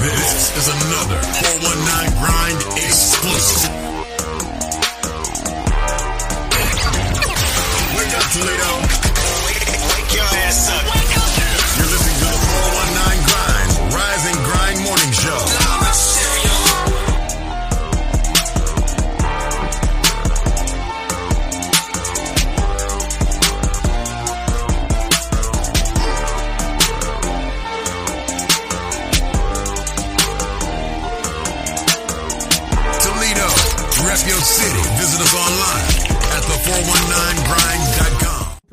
This is another 419 Grind exclusive. Wake up, Toledo. Wake your ass up.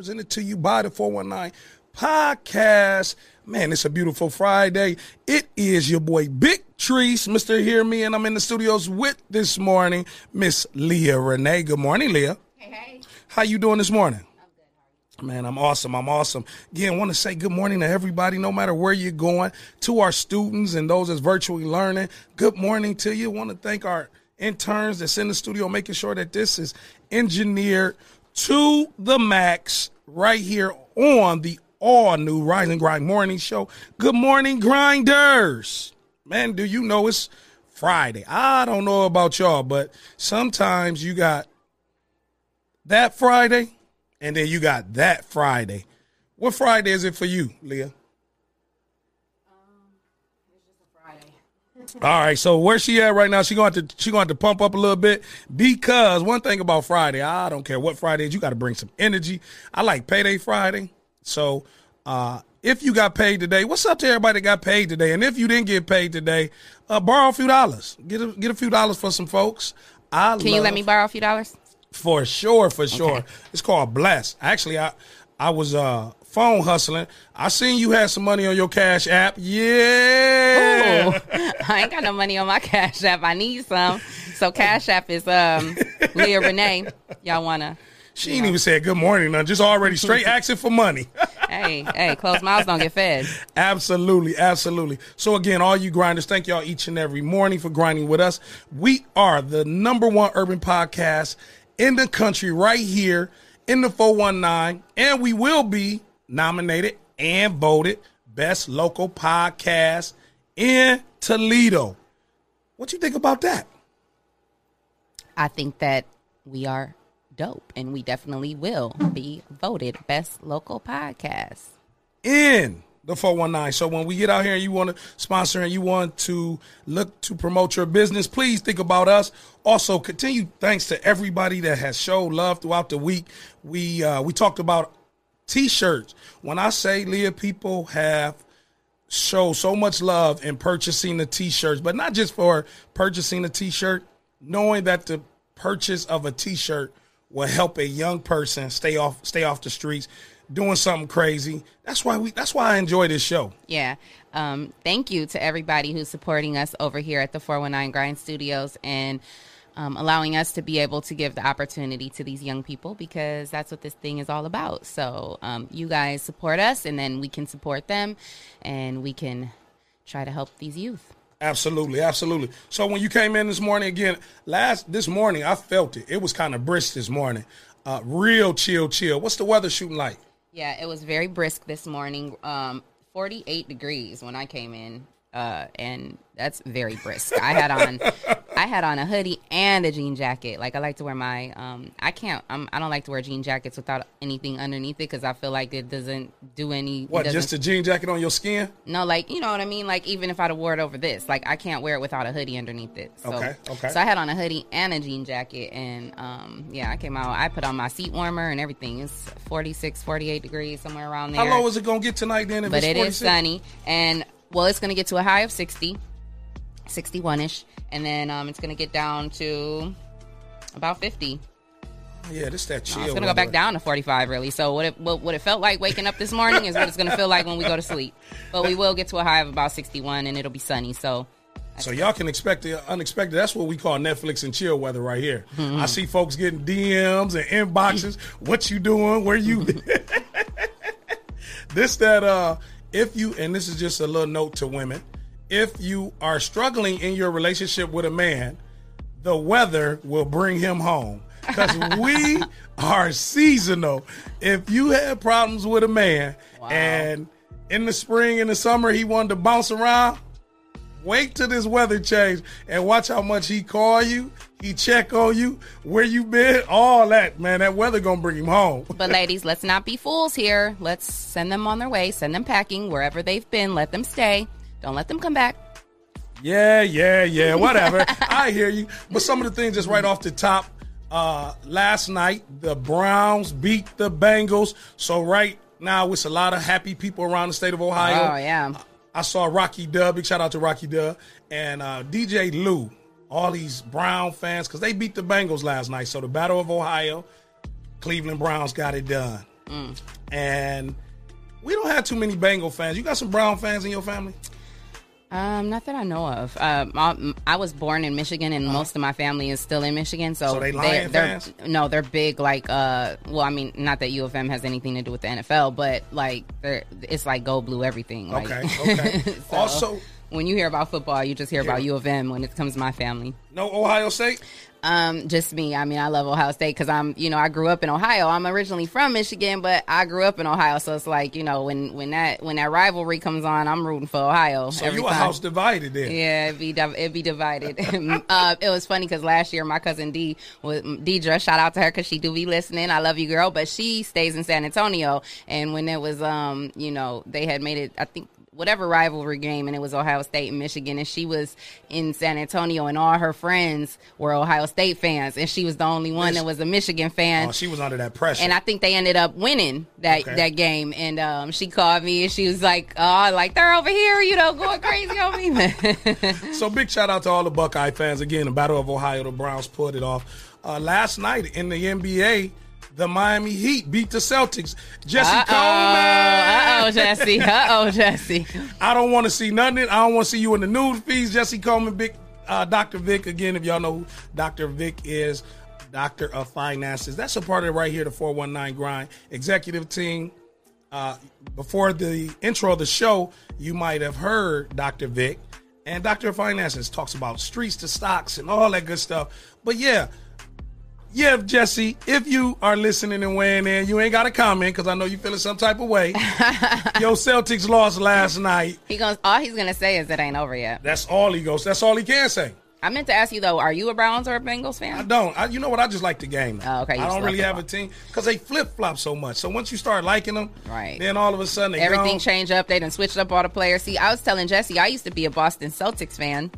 Presented to you by the 419 podcast. Man, it's a beautiful Friday. It is your boy Big Trees, Mr. Hear Me, and I'm in the studios with this morning Miss Leah Renee. Good morning, Leah. Hey, hey. How you doing this morning? Man, I'm awesome. I'm awesome. Again, want to say good morning to everybody, no matter where you're going, to our students and those that's virtually learning. Good morning to you. Want to thank our interns that's in the studio, making sure that this is engineered to the max right here on the all new Rise and Grind Morning Show. Good morning, grinders. Man, do you know it's Friday? I don't know about y'all, but sometimes you got that Friday, and then you got that Friday. What Friday is it for you, Leah? All right, so where she at right now? She going to she going to pump up a little bit because one thing about Friday, I don't care what Friday is, you got to bring some energy. I like payday Friday, so uh, if you got paid today, what's up to everybody that got paid today? And if you didn't get paid today, uh, borrow a few dollars, get a, get a few dollars for some folks. I Can you let me borrow a few dollars? for sure, for sure. It's called Bless. Actually, I I was uh phone hustling. I seen you had some money on your Cash app. Yeah. Ooh, I ain't got no money on my Cash App. I need some. So Cash App is um Leah Renee. Y'all wanna? She ain't even said good morning, none. Just already straight asking for money. Hey, hey, closed mouths don't get fed. absolutely, absolutely. So again, all you grinders, thank y'all each and every morning for grinding with us. We are the number one urban podcast in the country right here in the 419, and we will be nominated and voted best local podcast in Toledo. What you think about that? I think that we are dope, and we definitely will be voted best local podcast. in the 419. So when we get out here and you want to sponsor and you want to look to promote your business, please think about us. Also, continue thanks to everybody that has showed love throughout the week. We uh, we talked about t-shirts. When I say Leah, people have show so much love in purchasing the t-shirts, but not just for purchasing a t-shirt, knowing that the purchase of a t-shirt will help a young person stay off stay off the streets doing something crazy. That's why we that's why I enjoy this show. Yeah. Um, thank you to everybody who's supporting us over here at the 419 Grind Studios and um, allowing us to be able to give the opportunity to these young people because that's what this thing is all about. So um, you guys support us and then we can support them and we can try to help these youth. Absolutely, absolutely. So when you came in this morning again, last this morning I felt it. It was kind of brisk this morning. Uh, real chill, chill. What's the weather shooting like? Yeah, it was very brisk this morning. Um, 48 degrees when I came in. Uh, and that's very brisk. I had on, I had on a hoodie and a jean jacket. Like I like to wear my, um, I can't, I'm, I don't like to wear jean jackets without anything underneath it because I feel like it doesn't do any. What, just a jean jacket on your skin? no, like you know what I mean. Like even if I'd have wore it over this, like I can't wear it without a hoodie underneath it. So, Okay, okay. So I had on a hoodie and a jean jacket, and um, yeah, I came out. I put on my seat warmer and everything. It's 46, 48 degrees somewhere around there. How low is it gonna get tonight then? But it is 46? sunny, and well, it's gonna get to a high of 60, 61 ish, and then um, it's gonna get down to about 50. Yeah, this that chill. No, it's gonna go back down to 45 really. So what it what, what it felt like waking up this morning is what it's gonna feel like when we go to sleep. But we will get to a high of about 61 and it'll be sunny. So So y'all can expect the unexpected. That's what we call Netflix and chill weather right here. Mm-hmm. I see folks getting DMs and inboxes. what you doing? Where you? this that uh, if you and this is just a little note to women. If you are struggling in your relationship with a man, the weather will bring him home because we are seasonal. If you had problems with a man and in the spring and the summer he wanted to bounce around, Wait till this weather change and watch how much he call you. He check on you, where you been, all that. Man, that weather gonna bring him home. But ladies, let's not be fools here. Let's send them on their way, send them packing wherever they've been. Let them stay. Don't let them come back. Yeah, yeah, yeah, whatever. I hear you. But some of the things just right off the top. Uh, last night, the Browns beat the Bengals. So right now, it's a lot of happy people around the state of Ohio. Oh yeah. I saw Rocky Dub. Big shout out to Rocky Dub and uh, DJ Lou. All these Brown fans because they beat the Bengals last night. So the Battle of Ohio, Cleveland Browns got it done. And we don't have too many Bengal fans. You got some Brown fans in your family? Um, not that I know of. Um, I, I was born in Michigan, and most of my family is still in Michigan. So. So they they're, fans? no, they're big. Like, uh, well, I mean, not that U of M has anything to do with the NFL, but like, it's like go blue everything. Like, Okay, okay. so, Also- when you hear about football, you just hear about U of M when it comes to my family. No Ohio State? Um, just me. I mean, I love Ohio State because I'm, you know, I grew up in Ohio. I'm originally from Michigan, but I grew up in Ohio, so it's like, you know, when when that when that rivalry comes on, I'm rooting for Ohio. So you a house divided then. Yeah, it'd be it'd be divided. uh, it was funny because last year my cousin D was Deidre. Shout out to her because she do be listening. I love you, girl. But she stays in San Antonio, and when it was, um, you know, they had made it. I think whatever rivalry game, and it was Ohio State and Michigan, and she was in San Antonio, and all her friends were Ohio State fans, and she was the only one that was a Michigan fan. Oh, she was under that pressure. And I think they ended up winning that Okay. that game. And um, she called me and she was like, "Oh, like they're over here, you know, going crazy on me." So big shout out to all the Buckeye fans. Again, the Battle of Ohio, the Browns pulled it off. Uh, last night in the NBA, the Miami Heat beat the Celtics. Jesse Uh Coleman. Uh oh, Jesse. Uh oh, Jesse. I don't want to see nothing. I don't want to see you in the news feeds. Jesse Coleman, big uh, Dr. Vic. Again, if y'all know who Dr. Vic is, Doctor of Finances. That's a part of it right here, the 419 Grind Executive Team. Uh, before the intro of the show, you might have heard Dr. Vic. And Doctor of Finances talks about streets to stocks and all that good stuff. But yeah, yeah, Jesse, if you are listening and weighing in, you ain't got to comment because I know you feeling some type of way. Yo, Celtics lost last night. He goes. All he's gonna say is it ain't over yet. That's all he goes. That's all he can say. I meant to ask you though. Are you a Browns or a Bengals fan? I don't. I, you know what? I just like the game. Oh, okay, you I don't really have a team because they flip flop so much. So once you start liking them, Right. Then all of a sudden they Everything gone. changed up. They done switched up all the players. See, I was telling Jesse I used to be a Boston Celtics fan,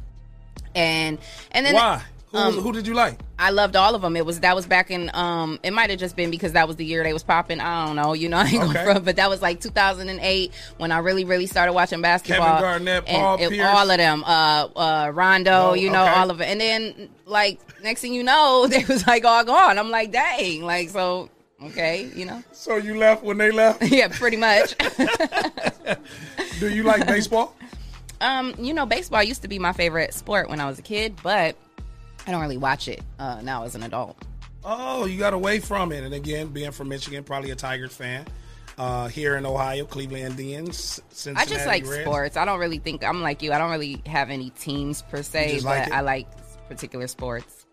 and and then Why? Who, Um, who did you like? I loved all of them. It was that was back in um it might have just been because that was the year they was popping. I don't know, you know, I ain't Okay. going from, but that was like 2008 when I really really started watching basketball. Kevin Garnett, and Paul it- Pierce. all of them, uh, uh, Rondo, Oh, you know, okay. all of it, and then like next thing you know, they was like all gone. I'm like, dang, like so. Okay, you know, So you left when they left. yeah, pretty much. Do you like baseball? um, you know, baseball used to be my favorite sport when I was a kid, but I don't really watch it uh, now as an adult. Oh, you got away from it. And again, being from Michigan, probably a Tigers fan. Uh, here in Ohio, Cleveland Indians, I just like Reds. sports. I don't really think I'm like you. I don't really have any teams per se, but like? I like particular sports.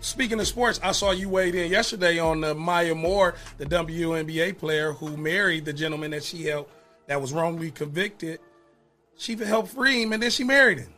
Speaking of sports, I saw you weighed in yesterday on uh, Maya Moore, the WNBA player who married the gentleman that she helped that was wrongly convicted. She helped free him, and then she married him.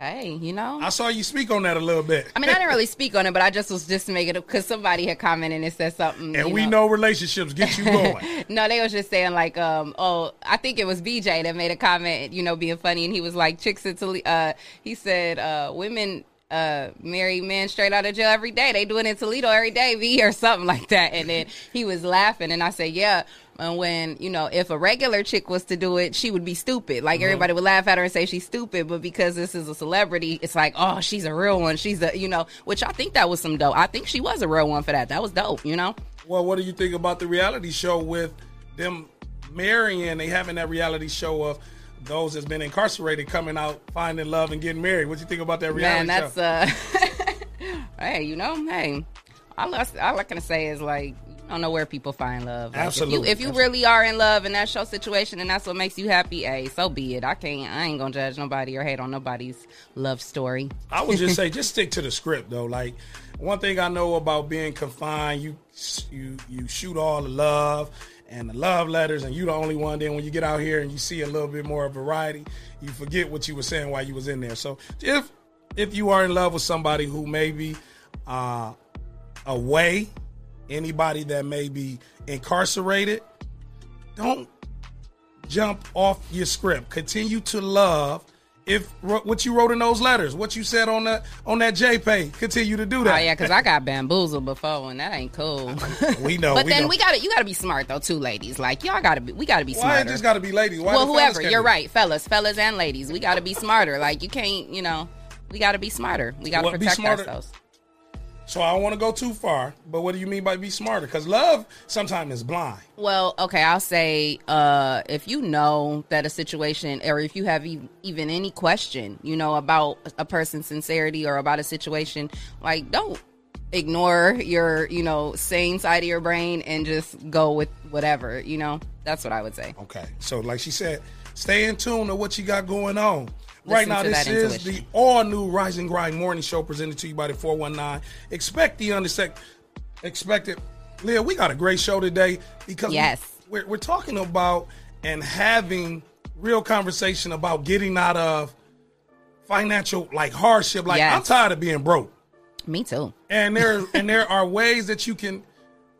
Hey, you know. I saw you speak on that a little bit. I mean, I didn't really speak on it, but I just was just making it because somebody had commented and said something. and we know relationships get you going. No, they was just saying like, um, oh, I think it was BJ that made a comment, you know, being funny, and he was like, chicks in Toledo. Uh, he said, uh, women uh marry men straight out of jail every day. They do it in Toledo every day, V or something like that. And then he was laughing, and I said, yeah. And when you know, if a regular chick was to do it, she would be stupid. Like everybody would laugh at her and say she's stupid, but because this is a celebrity, it's like, oh, she's a real one. She's a, you know, which I think that was some dope. I think she was a real one for that. That was dope, you know. well, what do you think about the reality show with them marrying? They having that reality show of those that's been incarcerated coming out, finding love, and getting married. What do you think about that reality Man, that's show? uh Hey, you know, hey. All, I, all I can say is like you don't know where people find love. Like, Absolutely. If you, if you really are in love and that's your situation and that's what makes you happy, hey, so be it. I can't I ain't gonna judge nobody or hate on nobody's love story. I would just say, just stick to the script, though. Like one thing I know about being confined, you you you shoot all the love, and the love letters, and you the only one. Then when you get out here and you see a little bit more variety, you forget what you were saying while you was in there. So if if you are in love with somebody who may be uh, away, anybody that may be incarcerated, don't jump off your script. Continue to love. If what you wrote in those letters, what you said on that on that JPay, continue to do that. Oh yeah, because I got bamboozled before, and that ain't cool. we know. but we then know. we got to you got to be smart though too, ladies. Like y'all got to be we got to be Why just got to be ladies? Why well, whoever, you're be? right, fellas, fellas and ladies, we got to be smarter. Like you can't, you know, we got to be smarter. We got to protect ourselves. So I don't want to go too far, but what do you mean by be smarter? Because love sometimes is blind. Well, okay, I'll say uh, if you know that a situation, or if you have e- even any question, you know, about a person's sincerity or about a situation, like don't ignore your, you know, sane side of your brain and just go with whatever. You know, that's what I would say. Okay. So like she said, stay in tune to what you got going on. Right now, this is the all new Rise and Grind morning show presented to you by the 419. Expect the unexpected. Expected. Leah, we got a great show today because we- Yes. we're, we're talking about and having real conversation about getting out of financial like hardship. Like Yes. I'm tired of being broke. Me too. and there and there are ways that you can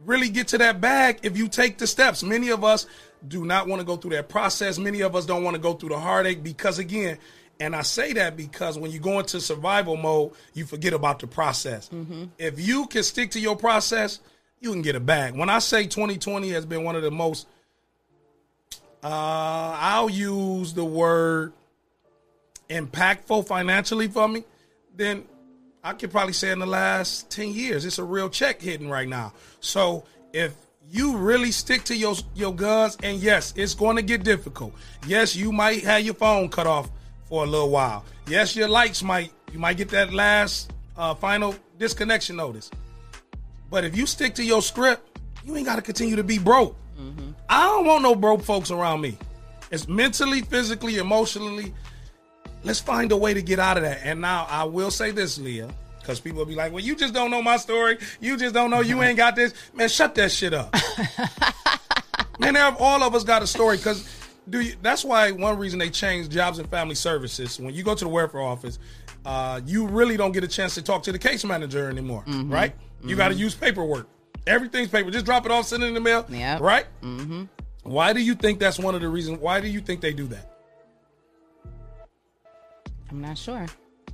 really get to that bag if you take the steps. Many of us do not want to go through that process. Many of us don't want to go through the heartache because again, and I say that because when you go into survival mode, you forget about the process. If you can stick to your process, you can get a bag. When I say 2020 has been one of the most uh I'll use the word impactful financially for me, then I could probably say in the last 10 years, it's a real check hitting right now. So if you really stick to your your guns, and yes, it's going to get difficult. Yes, you might have your phone cut off for a little while. Yes, your likes might you might get that last uh, final disconnection notice. But if you stick to your script, you ain't got to continue to be broke. I don't want no broke folks around me. It's mentally, physically, emotionally let's find a way to get out of that. And now I will say this, Leah, because people will be like, well, you just don't know my story. You just don't know you ain't got this. Man, shut that shit up. Man, all of us got a story because do you, that's why one reason they changed jobs and family services. When you go to the welfare office, uh, you really don't get a chance to talk to the case manager anymore, right? You got to use paperwork. Everything's paper. Just drop it off, send it in the mail, Yep. right? Mm-hmm. Why do you think that's one of the reasons? Why do you think they do that? I'm not sure.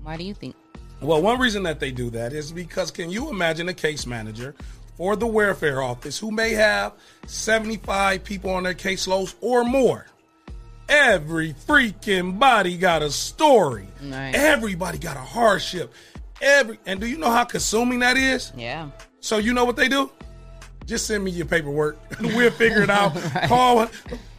Why do you think? Well, one reason that they do that is because can you imagine a case manager for the welfare office who may have 75 people on their caseloads or more? Every freaking body got a story. Right. Everybody got a hardship. Every and do you know how consuming that is? Yeah. So you know what they do? Just send me your paperwork. we'll figure it out. Call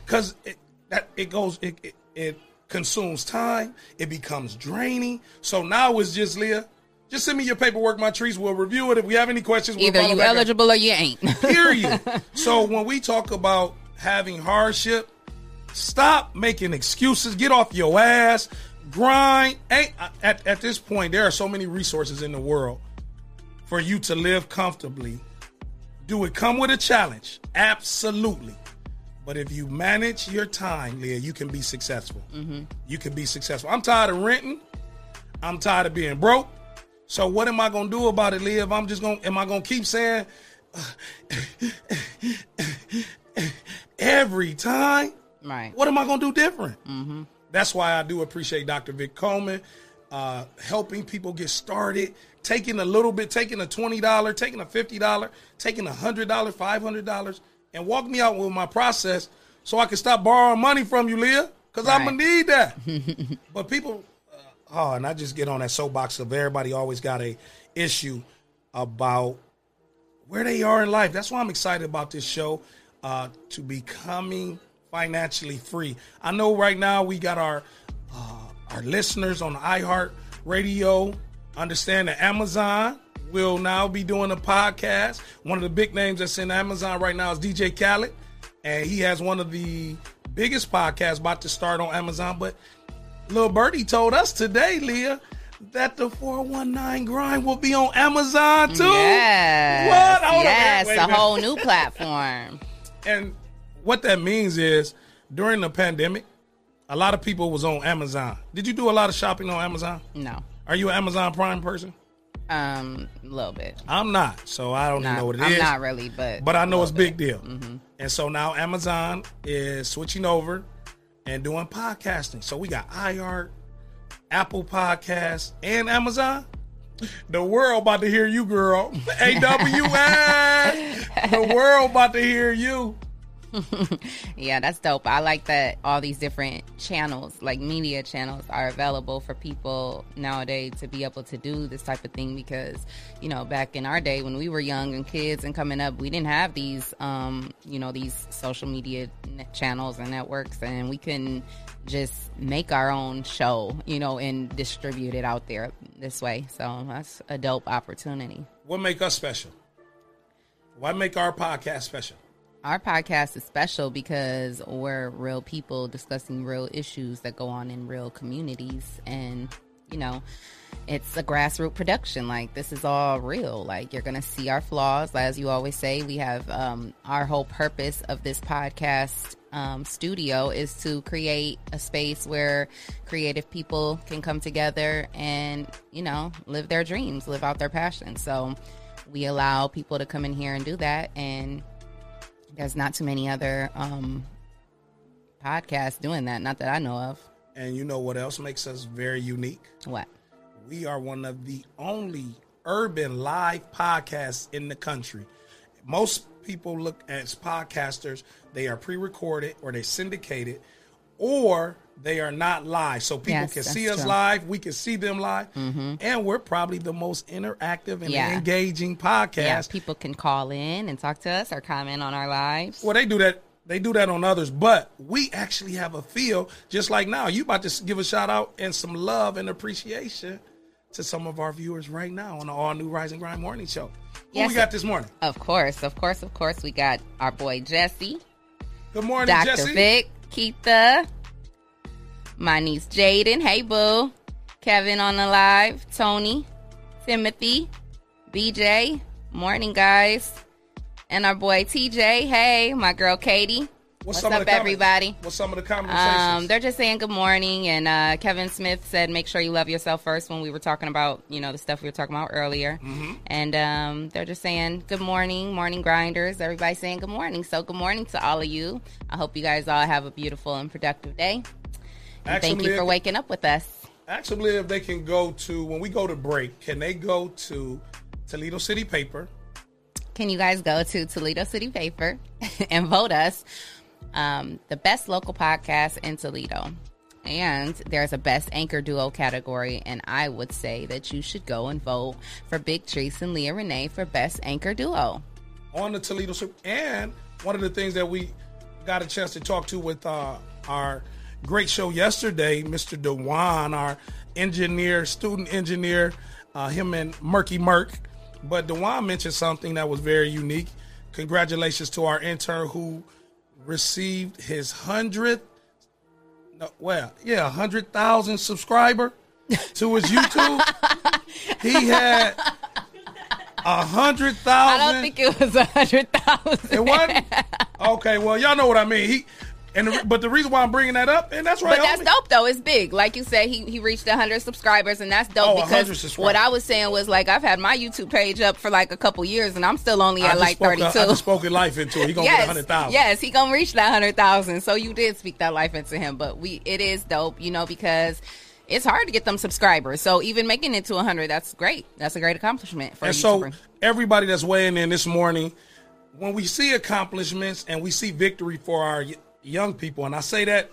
because it that it goes it, it it consumes time. It becomes draining. So now it's just Leah. Just send me your paperwork. My trees will review it. If we have any questions, we'll Either you back up. eligible or you ain't. Period. so when we talk about having hardship, stop making excuses. Get off your ass. Grind. Ain't at, at this point, there are so many resources in the world for you to live comfortably. Do it come with a challenge? Absolutely. But if you manage your time, Leah, you can be successful. Mm-hmm. You can be successful. I'm tired of renting. I'm tired of being broke. So what am I gonna do about it, Leah? If I'm just gonna, am I gonna keep saying every time? Right. What am I gonna do different? That's why I do appreciate Dr. Vic Coleman uh, helping people get started, taking a little bit, taking a twenty dollar, taking a fifty dollar, taking a hundred dollar, five hundred dollars, and walk me out with my process so I can stop borrowing money from you, Leah, because I'm gonna need that. but people, uh, oh, and I just get on that soapbox of everybody always got a issue about where they are in life. That's why I'm excited about this show uh, to becoming financially free. I know right now we got our uh, our listeners on iHeart Radio. Understand that Amazon will now be doing a podcast. One of the big names that's in Amazon right now is DJ Khaled, and he has one of the biggest podcasts about to start on Amazon. But Lil Birdie told us today, Leah, that the 419 grind will be on Amazon too. Yes. What? Yes, a whole new platform. And what that means is during the pandemic, a lot of people was on Amazon. Did you do a lot of shopping on Amazon? No. Are you an Amazon Prime person? Um, a little bit. I'm not, so I don't Not, know what it is. I'm not really, but but I know it's big bit. Mm-hmm. deal. And so now Amazon is switching over and doing podcasting. So we got iHeart, Apple Podcasts, and Amazon. The world about to hear you, girl. AWS. the world about to hear you. Yeah, that's dope. I like that all these different channels, like media channels, are available for people nowadays to be able to do this type of thing because, you know, back in our day when we were young and kids and coming up, we didn't have these, um, you know, these social media channels and networks, and we couldn't just make our own show, you know, and distribute it out there this way. So that's a dope opportunity. What make us special? Why make our podcast special? Our podcast is special because we're real people discussing real issues that go on in real communities. And, you know, it's a grassroots production. Like, this is all real. Like, you're going to see our flaws. As you always say, we have um, our whole purpose of this podcast um, studio is to create a space where creative people can come together and, you know, live their dreams, live out their passions. So, we allow people to come in here and do that. And, there's not too many other um, podcasts doing that. Not that I know of. And you know what else makes us very unique? What? We are one of the only urban live podcasts in the country. Most people look at podcasters, they are pre recorded or they syndicated or they are not live. So people Yes, can see us true. Mm-hmm. live, we can see them live, and we're probably the most interactive and Yeah. engaging Yeah, podcast. people can call in and talk to us or comment on our lives. Well, they do that. They do that on others, but we actually have a feel just like now. You about to give a shout out and some love and appreciation to some of our viewers right now on the all new Rise and Grind Morning Show. Who Yes. we got this morning? Of course, of course, of course. We got our boy Jesse, Good morning, Dr. Jesse. Vic, Keitha, my niece Jaden. Hey, boo. Kevin on the live. Tony, Timothy, BJ. Morning, guys. And our boy TJ. Hey, my girl Katie. What's, of up, everybody? What's some of the conversations? Um, they're just saying good morning, and uh, Kevin Smith said, "Make sure you love yourself first. When we were talking about, you know, the stuff we were talking about earlier, Mm-hmm. and um, they're just saying good morning, morning grinders. Everybody saying good morning. So good morning to all of you. I hope you guys all have a beautiful and productive day. And thank you for waking up with us. Actually, if they can go to when we go to break, can they go to Toledo City Paper? Can you guys go to Toledo City Paper and vote us um, the best local podcast in Toledo? And there's a best anchor duo category, and I would say that you should go and vote for Big Treese and Leah Renee for best anchor duo. on the Toledo. And one of the things that we got a chance to talk to with uh, our great show yesterday, Mr. Dewan, our engineer, student engineer, uh, him and Murky Murk. But Dewan mentioned something that was very unique. Congratulations to our intern who received his hundredth, no, well, yeah, hundred thousand subscriber to his YouTube. he had a hundred I don't think it was a hundred thousand. It wasn't. Okay, well, y'all know what I mean. He, and the, but the reason why I'm bringing that up, and that's right. But that's dope though. It's big. Like you said, he he reached 100 subscribers, and that's dope Oh, 100 because subscribers. what I was saying was like I've had my YouTube page up for like a couple years, and I'm still only at like spoke, 32. I just spoke life into it. He gonna get hundred thousand. Yes, he gonna reach that hundred thousand. So you did speak that life into him, but we it is dope, you know, because it's hard to get them subscribers. So even making it to hundred, that's great. That's a great accomplishment for And so everybody that's weighing in this morning, when we see accomplishments and we see victory for our young people, and I say that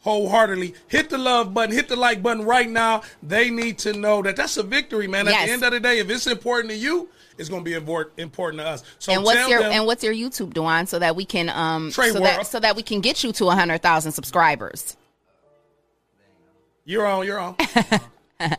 wholeheartedly, hit the love button, hit the like button right now. They need to know that that's a victory, man. At Yes. the end of the day, if it's important to you, it's going to be important to us. So and what's your them, and what's your YouTube doing so that we can um Trey so World. that so that we can get you to hundred thousand subscribers. you're on, you're on.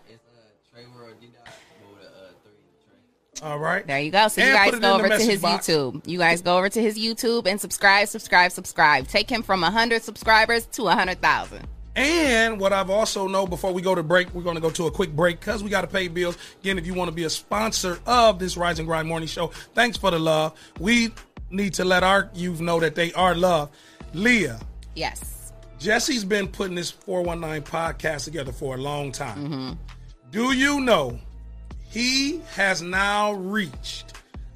All right. There you go. So you guys go over to his box. YouTube. You guys go over to his YouTube and subscribe, subscribe, subscribe. Take him from 100 subscribers to 100,000. And what I've also know before we go to break, we're going to go to a quick break because we got to pay bills. Again, if you want to be a sponsor of this Rise and Grind Morning Show, thanks for the love. We need to let our youth know that they are loved. Leah, Yes. Jesse's been putting this 419 podcast together for a long time. Mm-hmm. Do you know he has now reached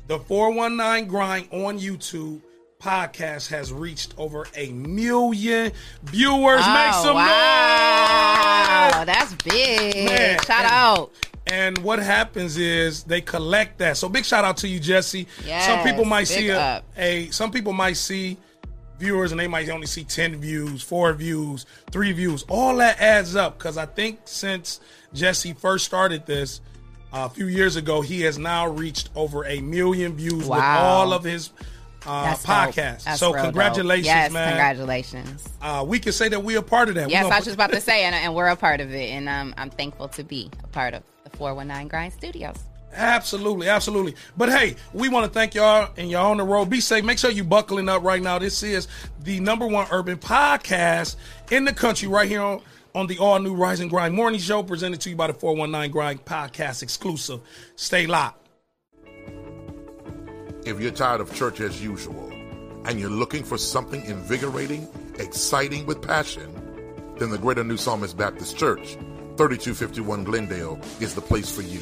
the 419 grind on YouTube podcast has reached over a million viewers. Oh, Make Oh, some wow. noise! That's big. Man, Shout and- out. And what happens is they collect that. So big shout out to you, Jesse. some people might see a, a some people might see viewers and they might only see 10 views, four views, three views. All that adds up because I think since Jesse first started this a few years ago, he has now reached over a million views with all of his uh, That's podcasts. So congratulations, yes, man. Congratulations. Uh, we can say that we are part of that. Yes, I was just about to say, and, and we're a part of it, and um, I'm thankful to be a part of the 419 Grind Studios. Absolutely, absolutely. But hey, we want to thank y'all and y'all on the road. Be safe. Make sure you buckling up right now. This is the number one urban podcast in the country right here on, on the all new Rise and Grind Morning Show presented to you by the 419 Grind Podcast exclusive. Stay locked. If you're tired of church as usual and you're looking for something invigorating, exciting with passion, then the Greater New Psalmist Baptist Church, 3251 Glendale, is the place for you.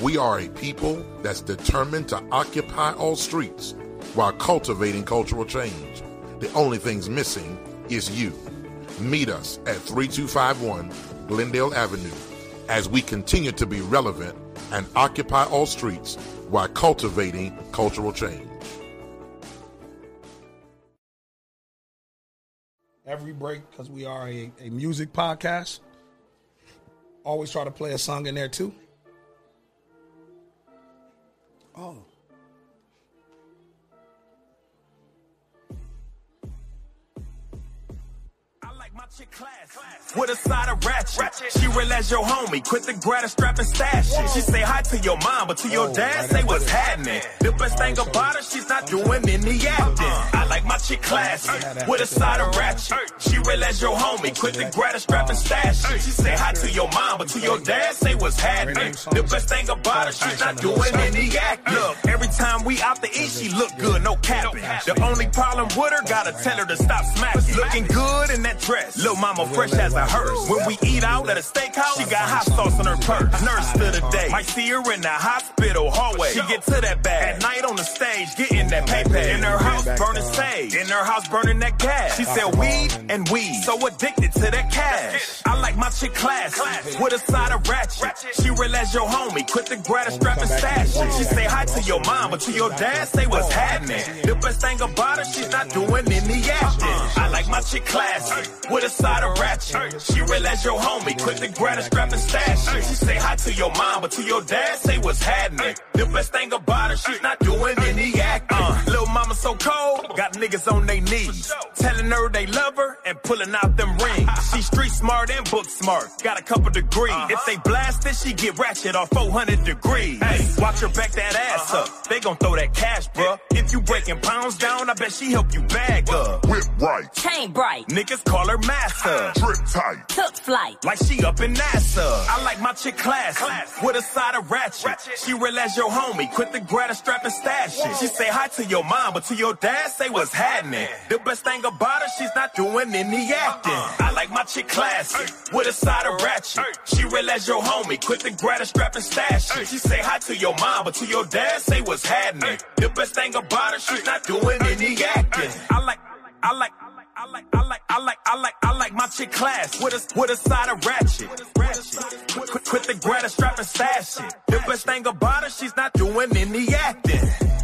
We are a people that's determined to occupy all streets while cultivating cultural change. The only thing's missing is you. Meet us at 3251 Glendale Avenue as we continue to be relevant and occupy all streets while cultivating cultural change. Every break, because we are a, a music podcast, always try to play a song in there too. Oh. I like my class. With a side of ratchet. She real as your homie. Quit the grata strap and stash it. She say hi to your mom, but to your dad, say what's happening. The best thing about her, she's not doing any acting. I like my chick classy. With a side of ratchet. She real as your homie. Quit the grata strap and stash it. She say hi to your mom, but to your dad, say what's happening. The best thing about her, she's not doing any acting. Look, every time we out to eat, she look good, no capping. The only problem with her, gotta tell her to stop smacking. Looking good in that dress. Little mama fresh as a hearse. When we eat out at a steakhouse, she got hot sauce on her purse. Nurse to the day. Might see her in the hospital hallway. She get to that bag. At night on the stage, getting that paper. In her house, burning sage. In her house, burning that gas. She said weed and weed. So addicted to that cash. I like my chick class With a side of ratchet. She real as your homie. Quit the grata strap and stash. She say hi to your mom, but to your dad, say what's happening. The best thing about her, she's not doing any acting. I like my chick classy. With a side of ratchet. She real as your homie. Quit the grata strap and stash it. She say hi to your mom, but to your dad, say what's happening. The best thing about her, she's not doing any acting. Uh, little mama so cold, got niggas on their knees. Telling her they love her and pulling out them rings. She street smart and book smart, got a couple degrees. If they blast it, she get ratchet off 400 degrees. Hey, watch her back that ass up. They gon' throw that cash, bruh. If you breaking pounds down, I bet she help you bag up. Whip right, Chain bright, Niggas call her massa. drip tight, took flight. Like she up in NASA. I like my chick classy. With a side of ratchet. She real as your homie. Quit the grata strap and stash it. She say hi to your mom, but to your dad, say what's happening. The best thing about her, she's not doing any acting. I like my chick classy. With a side of ratchet. She real as your homie. Quit the grata strap and stash it. She say hi to your mom, but to your dad, say what's happening. The best thing about her, she's not doing any acting. I like, I like, I like, I like, I like, I like, I like I like my chick class with a with a side of ratchet. Quit, quit, quit the grata strap and stash it. The best thing about her, she's not doing any acting.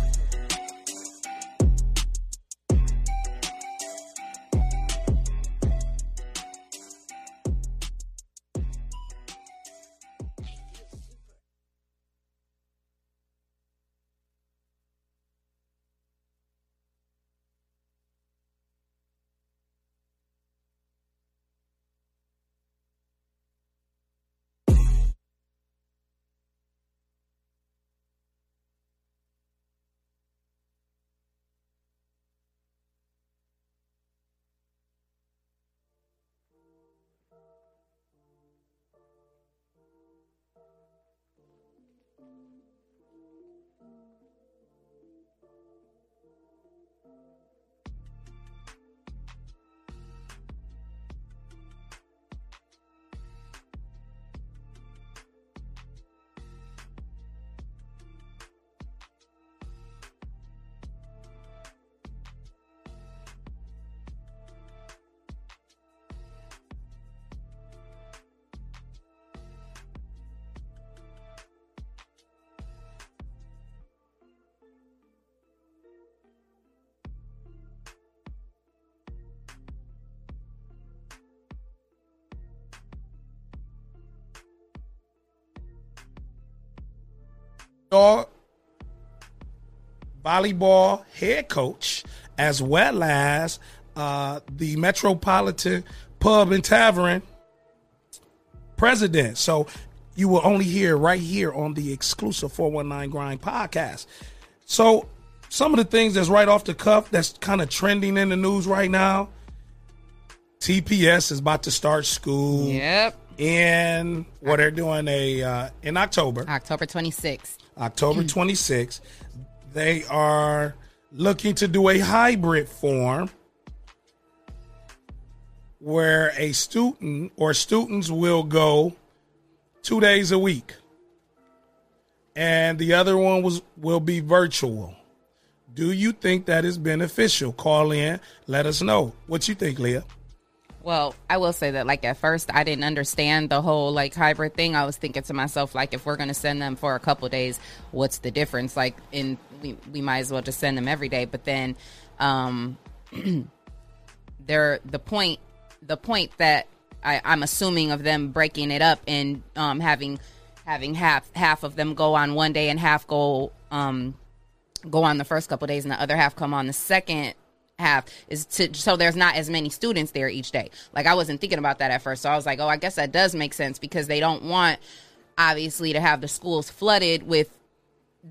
Dog volleyball head coach, as well as uh, the Metropolitan Pub and Tavern president. So you will only hear right here on the exclusive 419 Grind podcast. So some of the things that's right off the cuff that's kind of trending in the news right now. TPS is about to start school. Yep. In what they're doing a uh, in October. October 26th. October hmm. 26th. They are looking to do a hybrid form where a student or students will go two days a week. And the other one was will be virtual. Do you think that is beneficial? Call in, let us know. What you think, Leah? Well, I will say that like at first I didn't understand the whole like hybrid thing. I was thinking to myself like if we're going to send them for a couple days, what's the difference? Like in we we might as well just send them every day. But then um they're the point the point that I, I'm assuming of them breaking it up and um having having half half of them go on one day and half go um go on the first couple days and the other half come on the second half is to so there's not as many students there each day. Like I wasn't thinking about that at first. So I was like, "Oh, I guess that does make sense because they don't want obviously to have the schools flooded with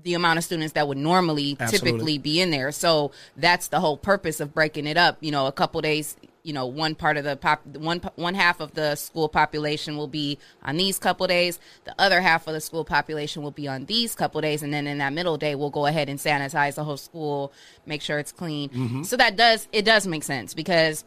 the amount of students that would normally Absolutely. typically be in there. So that's the whole purpose of breaking it up. You know, a couple days. You know, one part of the pop, one one half of the school population will be on these couple days. The other half of the school population will be on these couple days, and then in that middle day, we'll go ahead and sanitize the whole school, make sure it's clean. Mm-hmm. So that does it does make sense because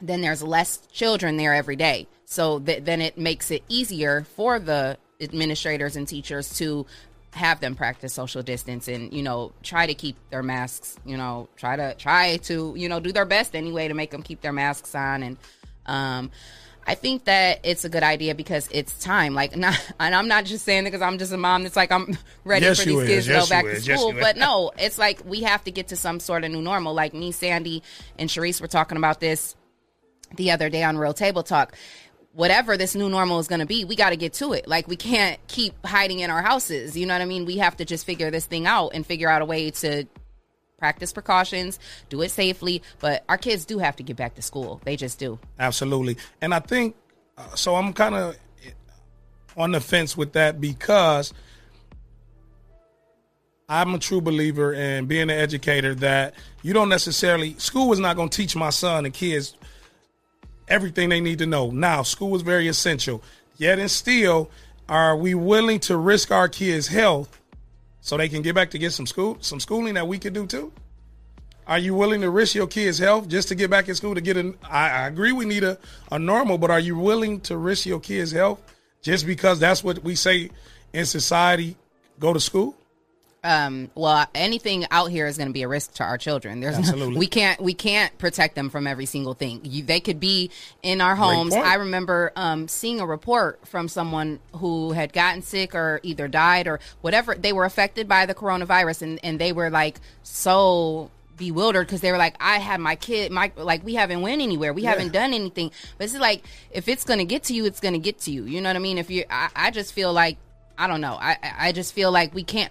then there's less children there every day. So th- then it makes it easier for the administrators and teachers to have them practice social distance and you know try to keep their masks you know try to try to you know do their best anyway to make them keep their masks on and um I think that it's a good idea because it's time. Like, not, and I'm not just saying it because I'm just a mom that's like I'm ready Yes, for these is. kids to Yes, go back you to is. Yes, school. but no, it's like we have to get to some sort of new normal. Like me, Sandy, and Sharice were talking about this the other day on Real Table Talk. Whatever this new normal is going to be, we got to get to it. Like we can't keep hiding in our houses. You know what I mean? We have to just figure this thing out and figure out a way to practice precautions, do it safely. But our kids do have to get back to school. They just do. Absolutely. And I think uh, so. I'm kind of on the fence with that because I'm a true believer in being an educator that you don't necessarily school is not going to teach my son and kids everything they need to know. Now, school is very essential. Yet and still, are we willing to risk our kids' health so they can get back to get some school some schooling that we could do too? Are you willing to risk your kids' health just to get back in school to get an? I, I agree we need a, a normal, but are you willing to risk your kids' health just because that's what we say in society? Go to school. Um well anything out here is going to be a risk to our children. There's Absolutely. we can't we can't protect them from every single thing. You, they could be in our homes. i remember um seeing a report from someone who had gotten sick or either died or whatever. They were affected by the coronavirus and and they were like so bewildered because they were like i had my kid my like we haven't went anywhere. We haven't done anything. But it's like if it's gonna get to you it's gonna get to you. You know what i mean? If you i, I just feel like i don't know. I- i just feel like we can't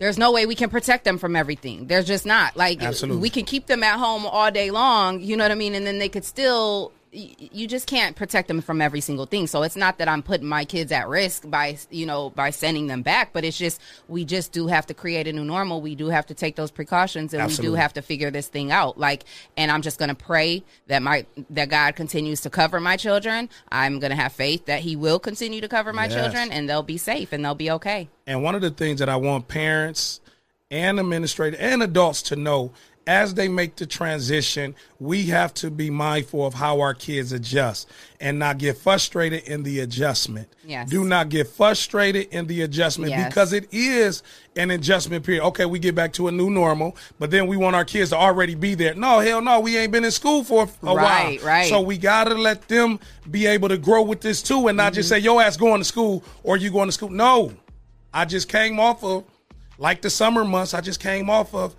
there's no way we can protect them from everything. There's just not. Like Absolutely. we can keep them at home all day long, you know what I mean? And then they could still you just can't protect them from every single thing. So it's not that I'm putting my kids at risk by, you know, by sending them back, but it's just we just do have to create a new normal. We do have to take those precautions and we do have to figure this thing out. Like and I'm just going to pray that my that God continues to cover my children. I'm going to have faith that he will continue to cover my Yes. children and they'll be safe and they'll be okay. And one of the things that I want parents and administrators and adults to know as they make the transition, we have to be mindful of how our kids adjust and not get frustrated in the adjustment. Yes. Do not get frustrated in the adjustment Yes. because it is an adjustment period. Okay, we get back to a new normal, but then we want our kids to already be there. No, hell no, we ain't been in school for a Right, while. right. So we got to let them be able to grow with this too and not just mm-hmm. say, yo ass going to school or you going to school. No, I just came off of, like the summer months, I just came off of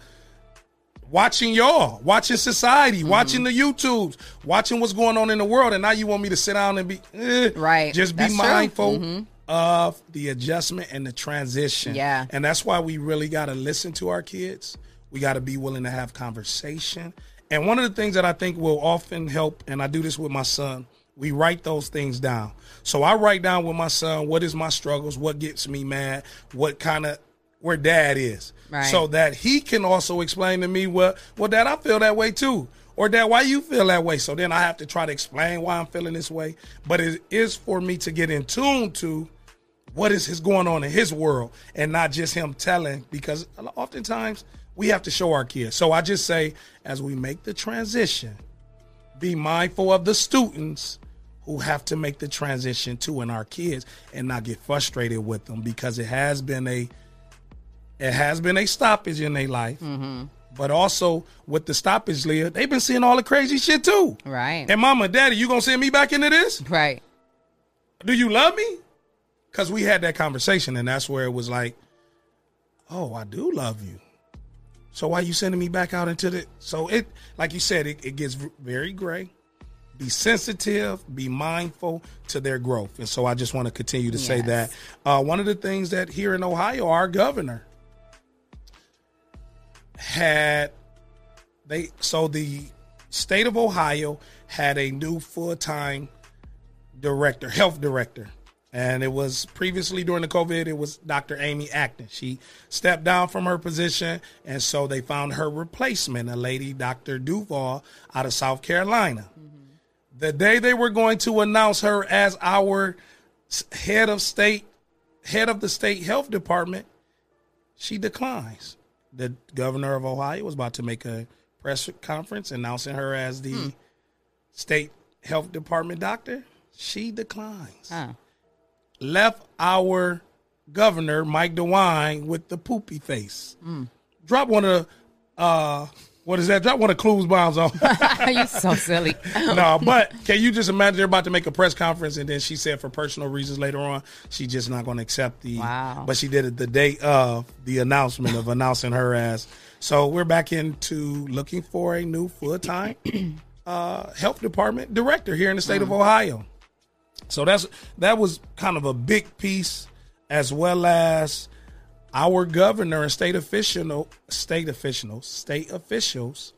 watching y'all, watching society, watching the YouTubes, watching what's going on in the world. And now you want me to sit down and be, eh, Right. Just be That's mindful of the adjustment and the transition. Yeah. And that's why we really got to listen to our kids. We got to be willing to have conversation. And one of the things that I think will often help, and I do this with my son, we write those things down. So I write down with my son what is my struggles, what gets me mad, what kind of where dad is. So that he can also explain to me, well, well, dad, I feel that way too. Or dad, why you feel that way? So then I have to try to explain why I'm feeling this way. But it is for me to get in tune to what is his going on in his world and not just him telling because oftentimes we have to show our kids. So I just say as we make the transition, be mindful of the students who have to make the transition too and our kids and not get frustrated with them because it has been a it has been a stoppage in their life. But also with the stoppage, Leah, they've been seeing all the crazy shit too. Right. And mama, daddy, you gonna send me back into this? right. do you love me? Because we had that conversation, and that's where it was like, oh, I do love you. So why you sending me back out into the? So it, like you said, it, it gets very gray. Be sensitive, be mindful to their growth, and so I just want to continue to say that. Uh, one of the things that here in Ohio, our governor had they so the state of Ohio had a new full time director, health director. And it was previously during the COVID, it was Dr. Amy Acton. She stepped down from her position, and so they found her replacement, a lady, Dr. Duval, out of South Carolina. Mm-hmm. The day they were going to announce her as our head of state, head of the state health department, she declines. The governor of Ohio was about to make a press conference announcing her as the state health department doctor. She declines. Left our governor, Mike DeWine, with the poopy face. Drop one of the, uh, what is that? Drop one of Clues bombs on. You're so silly. no, but can you just imagine they're about to make a press conference and then she said for personal reasons later on she just not going to accept the. Wow. But she did it the day of the announcement of announcing her as. So we're back into looking for a new full time uh, health department director here in the state of Ohio. So that's that was kind of a big piece, as well as our governor and state official, state officials, state officials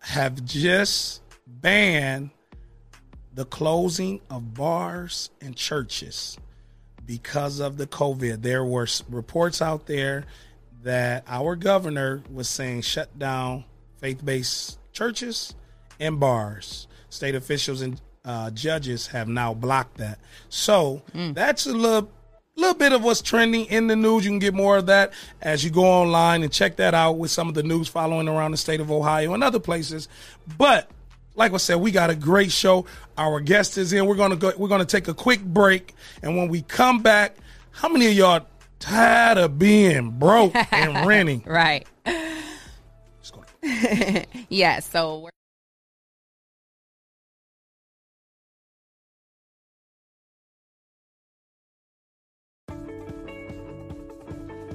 have just banned the closing of bars and churches because of the COVID. There were reports out there that our governor was saying shut down faith based churches and bars. State officials and uh, judges have now blocked that. So that's a little. Little bit of what's trending in the news. You can get more of that as you go online and check that out with some of the news following around the state of Ohio and other places. But like I said, we got a great show. Our guest is in. We're gonna go. We're gonna take a quick break, and when we come back, how many of y'all tired of being broke and renting? right. Yeah. So we're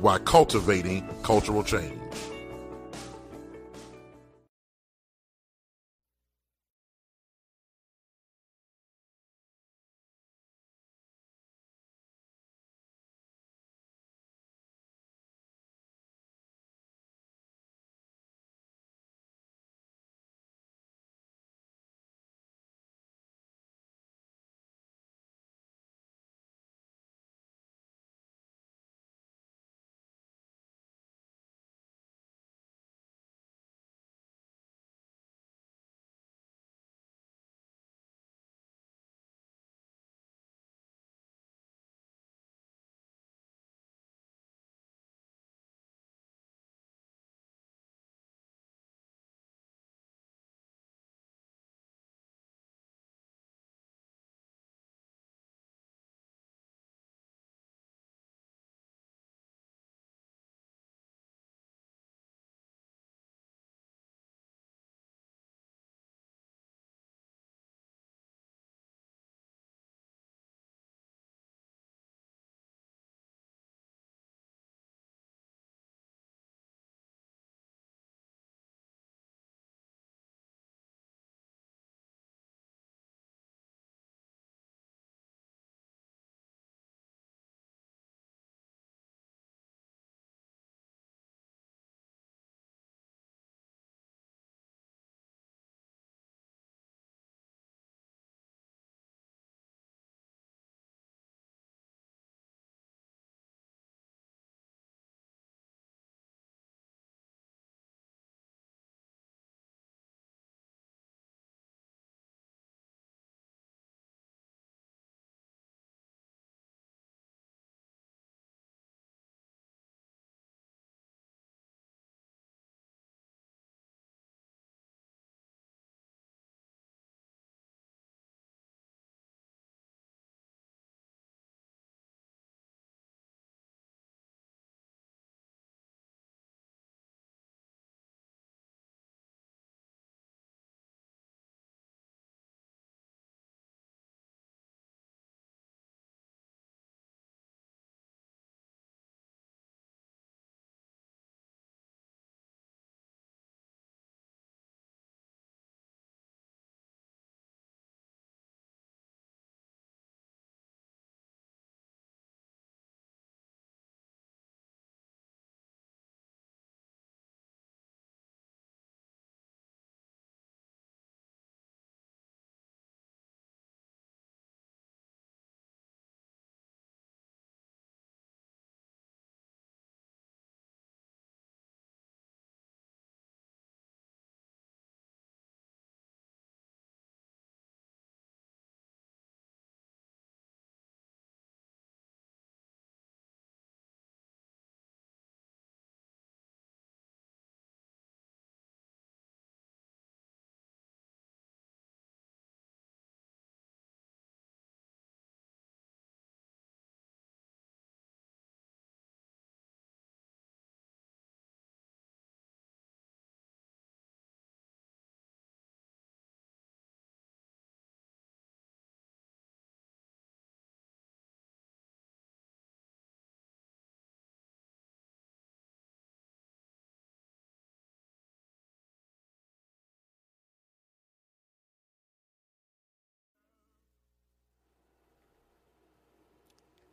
while cultivating cultural change.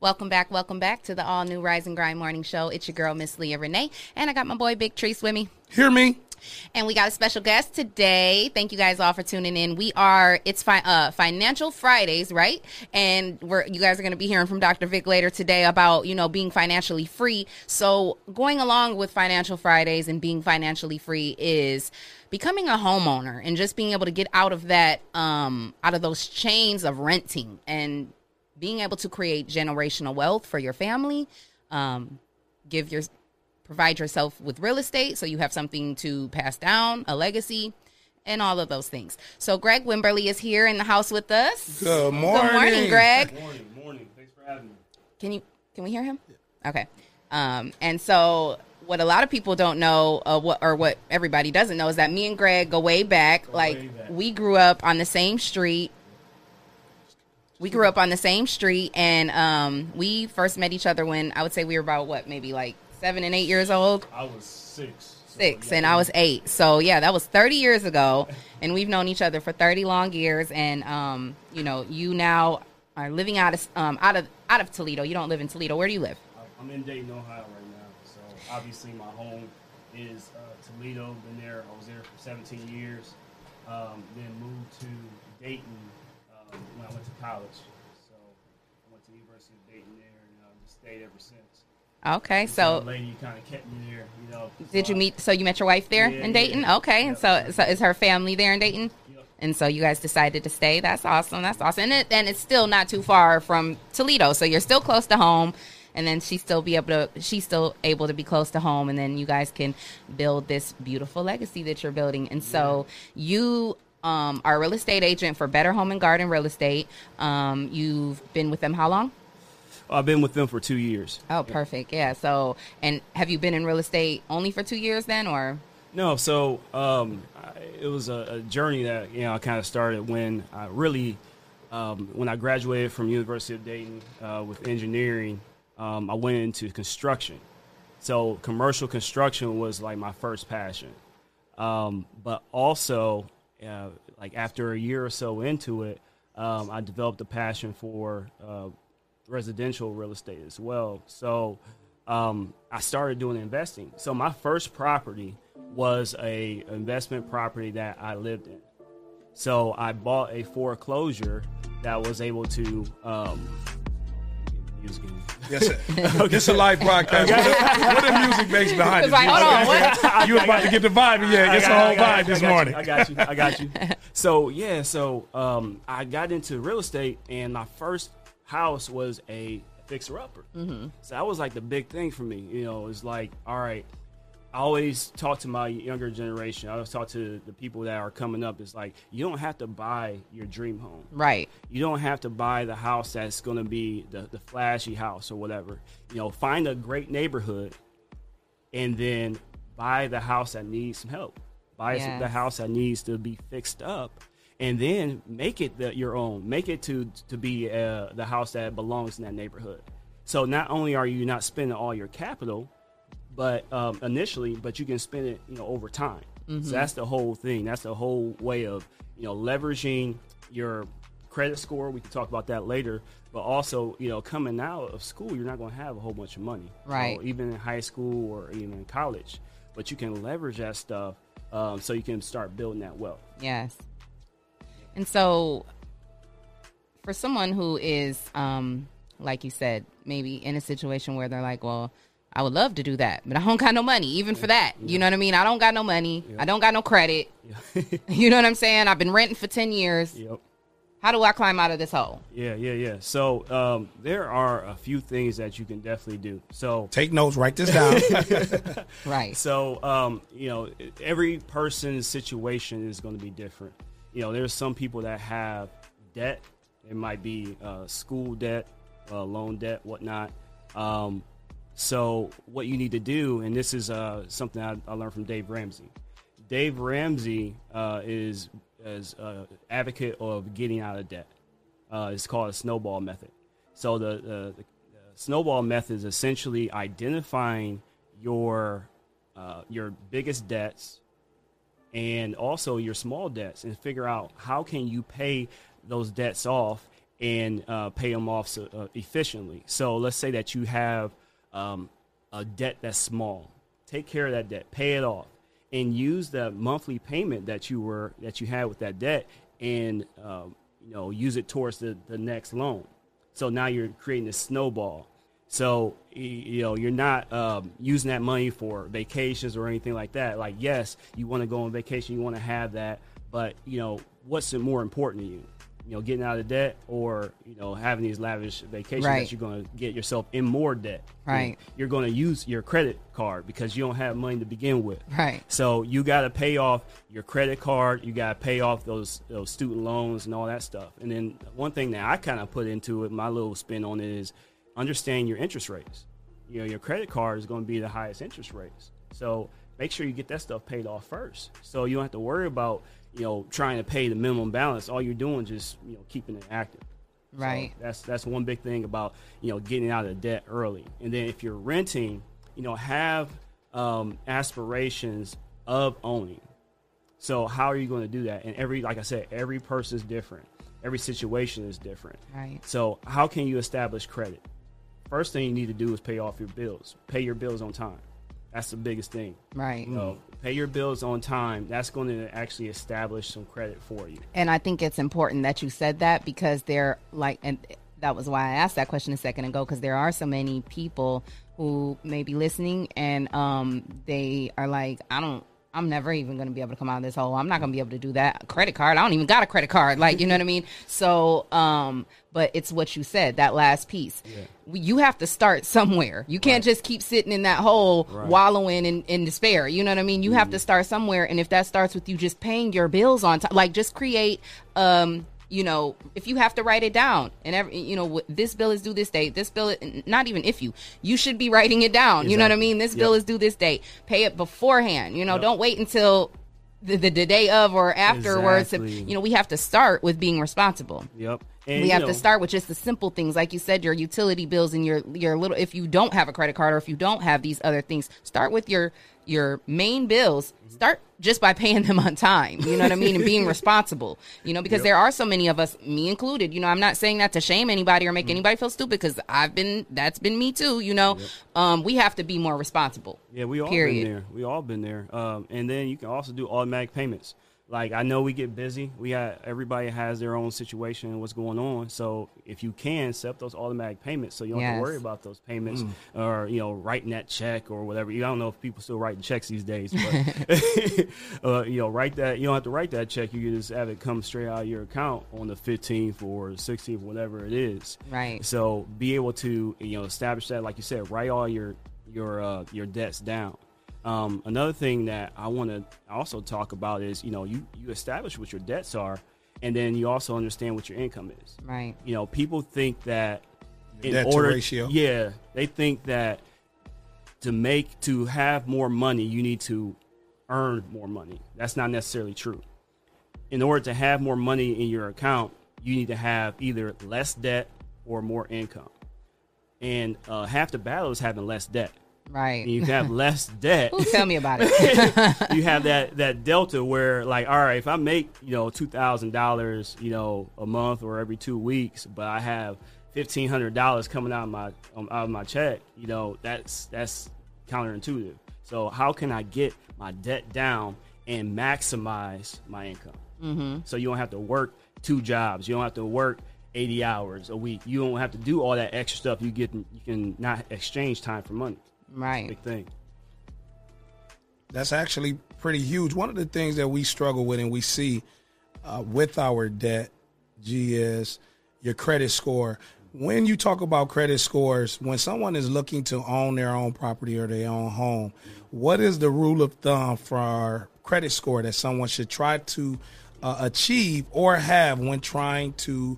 Welcome back, welcome back to the all new Rise and Grind Morning Show. It's your girl, Miss Leah Renee, and I got my boy Big Tree with me. Hear me? And we got a special guest today. Thank you guys all for tuning in. We are it's fi- uh, Financial Fridays, right? And we're you guys are going to be hearing from Dr. Vic later today about you know being financially free. So going along with Financial Fridays and being financially free is becoming a homeowner and just being able to get out of that um out of those chains of renting and being able to create generational wealth for your family. Um, give your provide yourself with real estate so you have something to pass down, a legacy, and all of those things. So Greg Wimberly is here in the house with us. Good morning. Good morning, Greg. Morning, morning. Thanks for having me. Can you can we hear him? Okay. Um, and so what a lot of people don't know, uh, what or what everybody doesn't know, is that me and Greg go way back. like way back. we grew up on the same street. We grew up on the same street, and um, we first met each other when I would say we were about what, maybe like seven and eight years old I was six. so, six yeah, and I was eight. So yeah, that was 30 years ago and we've known each other for 30 long years and um you know, you now are living out of um out of out of Toledo. You don't live in Toledo. Where do you live? I'm in Dayton, Ohio right now. So obviously my home is uh, Toledo. Been there. I was there for 17 years. Um, then moved to Dayton when I went to college. So I went to the University of Dayton there and uh, just stayed ever since. Okay. the So lady you kind of kept me there, you know. did so you I- meet so you met your wife there Yeah, in Dayton? yeah. Okay. And so Yeah. so is her family there in Dayton? And so you guys decided to stay. That's awesome. That's awesome. And, it, and it's still not too far from Toledo, so you're still close to home. And then she still be able to. She's still able to be close to home, and then you guys can build this beautiful legacy that you're building. And so you um, are a real estate agent for Better Home and Garden Real Estate. Um, you've been with them how long? I've been with them for two years. Oh, perfect. Yeah. So, and have you been in real estate only for two years then, or? No, so um, I, it was a, a journey that you know I kind of started when I really um, when I graduated from University of Dayton uh, with engineering. Um, I went into construction, so commercial construction was like my first passion. Um, but also, uh, like after a year or so into it, um, I developed a passion for uh, residential real estate as well. So um, I started doing investing. So my first property was a investment property that I lived in. So I bought a foreclosure that was able to. Um, music. Yes, sir. It's a live broadcast. What the, what the music makes behind it? Like, hold on, what? You was about to get the vibe. Yeah, it's a I whole vibe this morning. I got you. I got you. so yeah, so um, I got into real estate, and my first house was a fixer upper. Mm-hmm. So that was like the big thing for me. You know, it's like, all right. I always talk to my younger generation. I always talk to the people that are coming up. It's like you don't have to buy your dream home. Right. You don't have to buy the house that's going to be the, the flashy house or whatever. You know, find a great neighborhood and then buy the house that needs some help. Buy some- the house that needs to be fixed up and then make it the, your own. Make it to to be uh, the house that belongs in that neighborhood. So not only are you not spending all your capital, but um, initially, but you can spend it, you know, over time. So that's the whole thing. That's the whole way of, you know, leveraging your credit score. We can talk about that later. But also, you know, coming out of school, you're not going to have a whole bunch of money, Right. So even in high school or even in college, but you can leverage that stuff um, so you can start building that wealth. Yes. And so, for someone who is, um, like you said, maybe in a situation where they're like, well, I would love to do that, but I don't got no money, even for that. You know what I mean? I don't got no money. I don't got no credit. you know what I'm saying? I've been renting for 10 years. Yep. How do I climb out of this hole? Yeah, yeah, yeah. So um, there are a few things that you can definitely do. So Take notes. Write this down. Right. So, um, you know, every person's situation is going to be different. You know, there's some people that have debt. It might be uh, school debt, uh, loan debt, whatnot. Um, so, what you need to do, and this is uh, something I, I learned from Dave Ramsey. Dave Ramsey uh, is is uh, advocate of getting out of debt. Uh, it's called a snowball method. So the, the, the snowball method is essentially identifying your uh, your biggest debts and also your small debts and figure out how can you pay those debts off and pay them off so, efficiently. So let's say that you have um, a debt that's small. Take care of that debt, pay it off, and use the monthly payment that you were that you had with that debt, and um, you know use it towards the, the next loan. So now you're creating a snowball. So you know you're not um, using that money for vacations or anything like that. Like yes, you want to go on vacation, you want to have that, but you know what's more important to you? You know, getting out of debt or you know having these lavish vacations Right. that you're going to get yourself in more debt. Right. You're going to use your credit card because you don't have money to begin with. Right. So you got to pay off your credit card. You got to pay off those those student loans and all that stuff. And then one thing that I kind of put into it, my little spin on it is understand your interest rates. You know, your credit card is going to be the highest interest rates. So make sure you get that stuff paid off first. So you don't have to worry about you know trying to pay the minimum balance. All you're doing is just you know keeping it active. So Right. that's that's one big thing about you know getting out of debt early. And then if you're renting, you know, have um, aspirations of owning. So how are you going to do that? And every like I said, every person is different. Every situation is different. Right. So how can you establish credit? First thing you need to do is pay off your bills. Pay your bills on time. That's the biggest thing. Right. You know, pay your bills on time. That's going to actually establish some credit for you. And I think it's important that you said that because they're like, and that was why I asked that question a second ago because there are so many people who may be listening and um they are like, I don't. I'm never even going to be able to come out of this hole. I'm not going to be able to do that. A credit card. I don't even got a credit card. Like, you know what I mean? So, um, but it's what you said, that last piece. You have to start somewhere. You can't just keep sitting in that hole wallowing in, in despair. You know what I mean? You have to start somewhere. And if that starts with you just paying your bills on time, like just create, um, you know, if you have to write it down and every, you know, this bill is due this date, this bill, not even if you, you should be writing it down. You know what I mean? This Yep. bill is due this date. Pay it beforehand. You know, Yep. don't wait until the, the, the day of or afterwards. Exactly. You know, we have to start with being responsible Yep. And, we have know, to start with just the simple things like you said your utility bills and your your little if you don't have a credit card or if you don't have these other things start with your your main bills start just by paying them on time you know what i mean and being responsible you know because there are so many of us me included you know i'm not saying that to shame anybody or make Mm. anybody feel stupid because i've been that's been me too you know um we have to be more responsible Yeah, we all Period. been there. We all been there. Um, and then you can also do automatic payments. Like I know we get busy. We got everybody has their own situation and what's going on. So if you can set up those automatic payments, so you don't have to worry about those payments or you know writing that check or whatever. You I don't know if people still writing checks these days, but uh, you know write that. You don't have to write that check. You can just have it come straight out of your account on the fifteenth or sixteenth, whatever it is. Right. So be able to you know establish that, like you said, write all your your uh, your debts down. Um, another thing that I want to also talk about is you know you you establish what your debts are, and then you also understand what your income is. right You know, people think that in debt to order, ratio. yeah, they think that to make to have more money, you need to earn more money. That's not necessarily true. In order to have more money in your account, you need to have either less debt or more income. And uh, half the battle is having less debt. Right. You have less debt. Ooh, tell me about it? You have that that delta where like all right if i make you know $2000 you know a month or every two weeks but i have $1500 coming out of my um, out of my check you know that's that's counterintuitive. So how can i get my debt down and maximize my income? Mm-hmm. so you don't have to work two jobs. You don't have to work 80 hours a week. You don't have to do all that extra stuff. You get you can not exchange time for money right big thing That's actually pretty huge. One of the things that we struggle with and we see uh, with our debt, G, is your credit score. When you talk about credit scores, when someone is looking to own their own property or their own home, what is the rule of thumb for our credit score that someone should try to uh, achieve or have when trying to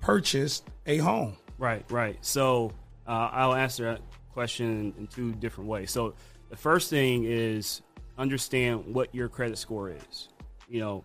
purchase a home? Right, right. So uh, I'll answer that question in two different ways. So the first thing is understand what your credit score is. You know,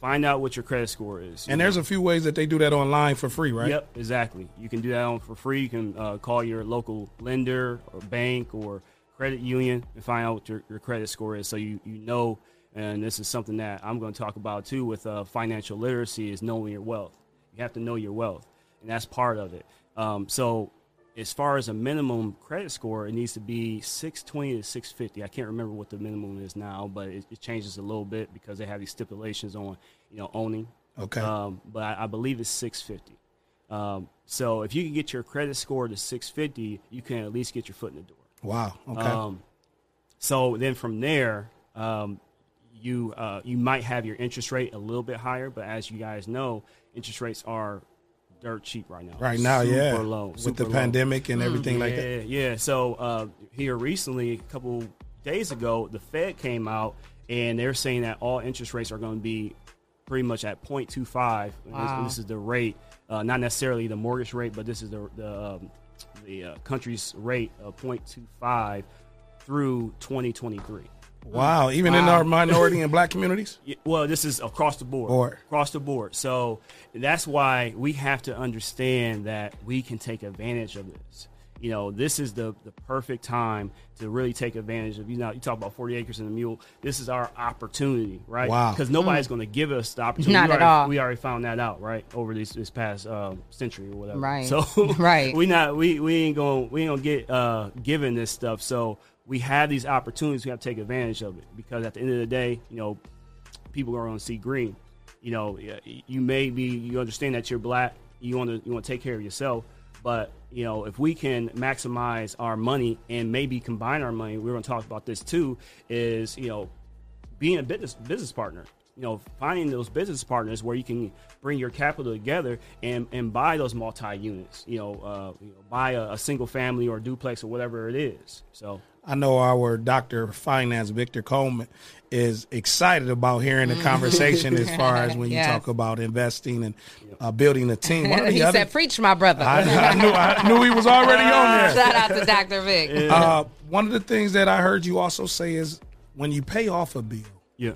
find out what your credit score is. And there's a few ways that they do that online for free, right? Yep, exactly. You can do that on for free. You can uh, call your local lender or bank or credit union and find out what your, your credit score is, so you you know. And this is something that I'm going to talk about too with uh, financial literacy is knowing your wealth. You have to know your wealth. and that's part of it. Um, so as far as a minimum credit score, it needs to be 620 to 650. I can't remember what the minimum is now, but it, it changes a little bit because they have these stipulations on, you know, owning. Okay. Um, but I, I believe it's 650. Um, so if you can get your credit score to 650, you can at least get your foot in the door. Wow. Okay. Um, so then from there, um, you uh, you might have your interest rate a little bit higher, but as you guys know, interest rates are dirt cheap right now. right now, Super yeah. low, With the low. pandemic and everything yeah, like that. Yeah, So uh, here recently, a couple days ago, the Fed came out and they're saying that all interest rates are going to be pretty much at 0.25. And this- Wow. This, is the rate, uh, not necessarily the mortgage rate, but this is the the, um, the uh, country's rate of 0.25 through 2023. Wow. Even in our minority and black communities? Well, this is across the board. Board. Across the board. So that's why we have to understand that we can take advantage of this. You know, this is the, the perfect time to really take advantage of. You know, you talk about forty acres and a mule. This is our opportunity, right? Wow. Because nobody's going to give us the opportunity. Not we at already, all. We already found that out, right? Over this this past um, century or whatever. Right. So Right. we not we we ain't going we ain't gonna get uh, given this stuff. So we have these opportunities. We have to take advantage of it because at the end of the day, you know, people are going to see green. You know, you may be you understand that you're black. You want to you want to take care of yourself, but you know if we can maximize our money and maybe combine our money, we're going to talk about this too. Is you know being a business business partner. You know, finding those business partners where you can bring your capital together and, and buy those multi units. You know, uh, you know, buy a, a single family or duplex or whatever it is. So I know our Doctor of Finance, Victor Coleman, is excited about hearing the conversation as far as when you Yes. talk about investing and uh, building a team. One of the he other- said, "Preach, my brother." I, I knew I knew he was already on there. Shout out to Dr. Vic. Uh, one of the things that I heard you also say is when you pay off a bill, yeah,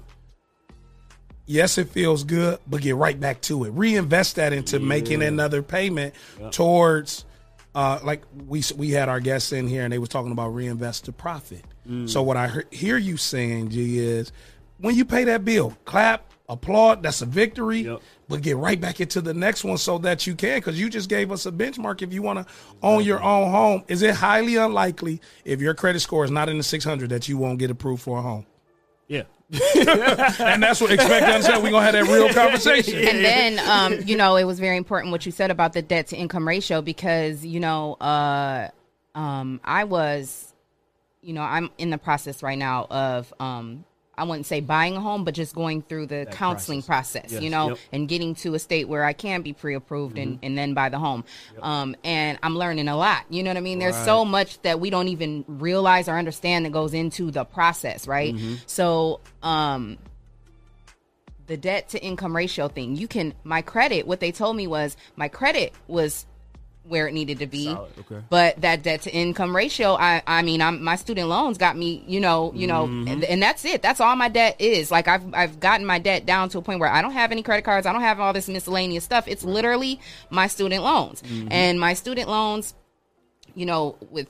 yes, it feels good, but get right back to it. Reinvest that into making another payment towards, uh, like we we had our guests in here and they was talking about reinvest to profit. So what I hear, hear you saying, G, is when you pay that bill, clap, applaud. That's a victory. Yep. But get right back into the next one so that you can, because you just gave us a benchmark. If you want to own your own home, is it highly unlikely if your credit score is not in the 600 that you won't get approved for a home? yeah, and that's what expect to understand. We're gonna have that real conversation. and then um, you know it was very important what you said about the debt to income ratio because you know uh, um, I was you know I'm in the process right now of um, I wouldn't say buying a home but just going through the counseling process, Yes, you know yep. and getting to a state where I can be pre-approved and, and then buy the home. Um, and I'm learning a lot you know what I mean? There's so much that we don't even realize or understand that goes into the process right? So um the debt to income ratio thing. You can my credit, what they told me was my credit was where it needed to be. Solid, okay. But that debt to income ratio, I I mean, I'm my student loans got me, you know, you know, Mm-hmm. and, and that's it. That's all my debt is. Like I've I've gotten my debt down to a point where I don't have any credit cards. I don't have all this miscellaneous stuff. It's literally my student loans. Mm-hmm. And my student loans you know, with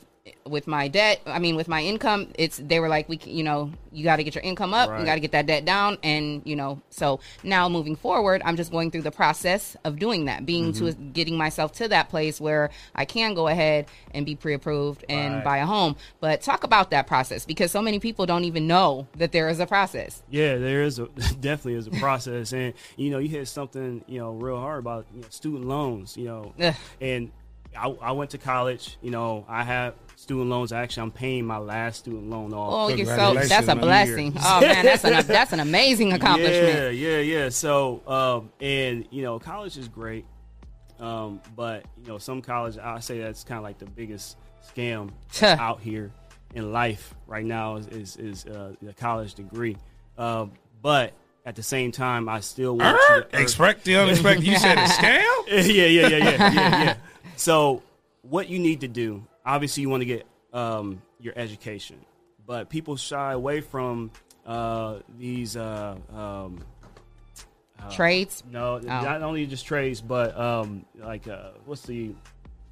with my debt, I mean, with my income, it's they were like, we, you know, you got to get your income up, Right. you got to get that debt down, and you know, so now moving forward, I'm just going through the process of doing that, being to Mm-hmm. getting myself to that place where I can go ahead and be pre-approved and Right. buy a home. But talk about that process because so many people don't even know that there is a process. Yeah, there is a definitely is a process, and you know, you hit something you know real hard about you know, student loans. You know, Ugh. and I, I went to college. You know, I have student loans. Actually, I'm paying my last student loan off. Oh, you're so that's a man. blessing. Oh man, that's an that's an amazing accomplishment. Yeah, yeah, yeah. So, um, and you know, college is great, um, but you know, some college I say that's kind of like the biggest scam that's out here in life right now is is, is uh, the college degree. Um, but at the same time, I still want you to earn- Expect the unexpected. You said a scam? yeah, yeah, yeah, yeah, yeah, yeah. So, what you need to do, obviously, you want to get um, your education, but people shy away from uh, these. Uh, um, Trades. no, not only just trades, but um, like uh, what's the?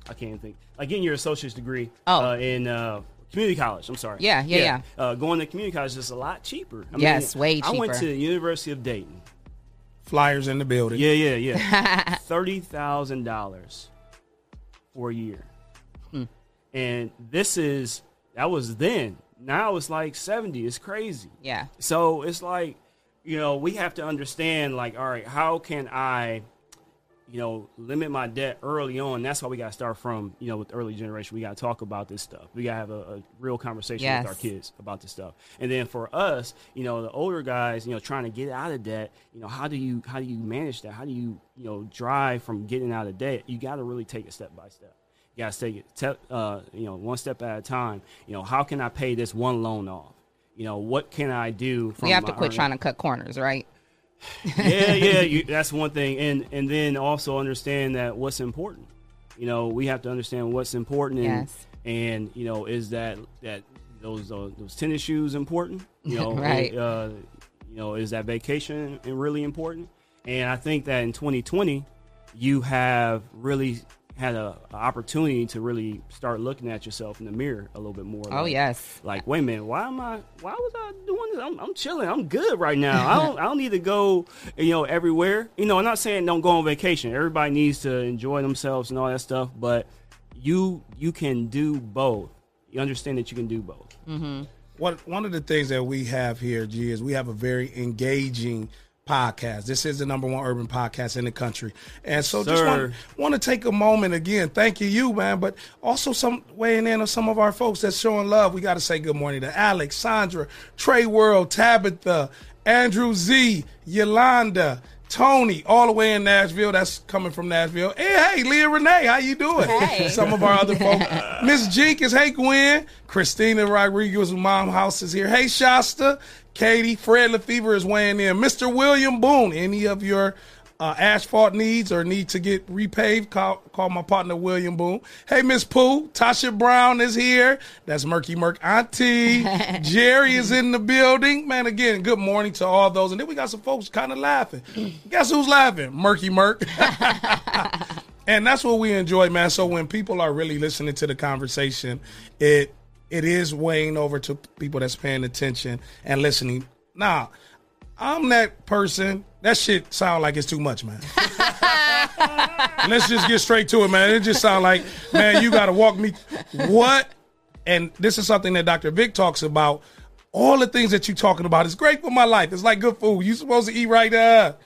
I can't even think. Like getting your associate's degree Oh. uh, in uh, community college. I'm sorry. Yeah, yeah, yeah. Uh, going to community college is a lot cheaper. I Yes, way I went to the University of Dayton. Flyers in the building. Yeah, yeah, yeah. Thirty thousand dollars for a year. And this is that was then. Now it's like 70. It's crazy. Yeah. So it's like, you know, we have to understand, like, all right, how can I, you know, limit my debt early on? That's why we got to start from, you know, with early generation. We got to talk about this stuff. We got to have a, a real conversation Yes. with our kids about this stuff. And then for us, you know, the older guys, you know, trying to get out of debt, you know, how do you how do you manage that? How do you, you know, drive from getting out of debt? You got to really take it step by step. You got to take it, uh, you know, one step at a time. You know, how can I pay this one loan off? You know, what can I do? From We have to quit trying to cut corners, right? yeah, yeah, you, that's one thing, and and then also understand that what's important. You know, we have to understand what's important, and Yes. and you know, is that that those uh, those tennis shoes important? You know, Right. Uh, you know, is that vacation really important? And I think that in 2020, you have really had a, a opportunity to really start looking at yourself in the mirror a little bit more. Oh, like- yes. like wait a minute why am i why was i doing this? I'm, I'm chilling i'm good right now. I don't i don't need to go you know everywhere. You know i'm not saying don't go on vacation. Everybody needs to enjoy themselves and all that stuff but you you can do both. You understand that you can do both. Mm-hmm. What one of the things that we have here, G, is we have a very engaging podcast. This is the number one urban podcast in the country, and so just want, want to take a moment again. Thank you, you man, but also some weighing in on some of our folks that's showing love. We got to say good morning to Alex, Sandra, Trey World, Tabitha, Andrew Z, Yolanda. Tony, all the way in Nashville. That's coming from Nashville. Hey, hey, Leah Renee, how you doing? Hey. Some of our other folks. Miss Jenkins, hey Gwen. Christina Rodriguez, mom house is here. Hey Shasta, Katie, Fred Lefevre is weighing in. Mr. William Boone, any of your uh, asphalt needs or need to get repaved, call, call my partner William Boone. Hey Miss Pooh, Tasha Brown is here. That's Murky Murk Auntie. Jerry is in the building. Man, again, good morning to all those. And then we got some folks kind of laughing. Guess who's laughing? Murky Murk. And that's what we enjoy, man. So when people are really listening to the conversation, it it is weighing over to people that's paying attention and listening. Now, I'm that person. That shit sound like it's too much, man. Let's just get straight to it, man. It just sound like, man, you got to walk me. What? And this is something that Dr. Vic talks about. All the things that you're talking about is great for my life. It's like good food. you supposed to eat right there.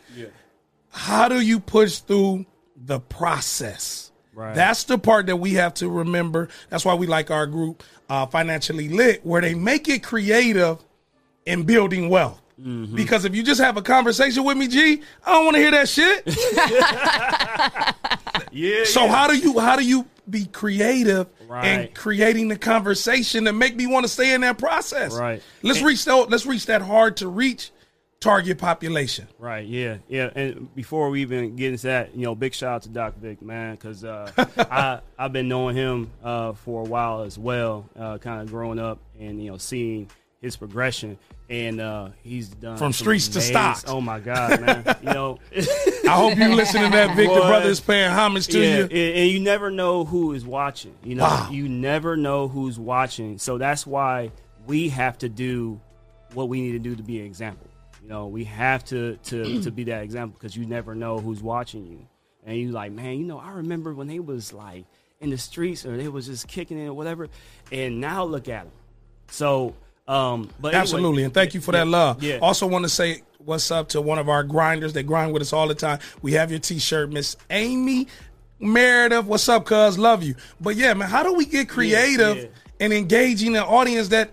How do you push through the process? Right. That's the part that we have to remember. That's why we like our group, uh, Financially Lit, where they make it creative in building wealth. Mm-hmm. Because if you just have a conversation with me, G, I don't want to hear that shit. yeah So how do you how do you be creative in Right. creating the conversation that make me want to stay in that process? Right. Let's And- reach that. Let's reach that hard to reach target population. Right. Yeah. Yeah. And before we even get into that, you know, big shout out to Doc Vic, man, because uh, I I've been knowing him uh, for a while as well, uh, kind of growing up and you know seeing his progression, and uh, he's done From streets to amazing- stocks. Oh my God, man! you know, I hope you listen to that, Vic. The Boy. brother is paying homage to yeah, you. and, and you never know who is watching. You know, Wow. you never know who's watching. So that's why we have to do what we need to do to be an example. You know, we have to to to be that example because you never know who's watching you. And you like, man, you know, I remember when they was like in the streets or they was just kicking it or whatever, and now look at them. So, um, but anyway- Absolutely, and thank you for that love. Yeah. Also, want to say what's up to one of our grinders. They grind with us all the time. We have your T-shirt, Miss Amy Meredith. What's up, cuz? Love you. But yeah, man, how do we get creative yeah. and engaging an audience that?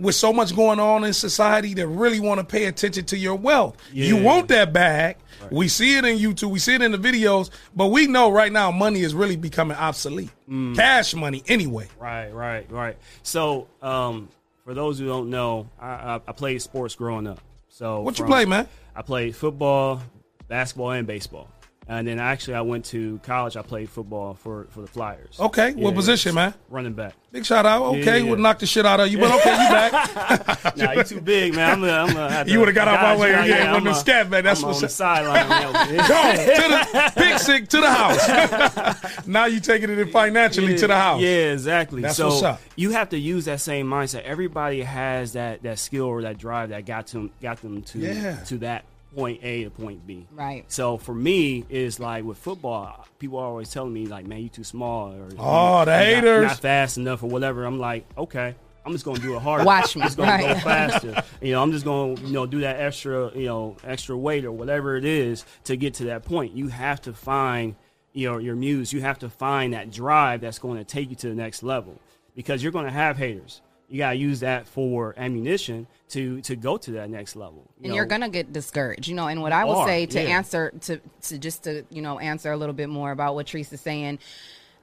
With so much going on in society, that really want to pay attention to your wealth. You want that bag. We see it in YouTube. We see it in the videos. But we know right now money is really becoming obsolete. Mm. Cash money, anyway. Right, right, right. So, um, for those who don't know, I, I, I played sports growing up. So, What you play, man? I played football, basketball, and baseball. And then actually, I went to college. I played football for, for the Flyers. Okay, what position, man? Running back. Big shout out. Okay, Yeah. we'll knock the shit out of you, but okay, you back. Nah, you too big, man. I'm gonna, I'm have to, You would've got out my way, yeah, yeah, the a- scat back, that's what I'm what's on the sideline. man. Gone to the pick sick to the house. now you taking it in financially to the house. Yeah, exactly. That's so what's up. you have to use that same mindset. Everybody has that that skill or that drive that got them got them to Yeah. to that point A to point B. Right. So for me, it's like with football, people are always telling me like, "Man, you too small," or Oh, the "You're not- haters. not fast enough, or whatever. I'm like, okay. I'm just gonna do it harder. Watch me, I'm just gonna go faster. You know, I'm just gonna you know do that extra you know extra weight or whatever it is to get to that point. You have to find you know your muse. You have to find that drive that's going to take you to the next level because you're going to have haters. You gotta use that for ammunition to to go to that next level. You and know? you're gonna get discouraged, you know. And what I will are, say to yeah. answer to to just to you know answer a little bit more about what Teresa's saying,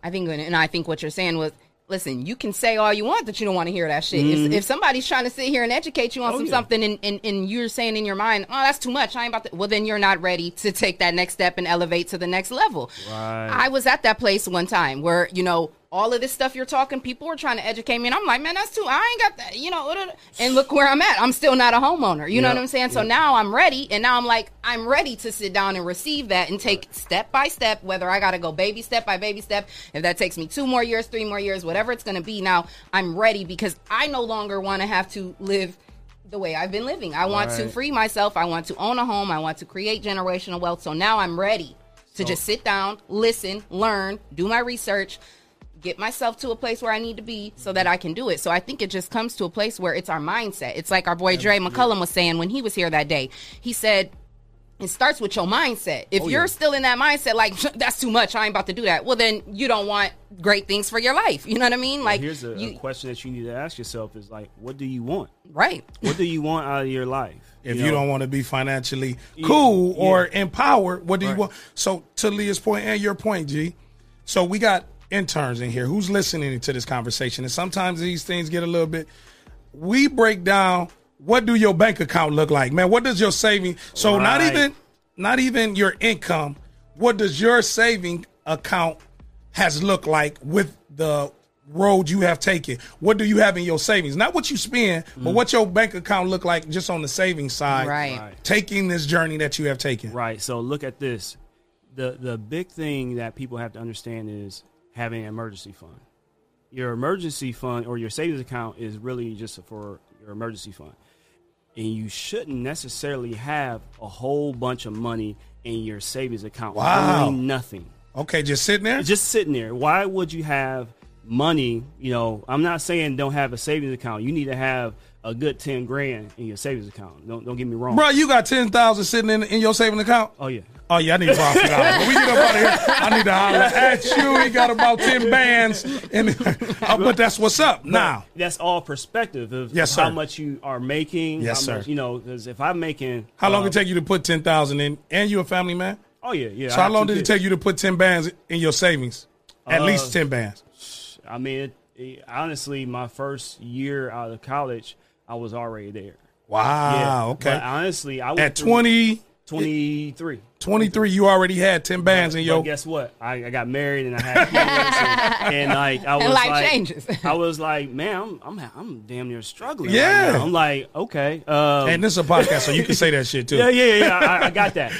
I think and I think what you're saying was. Listen, you can say all you want that you don't want to hear that shit. If, if somebody's trying to sit here and educate you on Mm-hmm. Oh, some yeah. something and, and, and you're saying in your mind, oh, that's too much. I ain't about to. Well, then you're not ready to take that next step and elevate to the next level. Right. I was at that place one time where, you know, all of this stuff you're talking, people were trying to educate me. And I'm like, man, that's too, I ain't got that, you know. And look where I'm at. I'm still not a homeowner. You know what I'm saying? So yep. now I'm ready. And now I'm like, I'm ready to sit down and receive that and take step by step, whether I got to go baby step by baby step. If that takes me two more years, three more years, whatever it's going to be. Now I'm ready because I no longer want to have to live the way I've been living. I want to free myself. I want to own a home. I want to create generational wealth. So now I'm ready to just sit down, listen, learn, do my research, get myself to a place where I need to be so that I can do it. So I think it just comes to a place where it's our mindset. It's like our boy Dre McCullum was saying when he was here that day. He said, it starts with your mindset. If Oh, you're yeah. still in that mindset, like that's too much, I ain't about to do that. Well, then you don't want great things for your life. You know what I mean? Like, Here's a, a question that you need to ask yourself: Is like, what do you want? right? What do you want out of your life? If you, know? don't want to be financially Yeah, cool or yeah. empowered, what do you want? So to Leah's point and your point, G. So we got interns in here who's listening to this conversation, and sometimes these things get a little bit. We break down what do your bank account look like, man. What does your saving? So not even not even your income. What does your saving account has looked like with the road you have taken? What do you have in your savings? Not what you spend, but Mm. what your bank account look like just on the savings side. Right. Right. Taking this journey that you have taken. Right. So look at this. The the big thing that people have to understand is having an emergency fund. Your emergency fund or your savings account is really just for your emergency fund. And you shouldn't necessarily have a whole bunch of money in your savings account. Wow. Nothing. Okay, just sitting there. Just sitting there. Why would you have money? You know, I'm not saying don't have a savings account. You need to have a good ten grand in your savings account. Don't don't get me wrong. Bro, you got ten thousand sitting in in your saving account. Oh yeah. Oh yeah, I need to borrow a few dollars. When we get up out of here, I need to holler at you. He got about ten bands, and uh, but that's what's up now. That's all perspective of Yes, how much you are making. Yes, sir. Much, you know, because if I'm making, How long did it take you to put ten thousand in? And you a family man? Oh yeah, yeah. So I how long did it take you to put ten bands in your savings? At Uh, least ten bands. I mean, it, it- honestly, my first year out of college, I was already there. Wow. yeah. okay. But honestly, I was At went through 20, 23. 23, you already had ten bands in your. guess what? I, I got married and I had kids, and, and like I was And life like, changes. I was like, man, I'm I'm, I'm damn near struggling. right Yeah. now. I'm like, okay, um, And this is a podcast, so you can say that shit too. Yeah, yeah, yeah. I, I got that.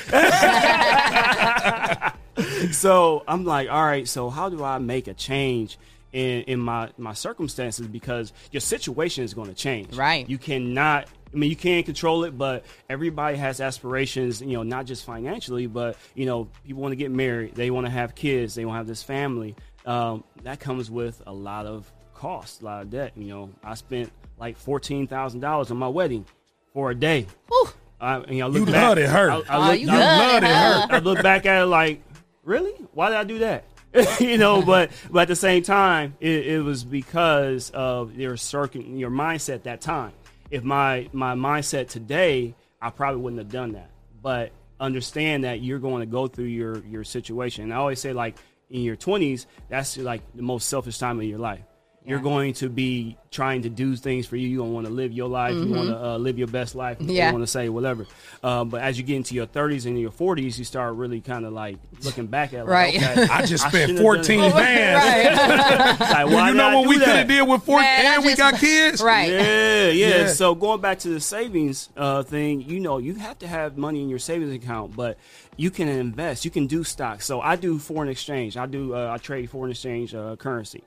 so I'm like, all right. So how do I make a change in in my my circumstances? Because your situation is going to change. Right. You cannot. I mean, you can't control it, but everybody has aspirations. You know, not just financially, but you know, people want to get married. They want to have kids. They want to have this family. Um, that comes with a lot of cost, a lot of debt. You know, I spent like fourteen thousand dollars on my wedding for a day. Whew. I, you know, You look back, loved it hurt. I, I Oh, you I- loved it hurt. I look back at it like, really? Why did I do that? you know, but but at the same time, it, it was because of your circuit, your mindset that time. If my my mindset today, I probably wouldn't have done that. But understand that you're going to go through your your situation. And I always say, like in your 20s, that's like the most selfish time of your life. You're going to be trying to do things for you. You don't want to live your life. You want to uh, live your best life. Yeah. You want to say whatever. Um, but as you get into your 30s and your 40s, you start really kind of like looking back at like, Right. okay, I just spent shouldn't have done fourteen it. bands. right. Like, Well, you know what we could have did with 14 Man, I and we got kids. right. Yeah, yeah, Yeah. So going back to the savings uh, thing, you know, you have to have money in your savings account, but you can invest. You can do stocks. So I do foreign exchange. I do. Uh, I trade foreign exchange uh, currency,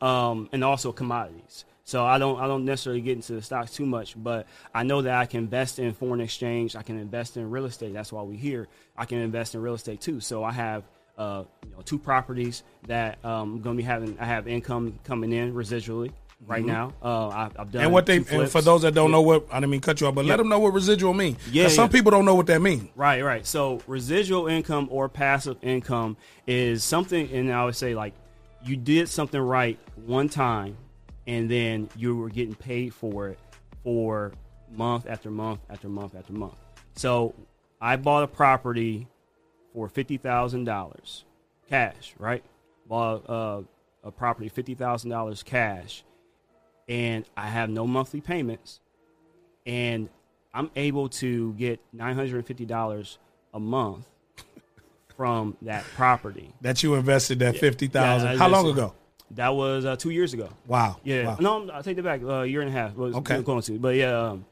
um, and also commodities. So I don't I don't necessarily get into the stocks too much, but I know that I can invest in foreign exchange. I can invest in real estate. That's why we're here. I can invest in real estate too. So I have uh, you know, two properties that um, I'm going to be having. I have income coming in residually right now. Uh, I, I've done Mm-hmm. And what they and for those that don't Yeah. know what I didn't mean cut you off, but let them know what residual mean. 'Cause Yeah, some yeah. people don't know what that mean. Right, right. So residual income or passive income is something, and I would say like you did something right one time, and then you were getting paid for it for month after month after month after month. So I bought a property for fifty thousand dollars cash. Right, bought uh, a property fifty thousand dollars cash, and I have no monthly payments and I'm able to get nine hundred and fifty dollars a month from that property. That you invested that fifty thousand. Yeah, How long ago? That was uh, two years ago. Wow. Yeah, Wow. no, I take that back. A year and a half. Was Okay. going to, but yeah. Um,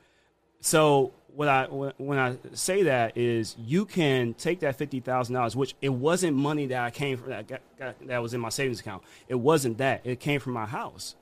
so what I when when I say that is you can take that fifty thousand dollars, which it wasn't money that I came from that got, got, that was in my savings account. It wasn't that. It came from my house.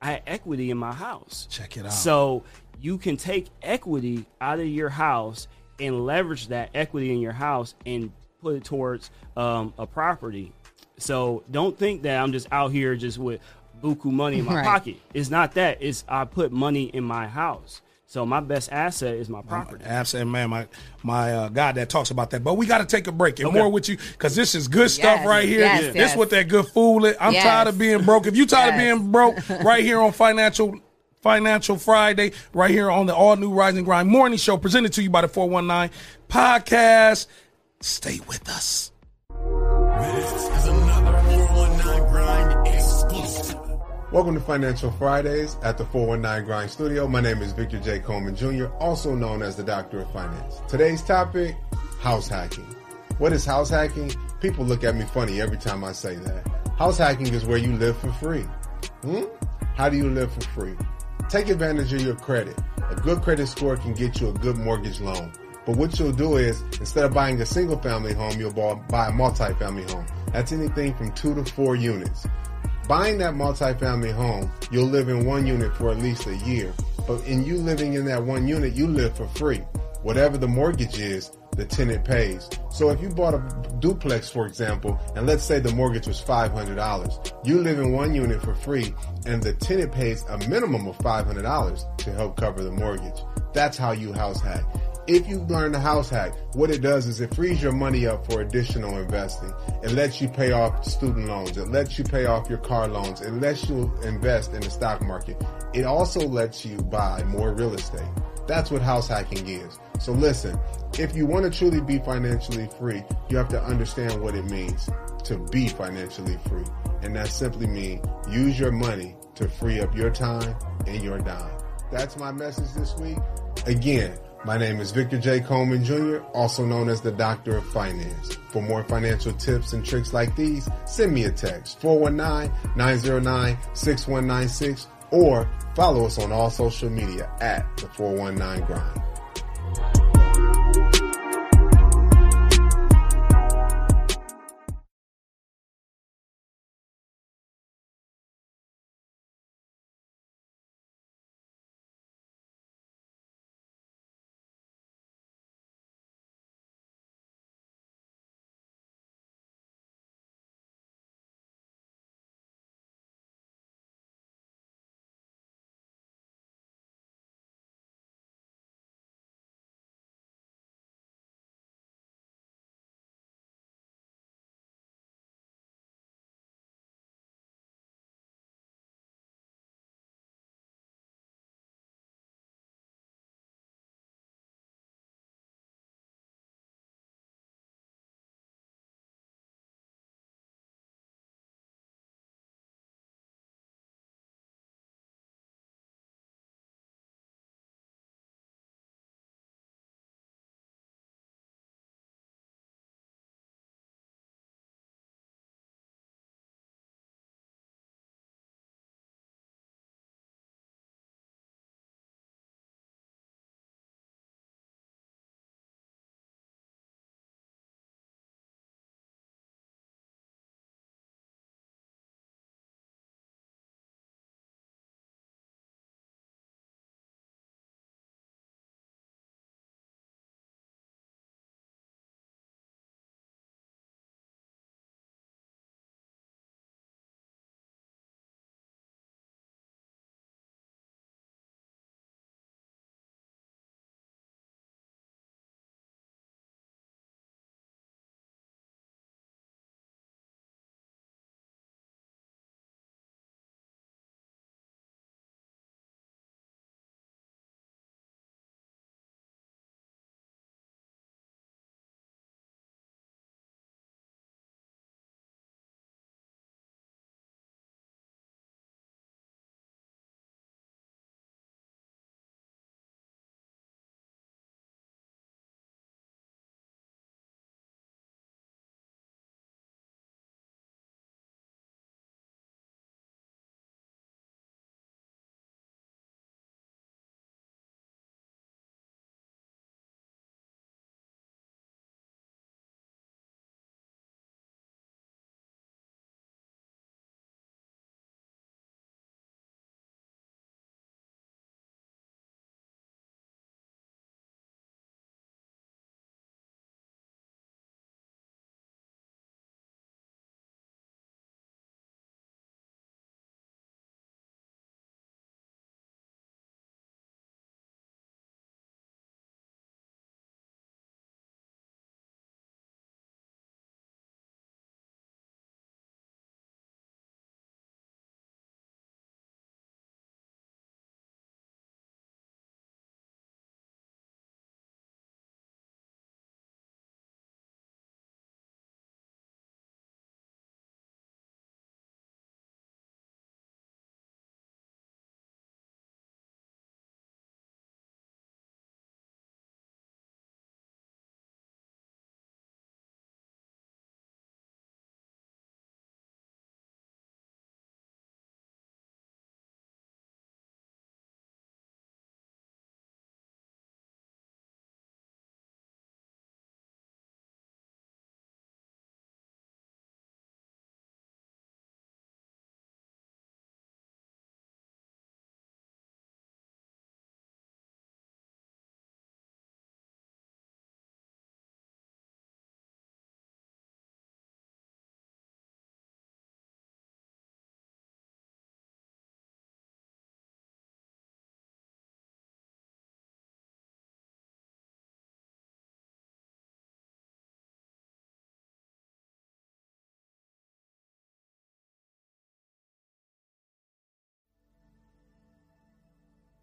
I had equity in my house. Check it out. So you can take equity out of your house and leverage that equity in your house and put it towards um, a property. So don't think that I'm just out here just with buku money in my Right. pocket. It's not that. It's I put money in my house. So my best asset is my property. Absolutely, man. My my uh, guy that talks about that. But we got to take a break and Okay. more with you because this is good stuff Yes, right here. yes, this yes. what that good fool is. I'm Yes. tired of being broke. If you tired Yes. of being broke, right here on Financial Financial Friday, right here on the all new Rising Grind Morning Show, presented to you by the 419 Podcast. Stay with us. This is another 419 Grind exclusive. Welcome to Financial Fridays at the 419 Grind Studio. My name is Victor J. Coleman Jr., also known as the Doctor of Finance. Today's topic house hacking. What is house hacking? People look at me funny every time I say that. House hacking is where you live for free. Hmm? How do you live for free? Take advantage of your credit. A good credit score can get you a good mortgage loan. But what you'll do is, instead of buying a single family home, you'll buy a multi-family home. That's anything from two to four units. Buying that multi-family home, you'll live in one unit for at least a year. But in you living in that one unit, you live for free. Whatever the mortgage is, the tenant pays. So if you bought a duplex, for example, and let's say the mortgage was $500, you live in one unit for free and the tenant pays a minimum of $500 to help cover the mortgage. That's how you house hack. If you learn the house hack, what it does is it frees your money up for additional investing. It lets you pay off student loans. It lets you pay off your car loans. It lets you invest in the stock market. It also lets you buy more real estate. That's what house hacking is. So listen, if you want to truly be financially free, you have to understand what it means to be financially free. And that simply means use your money to free up your time and your dime. That's my message this week. Again, my name is Victor J. Coleman Jr., also known as the Doctor of Finance. For more financial tips and tricks like these, send me a text 419-909-6196 or follow us on all social media at the 419 Grind.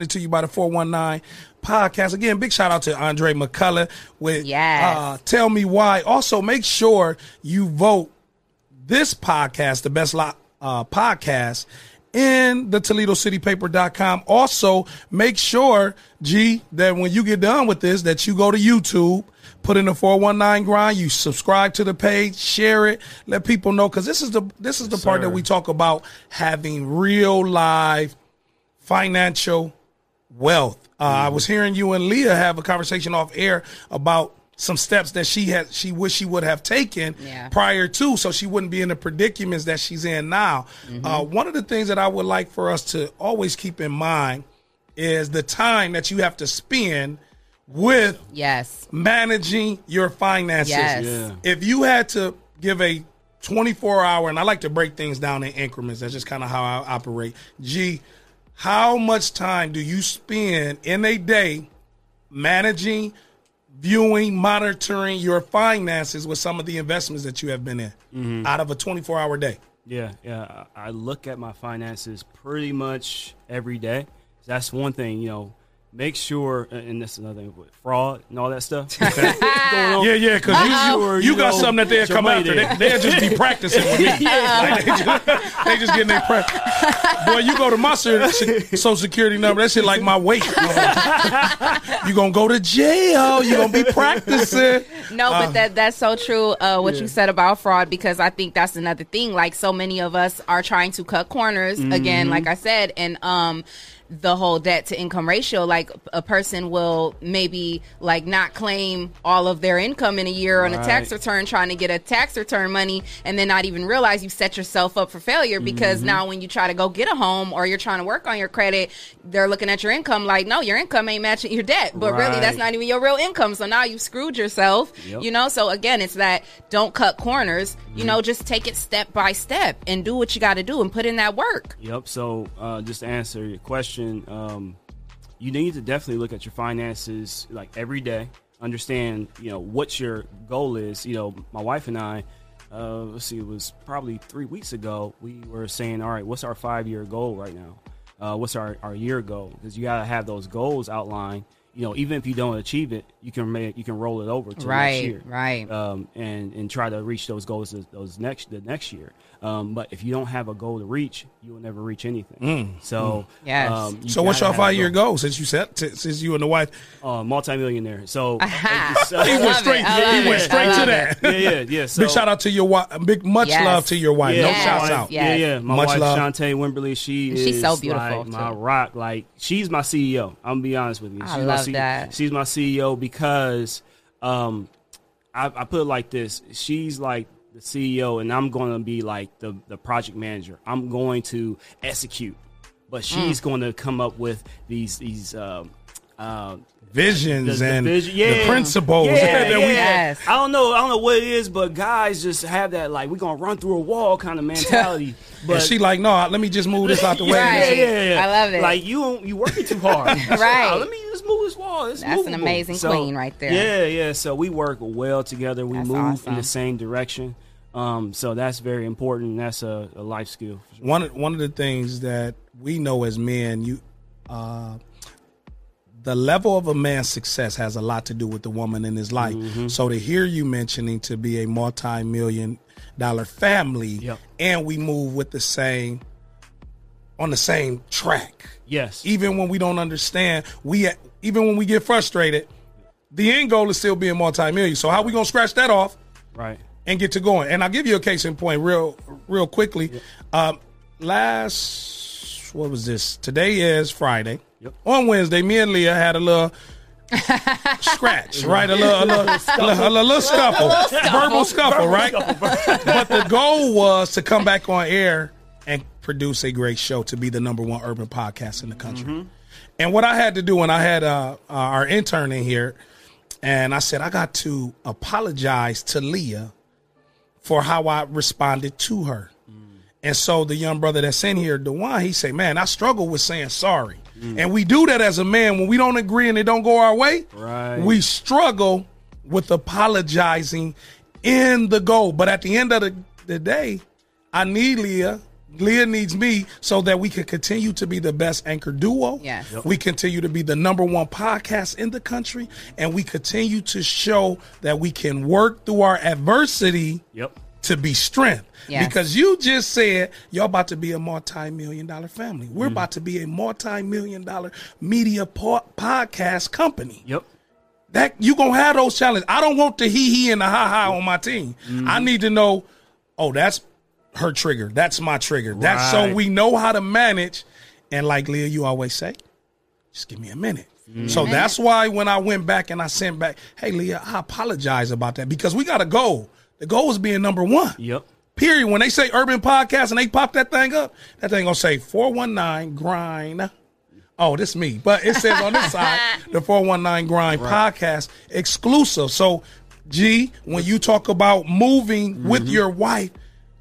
To you by the 419 podcast. Again, big shout out to Andre McCullough with Yes. uh, Tell Me Why. Also, make sure you vote this podcast, the best lo- uh, podcast, in the ToledoCityPaper.com. Also, make sure, G, that when you get done with this, that you go to YouTube, put in the 419 grind, you subscribe to the page, share it, let people know, because this is the this is the part sir. that we talk about having real live financial wealth. Uh, I was hearing you and Leah have a conversation off air about some steps that she had she wish she would have taken Yeah. prior to so she wouldn't be in the predicaments that she's in now. Uh, one of the things that I would like for us to always keep in mind is the time that you have to spend with Yes. managing your finances. Yes. Yeah. If you had to give a 24 hour, and I like to break things down in increments, that's just kind of how I operate. G, how much time do you spend in a day managing, viewing, monitoring your finances with some of the investments that you have been in mm-hmm. out of a 24 hour day? Yeah, yeah. I look at my finances pretty much every day. That's one thing, you know. Make sure, and that's another thing with fraud and all that stuff. going on. Yeah, yeah, because you, Sure, you, you got know, something that they'll come money after. there. They, they'll just be practicing with me. Like, they, just, they just getting their prep. Boy, you go to my ser- social security number, that shit like my weight. you gonna go to jail. You gonna be practicing. No, but that that's so true. Uh, what you said about fraud, because I think that's another thing. Like so many of us are trying to cut corners again, like I said, and um, the whole debt to income ratio. Like a person will maybe like not claim all of their income in a year on a tax return, trying to get a tax return money, and then not even realize you set yourself up for failure because now when you try to go get a home or you're trying to work on your credit, they're looking at your income like, no, your income ain't matching your debt, but really that's not even your real income. So now you've screwed yourself. Yep. You know, so again, it's that don't cut corners. You know, just take it step by step and do what you got to do and put in that work. Yep. So, uh, just to answer your question, um, you need to definitely look at your finances like every day. Understand, you know, what your goal is. You know, my wife and I, uh, let's see, it was probably three weeks ago. We were saying, all right, what's our five year goal right now? Uh, what's our, our year goal? Because you got to have those goals outlined. You know, even if you don't achieve it, you can make you can roll it over to Right, next year, right. um, and and try to reach those goals those- those next the next year. Um, but if you don't have a goal to reach, you will never reach anything. So, Yes. um, So what's gotta your five year goal. goal since you said t- since you and the wife? Uh, multimillionaire. So, Aha. so- He went love straight. it. He went straight to love that. yeah, yeah, yeah. So, Big shout out to your wife. Big much Yes. love to your wife. Yeah, no Yes. shouts my- out. Yeah. Yeah, yeah. My Much wife, love. Shantae Wimberly, she She's is so beautiful, like my rock. Like she's my CEO. I'm gonna be honest with you. She's I my love CEO. that. She's my CEO because um, I, I put it like this. She's like the CEO, and I'm going to be like the the project manager. I'm going to execute, but she's Mm. going to come up with these these. Um, uh, Visions the- the and vision- the principles Yeah, that we yeah. Yes. I don't know. I don't know what it is, but guys just have that like we're gonna run through a wall kind of mentality. But and she like, no, let me just move this out the way. Right. yeah, I love it. Like you, you working too hard. Right. Let me just move this wall. It's That's an movable. amazing queen right there. Yeah, yeah. So we work well together. We That's move in the same direction. Um, so that's very important. That's a, a life skill. one of- one of the things that we know as men, you, uh, the level of a man's success has a lot to do with the woman in his life. Mm-hmm. So to hear you mentioning to be a multi-million dollar family, Yep. and we move with the same on the same track. Yes. Even when we don't understand, we even when we get frustrated, the end goal is still being multi-million. So how we gonna scratch that off? Right. and get to going. And I'll give you a case in point real real quickly. Um, last what was this? Today is Friday. Yep. On Wednesday, me and Leah had a little scratch, right? A little, a little, a little, a little scuffle, verbal scuffle, right? but the goal was to come back on air and produce a great show to be the number one urban podcast in the country. And what I had to do when I had uh, uh, our intern in here, and I said I got to apologize to Leah for how I responded to her. And so the young brother that's in here, Dewan, he say, "Man, I struggle with saying sorry." Mm. And we do that as a man when we don't agree and it don't go our way. Right. We struggle with apologizing in the goal. But at the end of the, the day, I need Leah Leah needs me so that we can continue to be the best anchor duo. Yes. Yep. We continue to be the number one podcast in the country, and we continue to show that we can work through our adversity Yep. to be strength. Yes. Because you just said y'all about to be a multi-million dollar family. We're mm-hmm. about to be a multi-million dollar media po- podcast company. Yep. That you gonna have those challenges. I don't want the hee hee and the ha ha on my team. Mm-hmm. I need to know, oh, that's her trigger. That's my trigger. That's so we know how to manage. And like Leah, you always say, just give me a minute. Mm-hmm. So that's why when I went back and I sent back, hey Leah, I apologize about that because we got a goal. The goal is being number one. Yep. Period. When they say urban podcast and they pop that thing up, that thing gonna say 419 grind. Oh, this me. But it says on this side, the 419 grind podcast exclusive. So G, when you talk about moving with your wife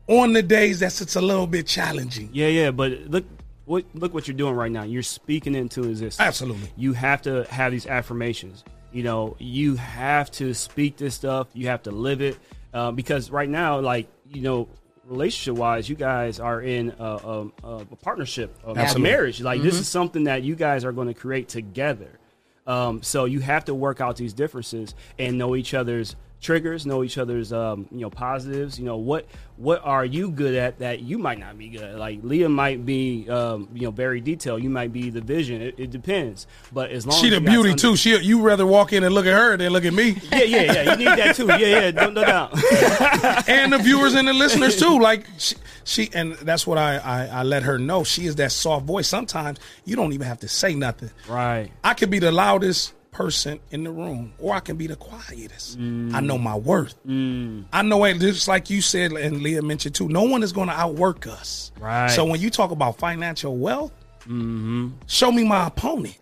on the days that's it's a little bit challenging. Yeah, yeah, but look what look what you're doing right now. You're speaking into existence. Absolutely. You have to have these affirmations. You know, you have to speak this stuff. You have to live it uh, because right now, like you know, relationship wise, you guys are in a, a, a partnership, a marriage. Like this is something that you guys are going to create together. Um, so you have to work out these differences and know each other's triggers, know each other's um, you know positives. You know what what are you good at that you might not be good at. Like Leah might be um, you know very detailed. You might be the vision. It, it depends. But as long She as the beauty too. She you rather walk in and look at her than look at me. Yeah, yeah, yeah. You need that too. Yeah, yeah. No, no doubt. and the viewers and the listeners too. Like she, she and that's what I, I I let her know. She is that soft voice. Sometimes you don't even have to say nothing. right. I could be the loudest person in the room, or I can be the quietest. Mm. I know my worth. Mm. I know it. Just like you said, and Leah mentioned too. No one is going to outwork us. Right. So when you talk about financial wealth, mm-hmm. show me my opponent.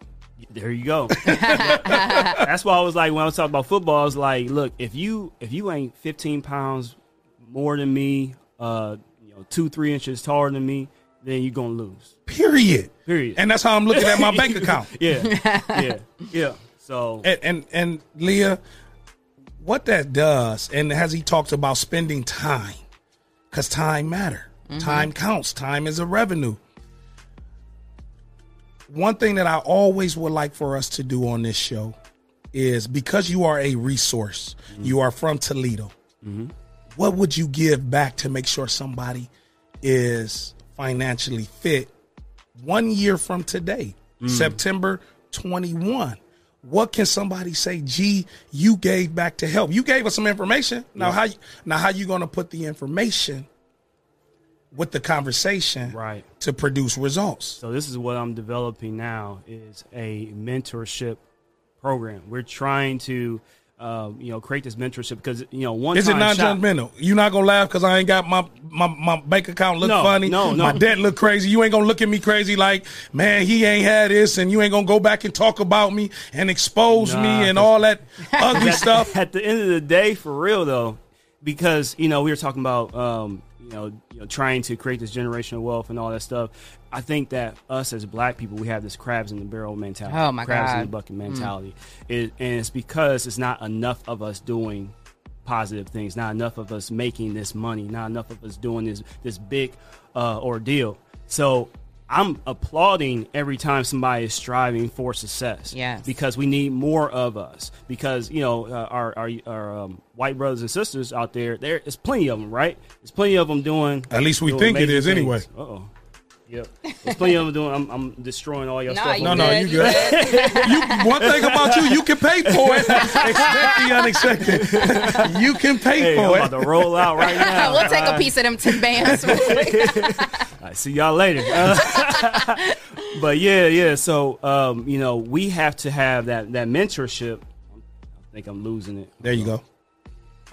There you go. That's why I was like when I was talking about football, I was like, look, if you if you ain't 15 pounds more than me, uh, you know, two three inches taller than me, then you're gonna lose. Period. Period. And that's how I'm looking at my bank account. Yeah, yeah, yeah. So and, and and Leah, what that does, and has he talked about spending time? Because time matter. Mm-hmm. Time counts. Time is a revenue. One thing that I always would like for us to do on this show is because you are a resource, mm-hmm. you are from Toledo. Mm-hmm. What would you give back to make sure somebody is financially fit one year from today, mm. September 21. What can somebody say? Gee, you gave back to help. You gave us some information. Now how you, now how you going to put the information with the conversation Right. to produce results? So this is what I'm developing now is a mentorship program. We're trying to, um, you know, create this mentorship because you know one Is it non shop- judgmental? You not gonna laugh because I ain't got my, my my bank account look No, funny. no, no. My debt look crazy. You ain't gonna look at me crazy like, man, he ain't had this, and you ain't gonna go back and talk about me and expose Nah, me and all that ugly stuff. At the end of the day, for real though, because you know we were talking about um, you know you know trying to create this generational wealth and all that stuff. I think that us as black people, we have this crabs in the barrel mentality. Oh, my crabs in the bucket mentality, it, and it's because it's not enough of us doing positive things, not enough of us making this money, not enough of us doing this this big uh, ordeal. So. I'm applauding every time somebody is striving for success. Yes. Because we need more of us. Because you know uh, our our, our um, white brothers and sisters out there, there is plenty of them, right? There's plenty of them doing. At least we doing think it is amazing is anyway. Uh oh. Yep. There's plenty of them doing. I'm, I'm destroying all your Nah, stuff. you No, over no, you good. you, one thing about you, you can pay for it. Expect the unexpected. you can pay Hey, I'm for about it. to roll out right now. we'll take a piece of them ten bands. I see y'all later. Uh, but yeah, yeah. So um, you know, we have to have that that mentorship. I think I'm losing it. There you go.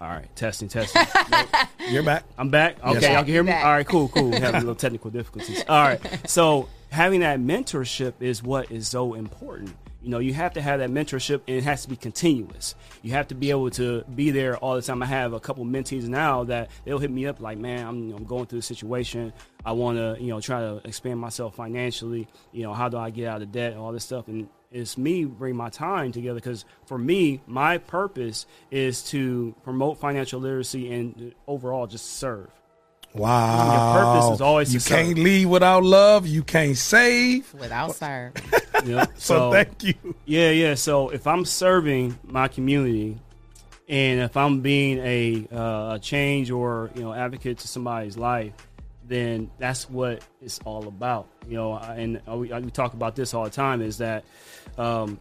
All right, testing, testing. You're back. I'm back. Okay, sir. y'all can hear me. Back. All right, cool, cool. We have a little technical difficulties. All right, so having that mentorship is what is so important. You know, you have to have that mentorship, and it has to be continuous. You have to be able to be there all the time. I have a couple mentees now that they'll hit me up like, "Man, I'm, you know, I'm going through a situation. I want to, you know, try to expand myself financially. You know, how do I get out of debt? And all this stuff." And it's me bring my time together because for me, my purpose is to promote financial literacy and overall just serve. Wow. Your purpose is always you to can't leave without love. You can't save. Without serve. You know? So, thank you. Yeah, yeah. So if I'm serving my community, and if I'm being a, uh, a change or you know advocate to somebody's life, then that's what it's all about. You know, and we, we talk about this all the time. Is that um,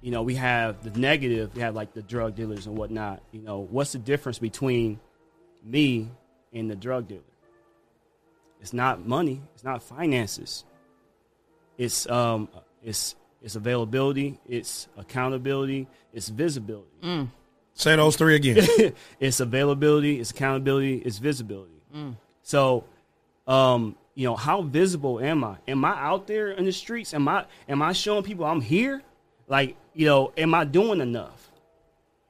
you know we have the negative, we have like the drug dealers and whatnot. You know, what's the difference between me and the drug dealer? It's not money. It's not finances. It's um, it's it's availability. It's accountability. It's visibility. Say those three again. it's availability. It's accountability. It's visibility. So, um, you know, how visible am I? Am I out there in the streets? Am I am I showing people I'm here? Like, you know, am I doing enough?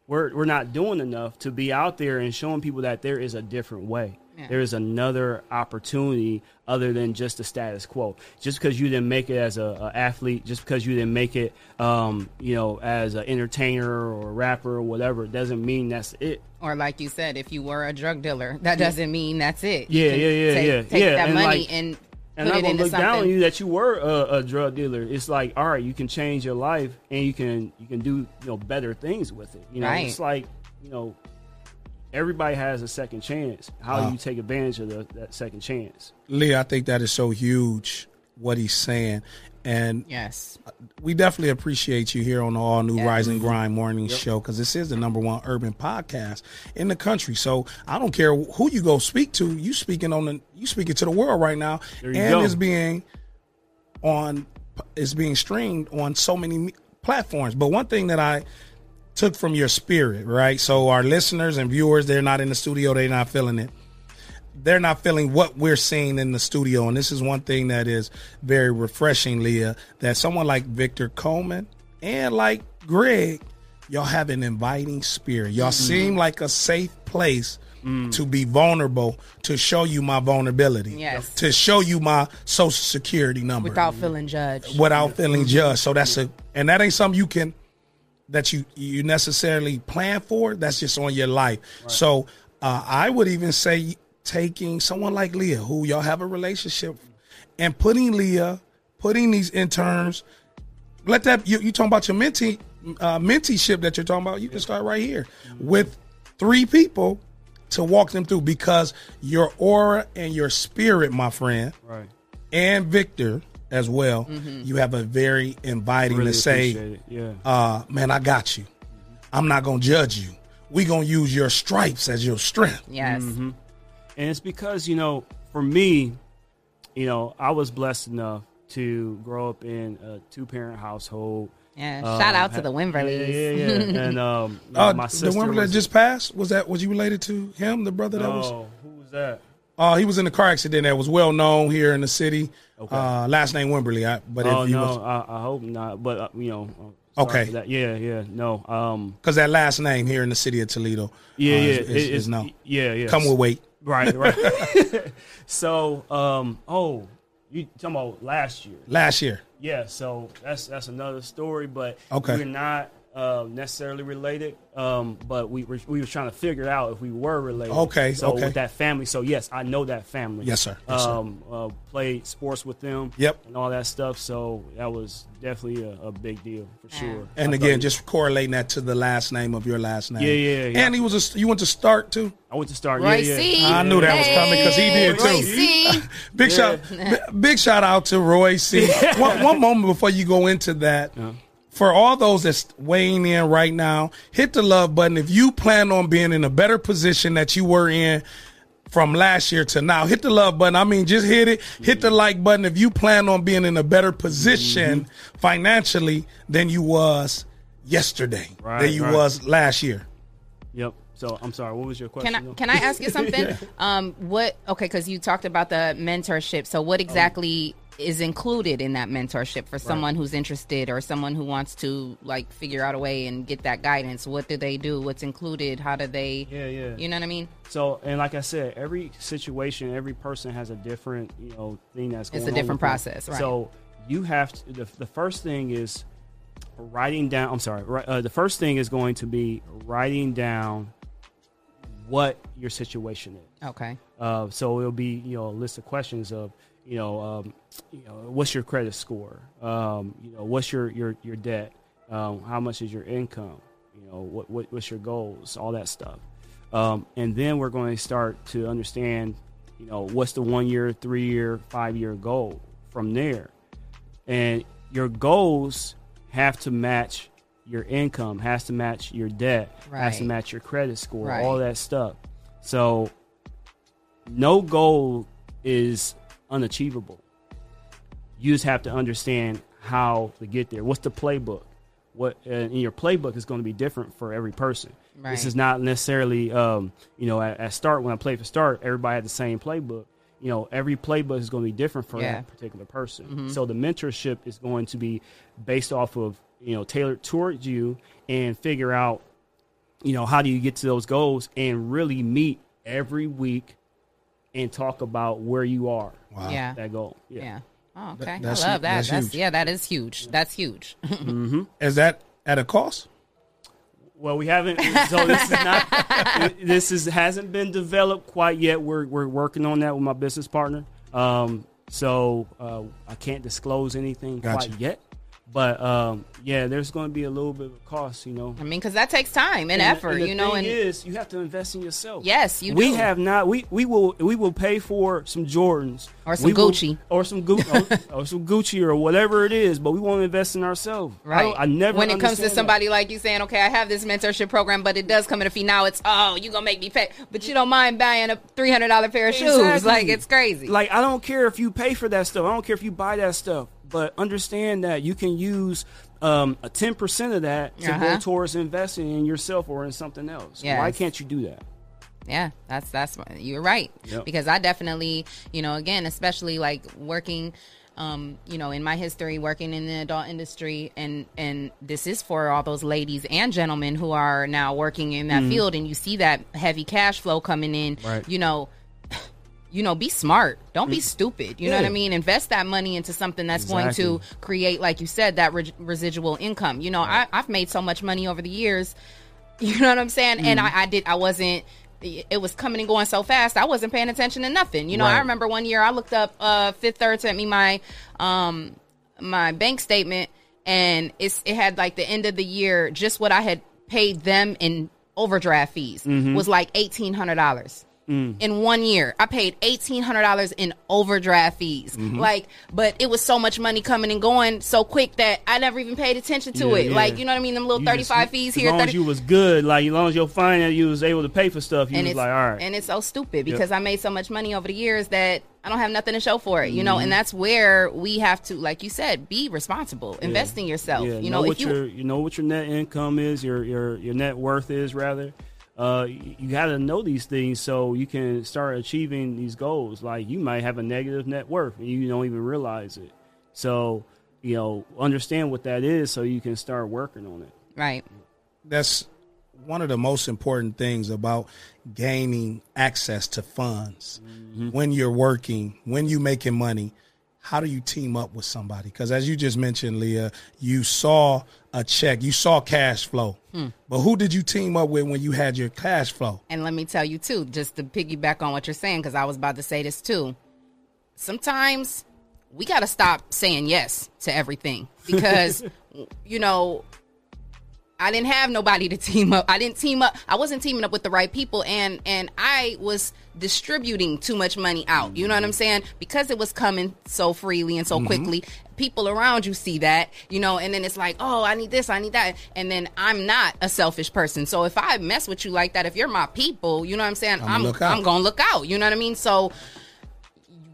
We're we're not doing enough to be out there and showing people that there is a different way. Yeah. There is another opportunity other than just the status quo. Just because you didn't make it as a, a athlete, just because you didn't make it, um, you know, as an entertainer or a rapper or whatever, doesn't mean that's it. Or like you said, if you were a drug dealer, that doesn't mean that's it. Yeah, yeah, yeah, take, yeah. Take Yeah, that and, money like- and and put I'm gonna look down on you that you were a, a drug dealer. It's like, all right, you can change your life and you can you can do you know better things with it. You know, Right. it's like you know, everybody has a second chance. How Wow. do you take advantage of the, that second chance? Lee, I think that is so huge what he's saying. And Yes. we definitely appreciate you here on the all new Yeah. Rise and Grind Morning Show because this is the number one urban podcast in the country. So I don't care who you go speak to, you speaking on the you speaking to the world right now, and go. it's being on it's being streamed on so many platforms. But one thing that I took from your spirit, right? So our listeners and viewers, they're not in the studio, they're not feeling it they're not feeling what we're seeing in the studio. And this is one thing that is very refreshing, Leah, that someone like Victor Coleman and like Greg, y'all have an inviting spirit. Y'all mm-hmm. seem like a safe place mm. to be vulnerable, to show you my vulnerability, Yes. to show you my social security number Without feeling judged. without feeling judged. So that's a, and that ain't something you can, that you you necessarily plan for. That's just on your life. So uh, I would even say taking someone like Leah, who y'all have a relationship, and putting Leah, putting these interns, let that you you talking about your mentee uh, menteeship that you're talking about. You can start right here with three people to walk them through because your aura and your spirit, my friend, Right. and Victor as well, you have a very inviting Really to say. Yeah. uh, man, I got you. I'm not gonna judge you. We gonna use your stripes as your strength. Yes. Mm-hmm. And it's because, you know, for me, you know, I was blessed enough to grow up in a two parent household. Yeah. Um, Shout out to the Wimberlys. Yeah, yeah, yeah. and um, Uh, my the sister one that just passed was that was you related to him, the brother that was? Oh, who was that? Uh, he was in a car accident that was well known here in the city. Okay. Uh, last name Wimberly, I, but oh if he no, was I, I hope not. But uh, you know, uh, Okay. that. Yeah, yeah, no. Um, because that last name here in the city of Toledo, yeah, uh, yeah, is, it- is, it's is no. Yeah, yeah. Come with weight. Right, right. so, um, oh, you talking about last year? Last year, Yeah, so that's that's another story, but Okay. we're not uh, necessarily related. Um, but we were we were trying to figure out if we were related. Okay, so okay. with that family, so yes, I know that family. Yes, sir. Yes, sir. um, uh, played sports with them. Yep. and all that stuff. So that was definitely a, a big deal for sure. and I again, thought- just correlating that to the last name of your last name. Yeah, yeah, yeah. And he was a you went to start too. I went to start. Roy yeah, yeah. C. I knew that was coming because he did, too. Roy C. Big shout, bi- big shout out to Roy C. one, one moment before you go into that, for all those that's weighing in right now, hit the love button if you plan on being in a better position that you were in from last year to now. Hit the love button. I mean, just hit it. Hit the like button if you plan on being in a better position financially than you was yesterday, Right, than you right. was last year. Yep. So I'm sorry. What was your question? Can I can I ask you something? Um, what? Okay, because you talked about the mentorship. So, what exactly is included in that mentorship for someone who's interested or someone who wants to like figure out a way and get that guidance? What do they do? What's included? How do they? Yeah, yeah. You know what I mean? So, and like I said, every situation, every person has a different, you know, thing that's going It's a different them. process, right. So, you have to. The, the first thing is writing down. I'm sorry. Uh, the first thing is going to be writing down what your situation is. Okay. Uh, so it'll be you know a list of questions of you know um, you know what's your credit score, um, you know what's your your your debt, um, how much is your income, you know what, what what's your goals, all that stuff, um, and then we're going to start to understand you know what's the one year, three year, five year goal from there, and your goals have to match your income, has to match your debt, has to match your credit score, Right. all that stuff. So no goal is unachievable. You just have to understand how to get there. What's the playbook? What and your playbook is going to be different for every person. This is not necessarily, um, you know, at, at start when I played for start, everybody had the same playbook. You know, every playbook is going to be different for Yeah. that particular person. So the mentorship is going to be based off of you know tailored towards you and figure out you know how do you get to those goals and really meet every week and talk about where you are Wow. Yeah. that goal yeah, Yeah. Oh, okay. that's- I love that. that's That's, huge. yeah, that is huge. That's huge. Is that at a cost? well we haven't so this is not this is hasn't been developed quite yet we're, we're working on that with my business partner um, so uh, i can't disclose anything Gotcha. quite yet but um, yeah there's going to be a little bit of a cost you know I mean, because that takes time and, And effort, and you know. And is, you have to invest in yourself. Yes, you We do. have not. We we will we will pay for some Jordans Or some We will- Gucci. or some Gucci or, or some Gucci or whatever it is, but we won't invest in ourselves. Right. don't- I never. When it comes to understand that. somebody like you saying, "Okay, I have this mentorship program, but it does come at a fee." Now it's, "Oh, you gonna make me pay," but you don't mind buying a three hundred dollar pair of shoes. Like it's crazy. Like I don't care if you pay for that stuff. I don't care if you buy that stuff, but understand that you can use um, a ten percent of that to Uh-huh. go towards investing in yourself or in something else. Why can't you do that? Yeah, that's that's you're right. Yep. Because I definitely, you know, again, especially like working um, you know, in my history working in the adult industry and and this is for all those ladies and gentlemen who are now working in that field and you see that heavy cash flow coming in. Right. you know, you know, be smart. Don't be stupid. You know what I mean? Invest that money into something that's going to create, like you said, that re- residual income. You know, I, I've made so much money over the years. You know what I'm saying? And Mm-hmm. I, I did. I wasn't. It was coming and going so fast. I wasn't paying attention to nothing. You know, I remember one year I looked up. Uh, Fifth Third sent me my um my bank statement, and it's it had like the end of the year, just what I had paid them in overdraft fees Mm-hmm. was like eighteen hundred dollars. Mm. In one year, I paid eighteen hundred dollars in overdraft fees. Mm-hmm. Like, but it was so much money coming and going so quick that I never even paid attention to Yeah, it. yeah. Like, you know what I mean? Them little thirty five thirty just- five fees as here, long 30, as you was good, like as long as your finance, you was able to pay for stuff. You and was it's like, all right, and it's so stupid because I made so much money over the years that I don't have nothing to show for it, you know. Mm-hmm. And that's where we have to, like you said, be responsible, invest in yourself. Yeah, you know, what if you your you know what your net income is, your your your net worth is rather. Uh, you, you got to know these things so you can start achieving these goals. Like you might have a negative net worth and you don't even realize it. So you know, understand what that is so you can start working on it. right, That's one of the most important things about gaining access to funds when you're working, when you're making money. How do you team up with somebody? Because as you just mentioned, Leah, you saw a check, you saw cash flow, hmm. but who did you team up with when you had your cash flow? and let me tell you too, just to piggyback on what you're saying, because I was about to say this too. Sometimes we got to stop saying yes to everything because, you know, I didn't have nobody to team up. I didn't team up. I wasn't teaming up with the right people, and and I was distributing too much money out. You know what I'm mm-hmm. saying? Because it was coming so freely and so mm-hmm. quickly. People around you see that, you know, and then it's like, oh, I need this, I need that, and then I'm not a selfish person. So if I mess with you like that, if you're my people, you know what I'm saying? I'm out. I'm gonna look out. You know what I mean? So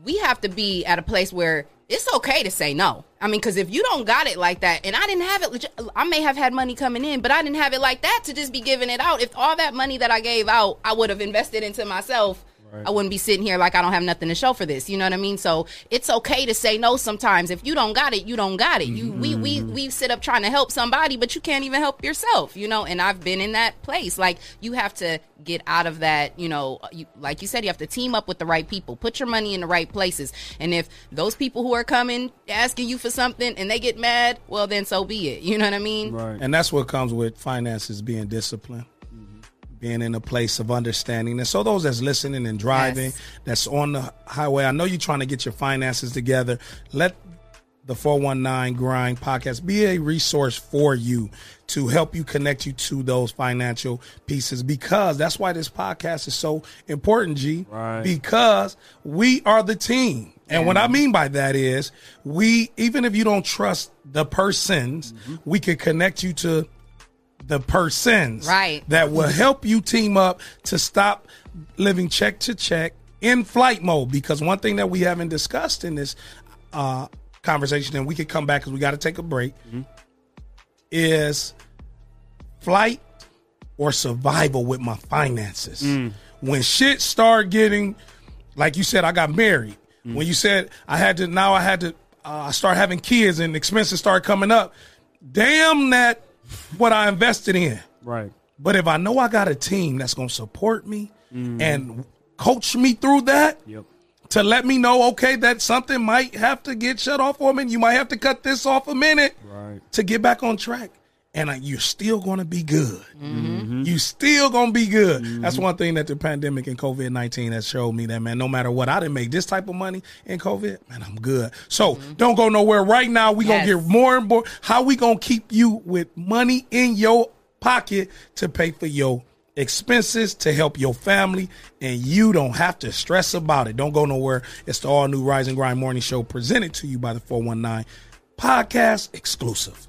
we have to be at a place where it's okay to say no. I mean, because if you don't got it like that, and I didn't have it, I may have had money coming in, but I didn't have it like that to just be giving it out. If all that money that I gave out, I would have invested into myself. I wouldn't be sitting here like I don't have nothing to show for this. You know what I mean? So it's okay to say no sometimes. If you don't got it, you don't got it. You mm-hmm. we we we sit up trying to help somebody, but you can't even help yourself. You know, and I've been in that place. Like you have to get out of that. You know, you, like you said, you have to team up with the right people. Put your money in the right places. And if those people who are coming asking you for something and they get mad, well then so be it. You know what I mean? Right. And that's what comes with finances being disciplined. Being in a place of understanding. And so those that's listening and driving, Yes. that's on the highway, I know you're trying to get your finances together. Let the 419 Grind podcast be a resource for you to help you connect you to those financial pieces because that's why this podcast is so important, G. Right. Because we are the team. And what I mm-hmm. mean by that is we, even if you don't trust the persons, mm-hmm. we can connect you to the persons Right. that will help you team up to stop living check to check in flight mode. Because one thing that we haven't discussed in this uh, conversation and we could come back because we got to take a break is flight or survival with my finances. When shit start getting like you said i got married. When you said i had to now i had to uh, start having kids and expenses start coming up. Damn that what i invested in Right. but if I know I got a team that's going to support me mm. and coach me through that Yep. to let me know, okay, that something might have to get shut off for a minute. You might have to cut this off a minute Right. to get back on track. And you're still going to be good. Mm-hmm. You still going to be good. Mm-hmm. That's one thing that the pandemic and COVID 19 has showed me that, man, no matter what, I didn't make this type of money in COVID, man, I'm good. So mm-hmm. don't go nowhere. Right now, we going to Yes. get more and more. How we going to keep you with money in your pocket to pay for your expenses to help your family and you don't have to stress about it don't go nowhere it's the all new rise and grind morning show presented to you by the 419 podcast exclusive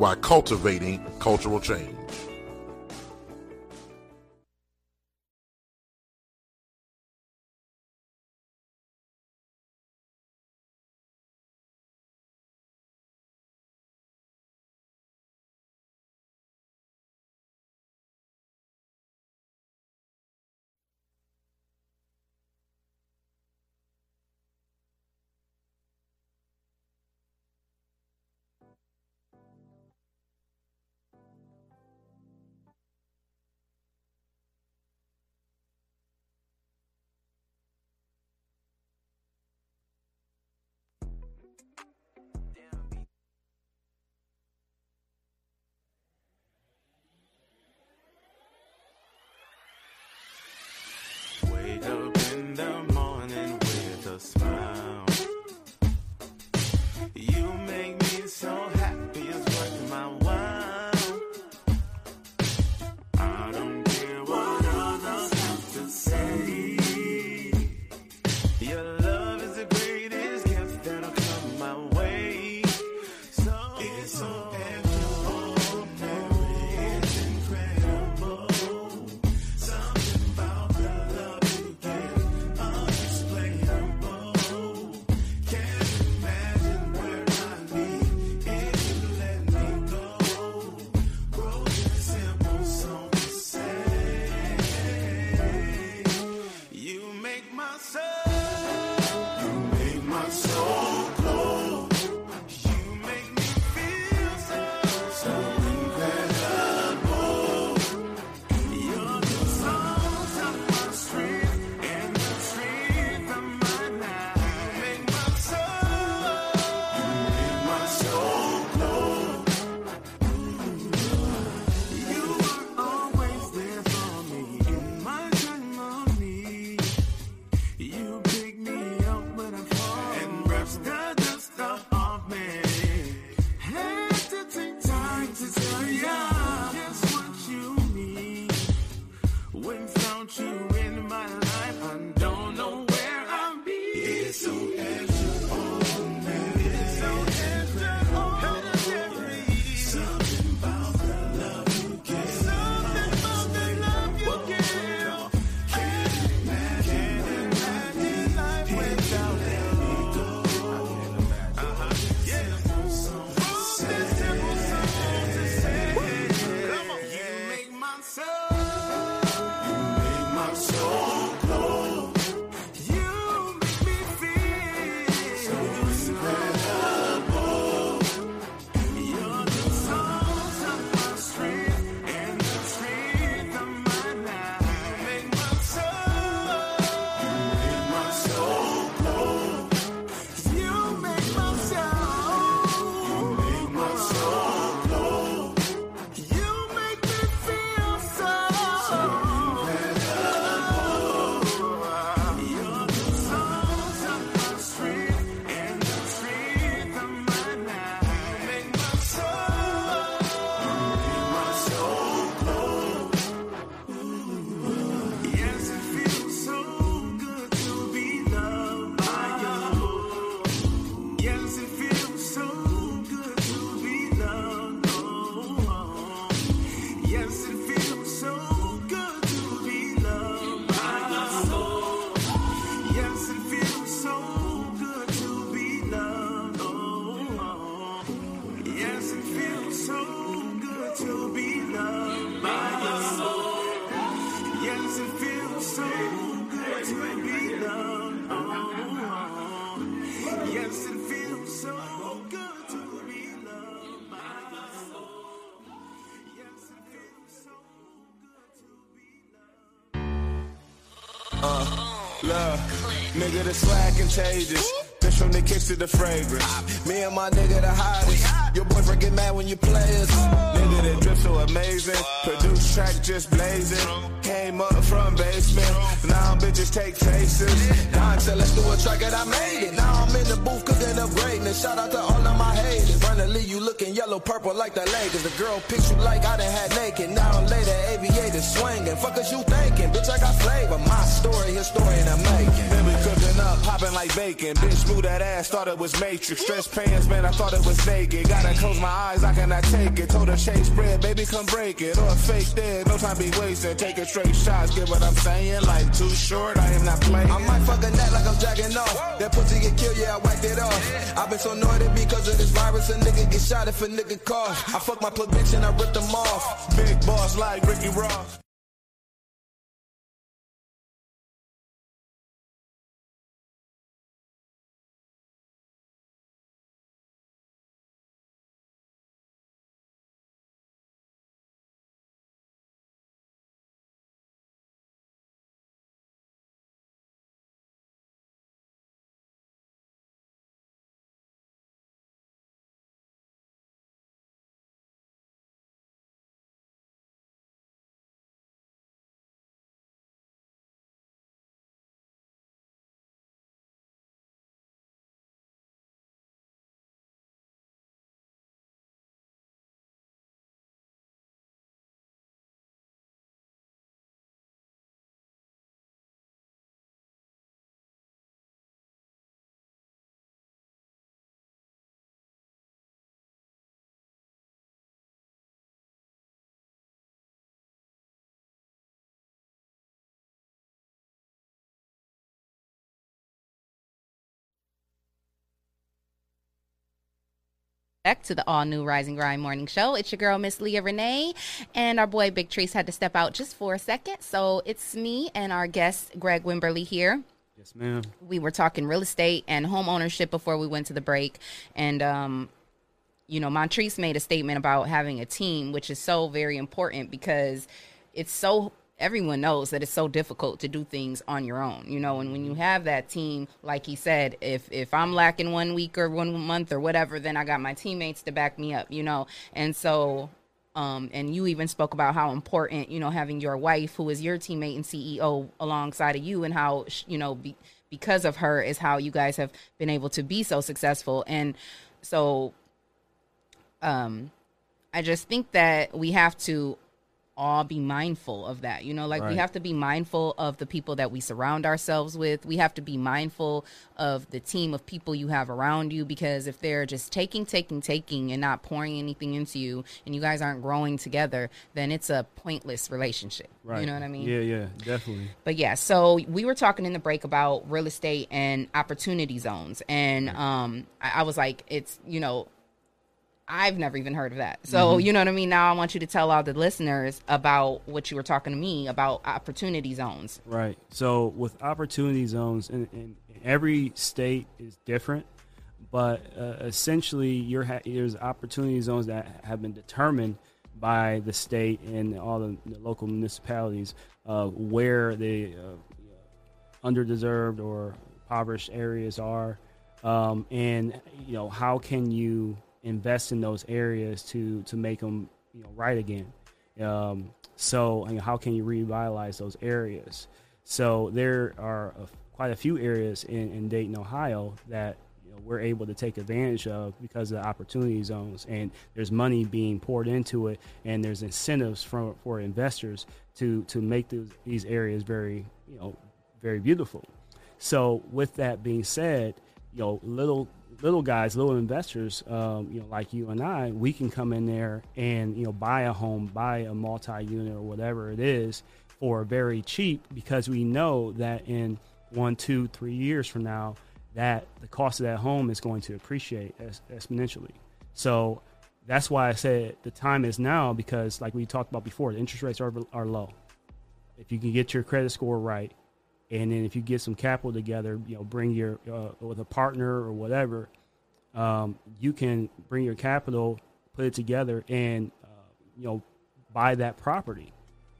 while cultivating cultural change. Nigga, the swag contagious. Bitch from the kicks to the fragrance. Me and my nigga the hottest. Your boyfriend get mad when you play us. Nigga that drip so amazing. Produce track just blazing. Came up from basement. Now bitches take faces. Now said let's do a track and I made it. Now I'm in the booth cooking up greatness. Shout out to all of my haters. To you looking yellow purple like the Lakers. The girl picks you like I done had naked. Now I'm later aviator swinging. Fuck is you thinking? Bitch, I got flavor. My story, his story in the making. Like bacon. Bitch, move that ass, thought it was Matrix. Stress pants, man, I thought it was naked. Gotta close my eyes, I cannot take it. Told her shake spread, baby, come break it. Or fake dead, no time be wasted. Taking straight shots, get what I'm saying? Life too short, I am not playing. I might fuck a net like I'm jacking off. That pussy get killed, yeah, I wiped it off. I've been so annoyed because of this virus, a nigga get shot if a nigga cough. I fuck my plug bitch and I rip them off. Big boss like Ricky Ross. Back to the all new Rise and Grind morning show. It's your girl, Miss Leah Renee, and our boy Big Trees had to step out just for a second. So it's me and our guest, Greg Wimberly, here. Yes, ma'am. We were talking real estate and home ownership before we went to the break. And, um, you know, Montrese made a statement about having a team, which is so very important because it's so everyone knows that it's so difficult to do things on your own you know and when you have that team like he said if if i'm lacking one week or one month or whatever then i got my teammates to back me up you know and so um and you even spoke about how important you know having your wife who is your teammate and ceo alongside of you and how you know be, because of her is how you guys have been able to be so successful. And so um i just think that we have to all be mindful of that. You know, like we have to be mindful of the people that we surround ourselves with. We have to be mindful of the team of people you have around you because if they're just taking, taking, taking and not pouring anything into you and you guys aren't growing together, then it's a pointless relationship. Right. You know what I mean? Yeah, yeah, definitely. But yeah, so we were talking in the break about real estate and opportunity zones, and um, I, I was like, it's you know, I've never even heard of that. So Mhm. you know what I mean. Now I want you to tell all the listeners about what you were talking to me about opportunity zones. Right. So with opportunity zones, and, and every state is different, but uh, essentially, you're ha- there's opportunity zones that have been determined by the state and all the, the local municipalities uh, where the uh, underdeserved or impoverished areas are, um, and you know how can you invest in those areas to to make them you know right again. Um, so, I mean, how can you revitalize those areas? So, there are a, quite a few areas in, in Dayton, Ohio, that you know, we're able to take advantage of because of the opportunity zones, and there's money being poured into it, and there's incentives for for investors to to make those, these areas very you know very beautiful. So, with that being said, you know, little little guys, little investors, um, you know, like you and I, we can come in there and you know buy a home, buy a multi-unit or whatever it is for very cheap because we know that in one, two, three years from now, that the cost of that home is going to appreciate exponentially. So that's why I said the time is now because, like we talked about before, the interest rates are are low. If you can get your credit score right, and then if you get some capital together, you know, bring your uh, with a partner or whatever, um, you can bring your capital, put it together, and uh, you know buy that property,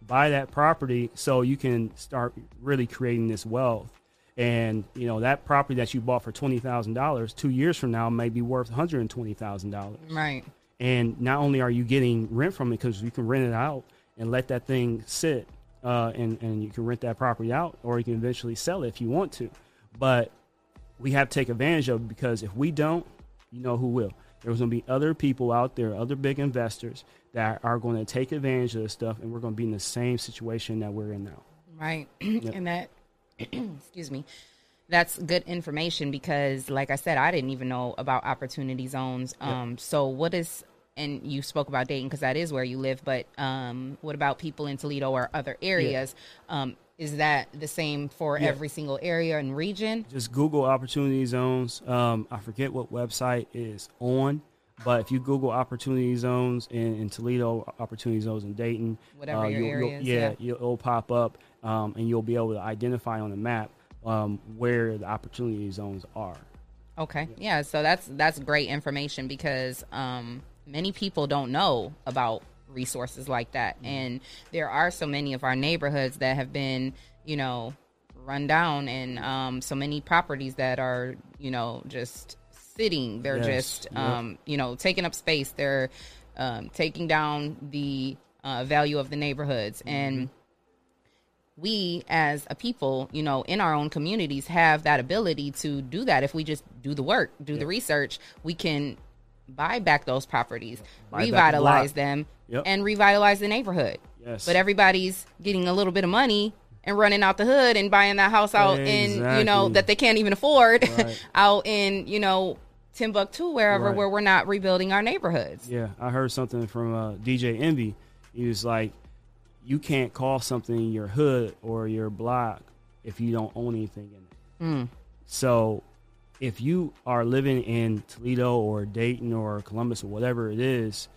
buy that property, so you can start really creating this wealth. And you know that property that you bought for twenty thousand dollars, two years from now may be worth one hundred and twenty thousand dollars. Right. And not only are you getting rent from it because you can rent it out and let that thing sit, uh, and and you can rent that property out, or you can eventually sell it if you want to. But we have to take advantage of it because if we don't, you know who will. There's going to be other people out there, other big investors that are going to take advantage of this stuff, and we're going to be in the same situation that we're in now. Right. and that, excuse me, that's good information because, like I said, I didn't even know about opportunity zones. Um, So, what is, and you spoke about Dayton because that is where you live, but um, what about people in Toledo or other areas? Um, is that the same for Yeah. every single area and region? Just Google opportunity zones. Um, I forget what website is on, but if you Google opportunity zones in, in Toledo, opportunity zones in Dayton, Whatever your you'll- you'll- is, yeah, yeah. You'll, it'll pop up, um, and you'll be able to identify on the map um, where the opportunity zones are. Okay. Yeah. So that's that's great information because um, many people don't know about resources like that, and there are so many of our neighborhoods that have been, you know, run down, and um, so many properties that are, you know, just sitting. They're Yes. just, Yep. um, you know, taking up space. They're um, taking down the uh, value of the neighborhoods, and we as a people, you know, in our own communities have that ability to do that. If we just do the work, do the research, we can buy back those properties, Buy back the revitalize them, Yep. and revitalize the neighborhood. Yes. But everybody's getting a little bit of money and running out the hood and buying that house out in, you know, that they can't even afford Right. out in, you know, Timbuktu, wherever, Right. where we're not rebuilding our neighborhoods. Yeah, I heard something from uh, DJ Envy. He was like, "You can't call something your hood or your block if you don't own anything in it." So, if you are living in Toledo or Dayton or Columbus or whatever it is,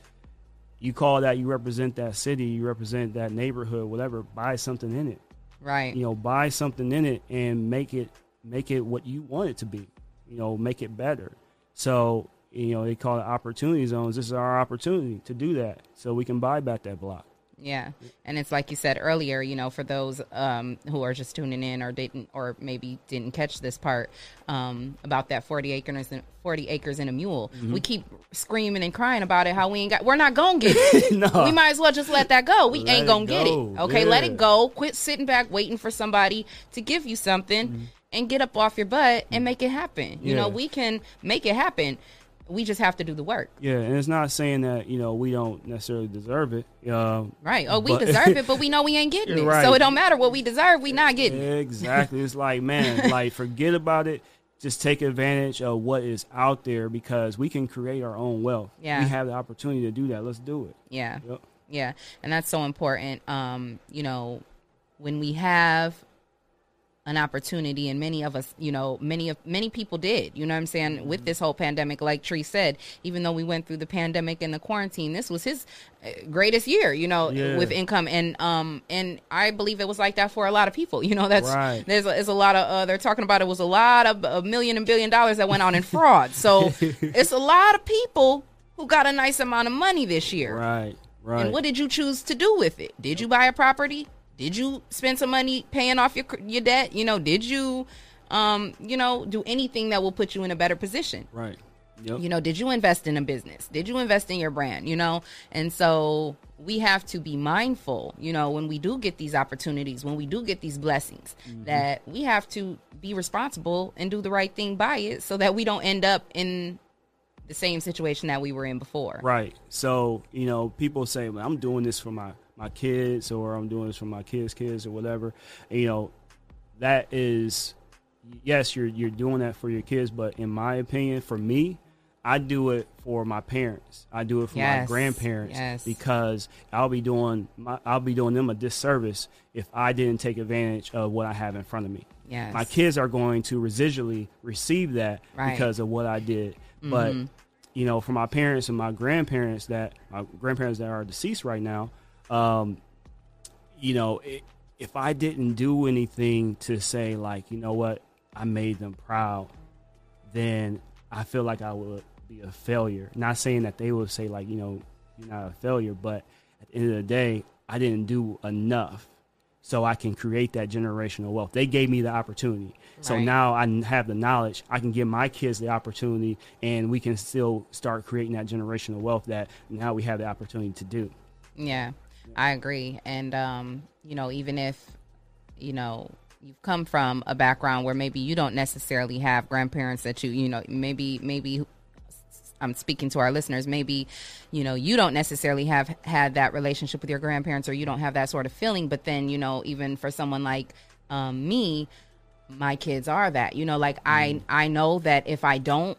you call that you represent that city, you represent that neighborhood, whatever. Buy something in it. Right. You know, buy something in it and make it make it what you want it to be. You know, make it better. So, you know, they call it opportunity zones. This is our opportunity to do that. So we can buy back that block. Yeah. And it's like you said earlier, you know, for those um, who are just tuning in or didn't, or maybe didn't catch this part um, about that 40 acres and 40 acres and a mule. Mm-hmm. We keep screaming and crying about it, how we ain't got, we're not going to get it. No. We might as well just let that go. We Let ain't going to get it. Okay. Let it go. Quit sitting back waiting for somebody to give you something Mm-hmm. and get up off your butt and make it happen. You know, we can make it happen. We just have to do the work. Yeah, and it's not saying that you know we don't necessarily deserve it. Uh, Right. Oh, we but- deserve it, but we know we ain't getting it. Right. So it don't matter what we deserve. We not getting it. Exactly. It's like, man, like forget about it. Just take advantage of what is out there because we can create our own wealth. Yeah. We have the opportunity to do that. Let's do it. Yeah. Yep. Yeah. And that's so important. Um, you know, when we have an opportunity and many of us, you know, many of many people did, you know what I'm saying, Mm-hmm. with this whole pandemic, like Tree said, even though we went through the pandemic and the quarantine, this was his uh, greatest year, you know, Yeah. with income. And um and I believe it was like that for a lot of people. You know, that's Right. there's a, there's a lot of uh, they're talking about it was a lot of a million and billion dollars that went on in fraud. So it's a lot of people who got a nice amount of money this year. Right. Right. And what did you choose to do with it? Did you buy a property? Did you spend some money paying off your your debt? You know, did you um, you know, do anything that will put you in a better position? right. Yep. You know, did you invest in a business? Did you invest in your brand, you know? And so we have to be mindful, you know, when we do get these opportunities, when we do get these blessings, that we have to be responsible and do the right thing by it so that we don't end up in the same situation that we were in before. Right. So, you know, people say, well, I'm doing this for my, my kids or I'm doing this for my kids' kids or whatever. And, you know, that is, yes, you're, you're doing that for your kids. But in my opinion, for me, I do it for my parents. I do it for my grandparents Yes. because I'll be doing my, I'll be doing them a disservice if I didn't take advantage of what I have in front of me. Yes. My kids are going to residually receive that Right. because of what I did. But mm-hmm. you know, for my parents and my grandparents that my grandparents that are deceased right now, um, you know, i if I didn't do anything to say like, you know what, I made them proud, then I feel like I would be a failure. Not saying that they would say like you know you're not a failure, but at the end of the day, I didn't do enough so I can create that generational wealth. They gave me the opportunity. So now I have the knowledge. I can give my kids the opportunity and we can still start creating that generational wealth that now we have the opportunity to do. Yeah, I agree. And um, you know, even if you know you've come from a background where maybe you don't necessarily have grandparents that you you know maybe maybe I'm speaking to our listeners. Maybe, you know, you don't necessarily have had that relationship with your grandparents, or you don't have that sort of feeling. But then, you know, even for someone like um, me, my kids are that. You know, like I I know that if I don't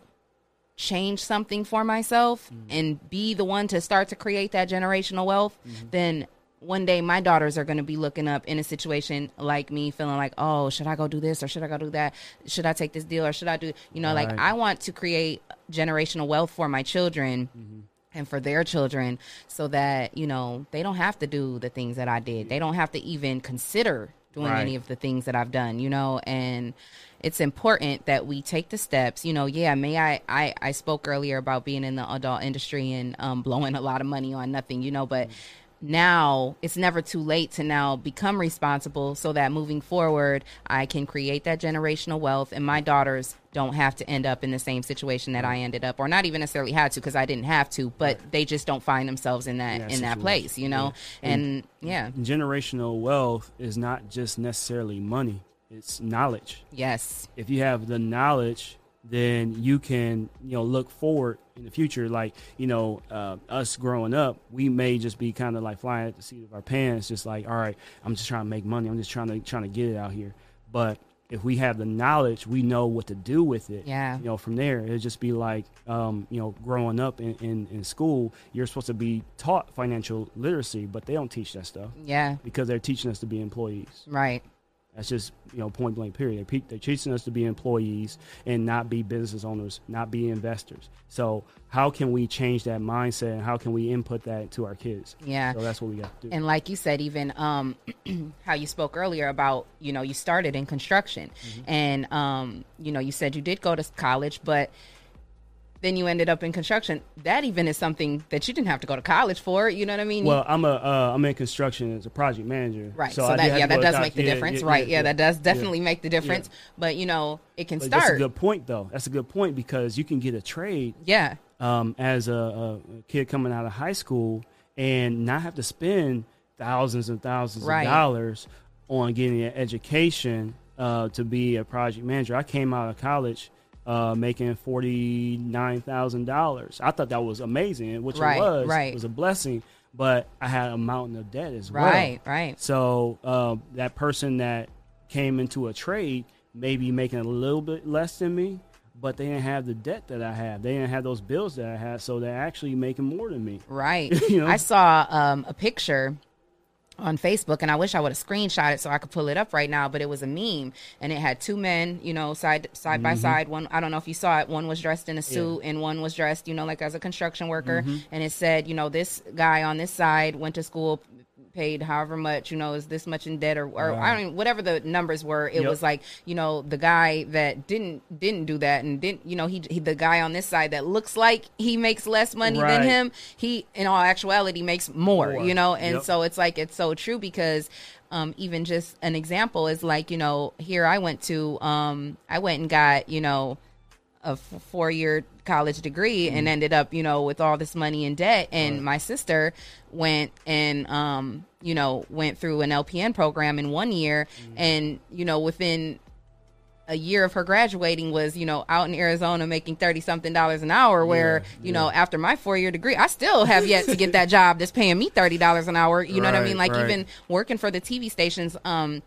change something for myself mm-hmm. and be the one to start to create that generational wealth, mm-hmm. then one day my daughters are going to be looking up in a situation like me feeling like oh should i go do this or should i go do that? Should i take this deal or should i do you know like Right. i want to create generational wealth for my children mm-hmm. and for their children so that you know they don't have to do the things that i did. They don't have to even consider doing Right. any of the things that i've done you know and it's important that we take the steps you know yeah may i i, I spoke earlier about being in the adult industry and um, blowing a lot of money on nothing you know but now it's never too late to now become responsible so that moving forward I can create that generational wealth and my daughters don't have to end up in the same situation that I ended up or not even necessarily had to because I didn't have to but they just don't find themselves in that that in that place you know? And yeah. Generational wealth is not just necessarily money, it's knowledge. yes. If you have the knowledge, then you can you know look forward in the future. Like you know, uh, us growing up, we may just be kind of like flying at the seat of our pants, just like, all right, I'm just trying to make money. I'm just trying to trying to get it out here. But if we have the knowledge, we know what to do with it. Yeah. You know, from there, it'll just be like, um, you know, growing up in, in, in school, you're supposed to be taught financial literacy, but they don't teach that stuff yeah because they're teaching us to be employees. right That's just you know point blank period. They're, they're teaching us to be employees and not be business owners, not be investors. So how can we change that mindset and how can we input that to our kids? Yeah. So that's what we got to do. and like you said even um how you spoke earlier about you know you started in construction Mm-hmm. and um you know you said you did go to college but then you ended up in construction. That even is something that you didn't have to go to college for you know what i mean? Well, I'm a uh, I'm in construction as a project manager. right so, did that yeah that does make the Yeah, difference. yeah, right yeah, yeah, that does definitely make the difference. But you know it can But that's a start. good point though. That's a good point because you can get a trade yeah. um, as a, a kid coming out of high school and not have to spend thousands and thousands Right. of dollars on getting an education uh, to be a project manager. I came out of college uh, making forty nine thousand dollars. I thought that was amazing, which Right, it was. right. It was a blessing, but I had a mountain of debt as well. right right So uh, that person that came into a trade may be making a little bit less than me, but they didn't have the debt that I have. They didn't have those bills that I had, so they're actually making more than me. Right. You know? I saw um, a picture on Facebook, and I wish I would have screenshot it so I could pull it up right now. But it was a meme, and it had two men, you know, side side Mm-hmm. by side. One, I don't know if you saw it. One was dressed in a suit, and one was dressed, you know, like as a construction worker. Mm-hmm. And it said, you know, this guy on this side went to school. Paid however much, you know, is this much in debt or, or I don't even, whatever the numbers were. It Yep. was like, you know, the guy that didn't didn't do that and didn't, you know, he, he the guy on this side that looks like he makes less money than him, he in all actuality makes more, More. you know, and Yep. so it's like it's so true because um, even just an example is like you know here I went to um, I went and got you know a four year college degree and ended up you know with all this money in debt. And my sister went and um, you know went through an LPN program in one year. And you know within a year of her graduating was, you know, out in Arizona making 30 something dollars an hour where, you know, after my 4-year degree, I still have yet to get that job that's paying me $30 an hour, you know what I mean? Like right. even working for the TV stations um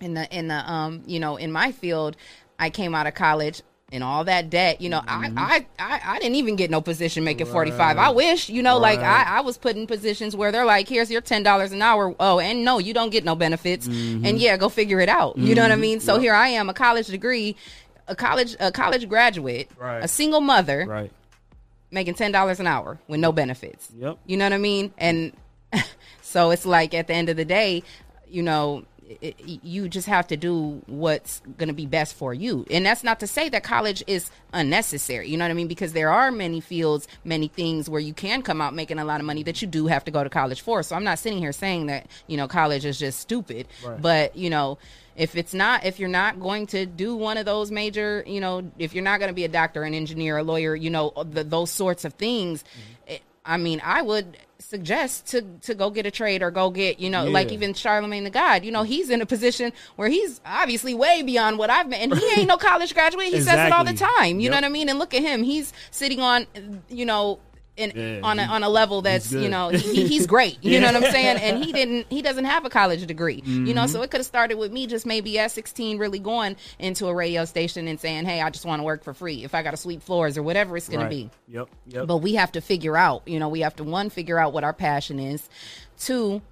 in the in the um, you know, in my field, I came out of college and all that debt, you know, Mm-hmm. I, I I I didn't even get no position making 45. I wish, you know, like I I was put in positions where they're like, here's your ten dollars an hour. Oh, and no, you don't get no benefits. Mm-hmm. And yeah, go figure it out. You know what I mean? So here I am, a college degree, a college a college graduate, Right. a single mother, Right. making ten dollars an hour with no benefits. Yep. You know what I mean? And so it's like at the end of the day, you know, it, you just have to do what's going to be best for you. And that's not to say that college is unnecessary. You know what I mean? Because there are many fields, many things where you can come out making a lot of money that you do have to go to college for. So I'm not sitting here saying that, you know, college is just stupid. Right. But, you know, if it's not if you're not going to do one of those major you know if you're not going to be a doctor an engineer a lawyer you know the, those sorts of things Mm-hmm. it, i mean i would suggest to to go get a trade or go get you know like even Charlamagne the god. You know he's in a position where he's obviously way beyond what i've been. And he ain't no college graduate. He says it all the time. You know what i mean? And look at him. He's sitting on you know in, Yeah, on a he- on a level that's you know he, he's great you know what i'm saying and he didn't he doesn't have a college degree you Mm-hmm. know so it could have started with me just maybe at 16 really going into a radio station and saying hey i just want to work for free if i got to sweep floors or whatever it's going Right. to be Yep. Yep. but we have to figure out you know we have to one figure out what our passion is two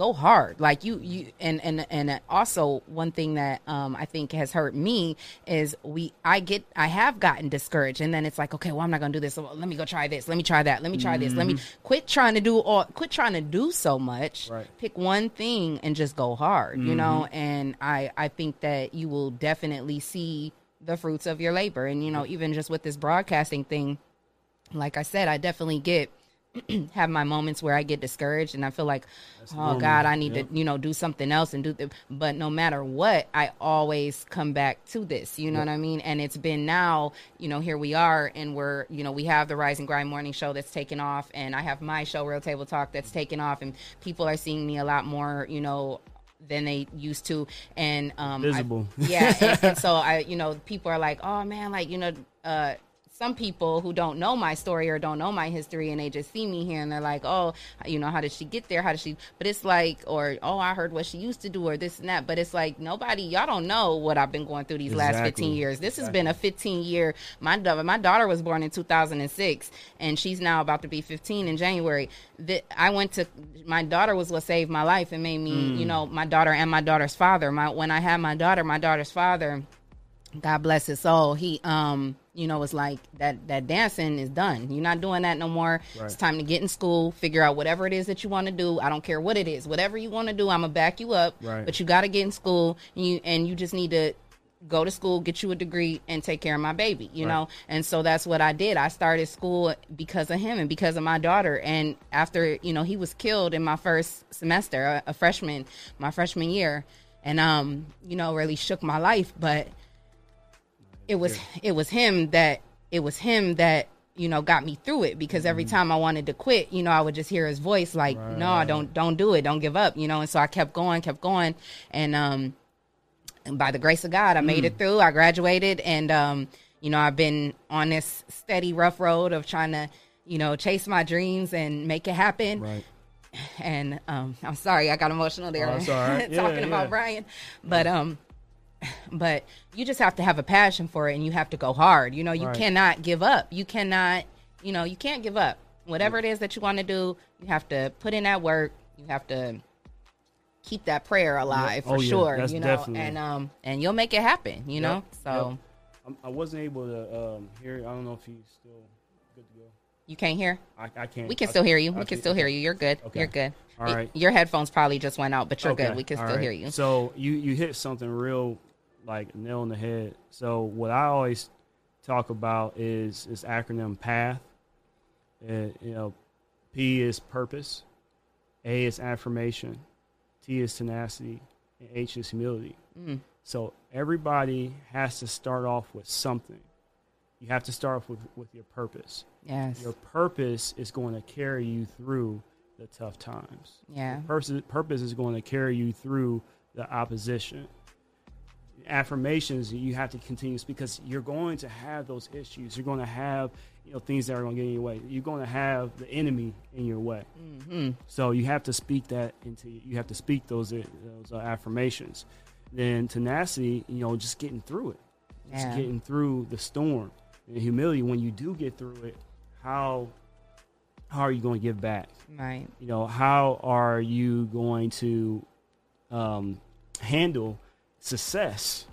go hard. Like you you and and and also one thing that um i think has hurt me is we i get i have gotten discouraged and then it's like okay well i'm not gonna do this so let me go try this let me try that let me try this let me quit trying to do all quit trying to do so much. Right. pick one thing and just go hard you know and i i think that you will definitely see the fruits of your labor and you know even just with this broadcasting thing like I said, I definitely get have my moments where I get discouraged and I feel like, oh normal. God, I need Yep. to, you know, do something else and do. the, But no matter what, I always come back to this. You know what I mean? And it's been now, you know, here we are, and we're, you know, we have the Rise and Grind Morning Show that's taken off, and I have my show, Real Table Talk, that's taken off, and people are seeing me a lot more, you know than they used to and um I- Visible. yeah and, and so i you know people are like oh man like you know uh some people who don't know my story or don't know my history and they just see me here and they're like oh you know how did she get there? How did she but it's like or oh i heard what she used to do or this and that. But it's like nobody y'all don't know what i've been going through these last 15 years. This has been a 15 year my my daughter was born in 2006 and she's now about to be 15 in january. That i went to my daughter was what saved my life. And made me you know my daughter and my daughter's father. My when i had my daughter my daughter's father God bless his soul. He um, you know, it's like that that dancing is done. You're not doing that no more. It's time to get in school, figure out whatever it is that you want to do. I don't care what it is. Whatever you want to do, I'm gonna back you up. Right. But you gotta get in school and you and you just need to go to school, get you a degree, and take care of my baby, you Right. know? And so that's what I did. I started school because of him and because of my daughter. And after, you know, he was killed in my first semester, a, a freshman, my freshman year. And um, you know, really shook my life. But it was it was him that it was him that you know got me through it because every time I wanted to quit, you know, I would just hear his voice like, "No, don't don't do it, don't give up," you know. And so I kept going, kept going, and um, and by the grace of God, I made it through. I graduated, and um, you know, I've been on this steady rough road of trying to, you know, chase my dreams and make it happen. Right. And um, I'm sorry, I got emotional there Oh, right. Yeah, talking about yeah. Brian, but um, but you just have to have a passion for it, and you have to go hard. You know, you Right. cannot give up. You cannot, you know, you can't give up. Whatever it is that you want to do, you have to put in that work. You have to keep that prayer alive for Oh, yeah. sure. That's you know, definitely- and um, and you'll make it happen. You know, so Yep. I, wasn't able to um, hear. I don't know if he's still good to go. you can't hear. I, I can't. We can I- still hear you. I We can still hear you. You're good. Okay. You're good. All right. Your headphones probably just went out, but you're good. We can All still right. hear you. So you you hit something real like nail on the head. So what I always talk about is this acronym PATH. Uh, you know, P is purpose, A is affirmation, T is tenacity, and H is humility. Mm. So everybody has to start off with something. You have to start off with, with your purpose. Yes. Your purpose is going to carry you through the tough times. Yeah. Purpose, purpose is going to carry you through the opposition. Affirmations you have to continue because you're going to have those issues. You're going to have you know things that are going to get in your way. You're going to have the enemy in your way. hmm So you have to speak that into you have to speak those those uh, affirmations. Then tenacity, you know, just getting through it, just Yeah. getting through the storm. And humility, when you do get through it, how how are you going to give back? Right. You know, how are you going to um, handle success?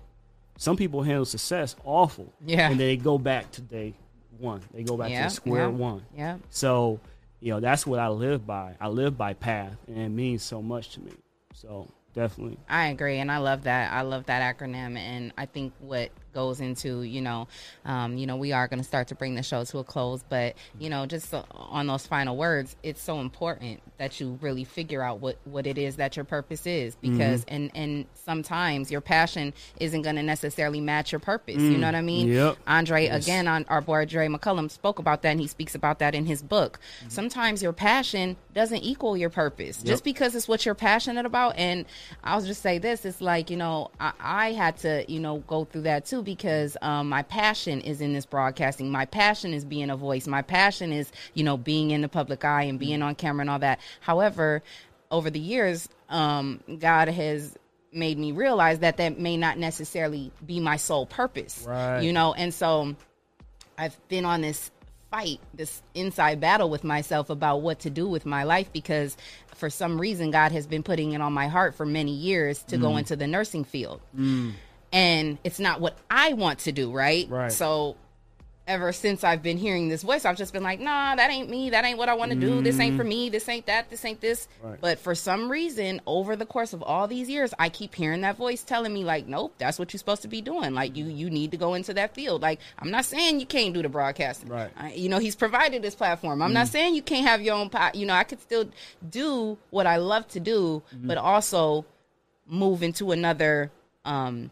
Some people handle success awful, Yeah. and they go back to day one. They go back Yeah, to square yeah. one. Yeah. So, you know, that's what I live by. I live by path, and it means so much to me. So definitely. I agree, and I love that. I love that acronym, and I think what goes into you know, um, you know, we are going to start to bring the show to a close, but you know, just on those final words, it's so important that you really figure out what what it is that your purpose is, mm-hmm. because and and sometimes your passion isn't going to necessarily match your purpose. You mm. know what I mean? Yep. Andre again on our board, Dre McCullum spoke about that, and he speaks about that in his book. Mm-hmm. Sometimes your passion doesn't equal your purpose, just because it's what you're passionate about. And I'll just say this: it's like you know, I, I had to you know go through that too because um, my passion is in this broadcasting. My passion is being a voice. My passion is you know being in the public eye and being on camera and all that. However, over the years, um, God has made me realize that that may not necessarily be my sole purpose. Right. You know, and so I've been on this fight, this inside battle with myself about what to do with my life because for some reason God has been putting it on my heart for many years to Mm. go into the nursing field. And it's not what I want to do, right? Right. So ever since I've been hearing this voice, I've just been like, nah, that ain't me. That ain't what I want to do. This ain't for mm. me. This ain't that. This ain't this. Right. But for some reason, over the course of all these years, I keep hearing that voice telling me, like, nope, that's what you're supposed to be doing. Like, you you need to go into that field. Like, I'm not saying you can't do the broadcasting. Right. I, you know, he's provided this platform. I'm not mm. saying you can't have your own. Po- you know, I could still do what I love to do, mm-hmm. but also move into another um,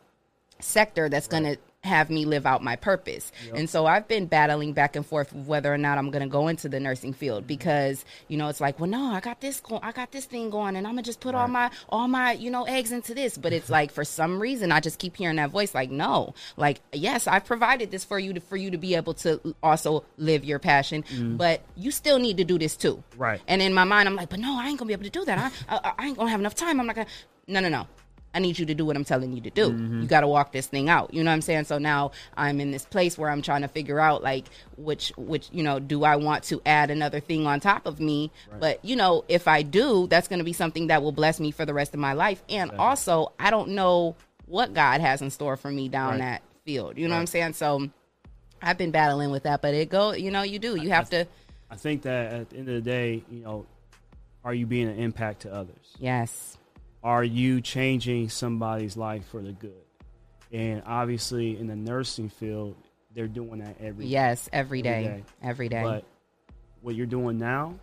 sector that's going to have me live out my purpose. And so I've been battling back and forth whether or not I'm going to go into the nursing field mm-hmm. because, you know, it's like, well, no, I got this go- I got this thing going and I'm going to just put all my all my, you know, eggs into this, but it's like for some reason I just keep hearing that voice like, no. Like, yes, I've provided this for you to for you to be able to also live your passion, mm. but you still need to do this too. Right. And in my mind I'm like, but no, I ain't going to be able to do that. I, I I ain't going to have enough time. I'm not going to No, no, no. I need you to do what I'm telling you to do. Mm-hmm. You got to walk this thing out. You know what I'm saying? So now I'm in this place where I'm trying to figure out like which which you know do I want to add another thing on top of me? But you know if I do, that's going to be something that will bless me for the rest of my life. And also, I don't know what God has in store for me down Right. that field. You know what I'm saying? So I've been battling with that, but it go. You know, you do. You have to. I think that at the end of the day, you know, are you being an impact to others? Yes. Are you changing somebody's life for the good? And obviously, in the nursing field, they're doing that every Yes. Every day. day. Every day. But what you're doing now,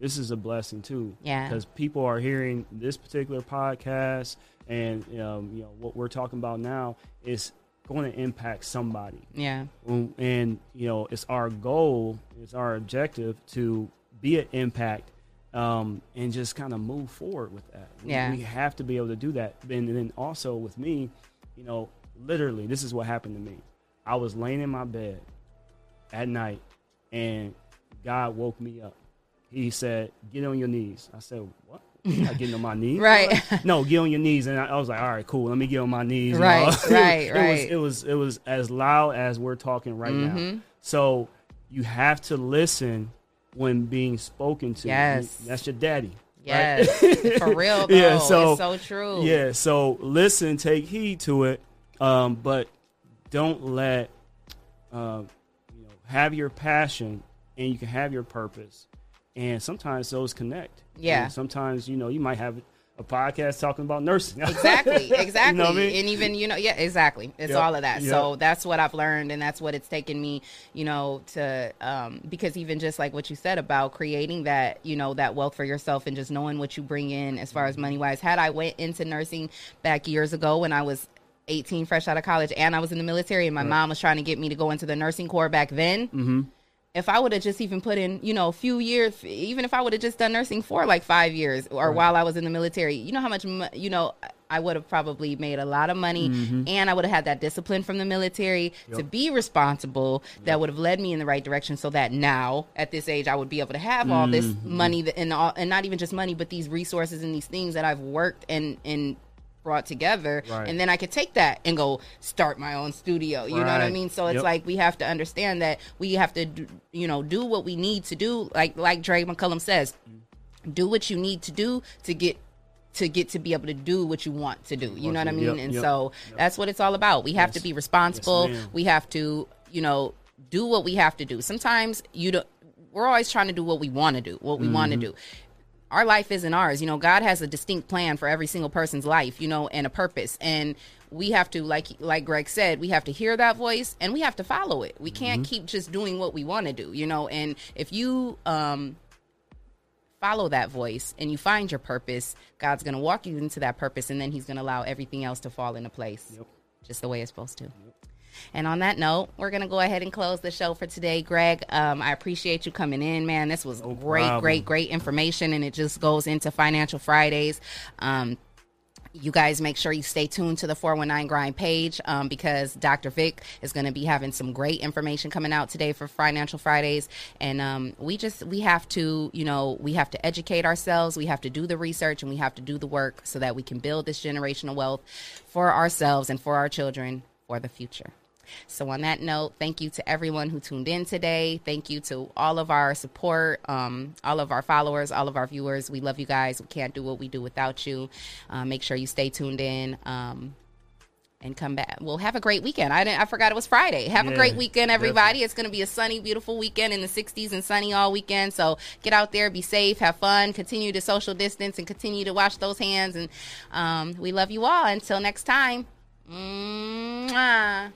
this is a blessing too. Yeah. Because people are hearing this particular podcast, and um, you know what we're talking about now is going to impact somebody. yeah. Um, and you know it's our goal it's our objective to be an impact um, and just kind of move forward with that we, Yeah. we have to be able to do that and then also with me you know literally this is what happened to me i was laying in my bed at night and god woke me up he said get on your knees i said what I'm not getting on my knees Right. no get on your knees and I, I was like all right cool let me get on my knees Right, right, it was right. it was it was as loud as we're talking right Mm-hmm. now. So you have to listen when being spoken to. Yes. that's your daddy. right? Yes. For real though. Yeah, so- it's so true. Yeah. So listen, take heed to it, um, but don't let uh, you know have your passion, and you can have your purpose, and sometimes those connect. Yeah. And sometimes you know you might have a podcast talking about nursing. exactly exactly You know I mean? and even you know yeah exactly it's Yep, all of that yep. so that's what i've learned and that's what it's taken me you know to um because even just like what you said about creating that you know that wealth for yourself and just knowing what you bring in as far as money wise had i went into nursing back years ago when i was 18 fresh out of college and i was in the military and my mom was trying to get me to go into the nursing corps back then Mm-hmm. If I would have just even put in, you know, a few years, even if I would have just done nursing for like five years or while I was in the military, you know how much, you know, I would have probably made a lot of money Mm-hmm. and I would have had that discipline from the military to be responsible that would have led me in the right direction so that now at this age I would be able to have all this Mm-hmm. money and all, and not even just money, but these resources and these things that I've worked and, and, brought together Right. and then I could take that and go start my own studio. You know what I mean? So it's Yep. like we have to understand that we have to do, you know do what we need to do. Like like Dre McCullum says do what you need to do to get to get to be able to do what you want to do. You know what I mean? Yep, and yep, so that's what it's all about. We have to be responsible. Yes, we have to you know do what we have to do. Sometimes you don't we're always trying to do what we want to do what we want to Mm-hmm. do our life isn't ours. You know, God has a distinct plan for every single person's life, you know, and a purpose. And we have to like like Greg said, we have to hear that voice and we have to follow it. We can't keep just doing what we want to do, you know. And if you um follow that voice and you find your purpose, God's going to walk you into that purpose and then he's going to allow everything else to fall into place. Just the way it's supposed to. And on that note, we're going to go ahead and close the show for today. Greg, um, I appreciate you coming in, man. This was great, problem. great, great information, and it just goes into Financial Fridays. Um, you guys make sure you stay tuned to the 419 grind page um, because dr vic is going to be having some great information coming out today for financial fridays and um, we just we have to you know we have to educate ourselves we have to do the research and we have to do the work so that we can build this generational wealth for ourselves and for our children for the future so, on that note, thank you to everyone who tuned in today. Thank you to all of our support, um, all of our followers, all of our viewers. We love you guys. We can't do what we do without you. Uh, make sure you stay tuned in. Um, and come back. Well, have a great weekend. I didn't, I forgot it was Friday. Have a great weekend, everybody. It's going to be a sunny, beautiful weekend in the 60s and sunny all weekend. So get out there, be safe, have fun, continue to social distance, and continue to wash those hands. And um, we love you all. Until next time. Mwah.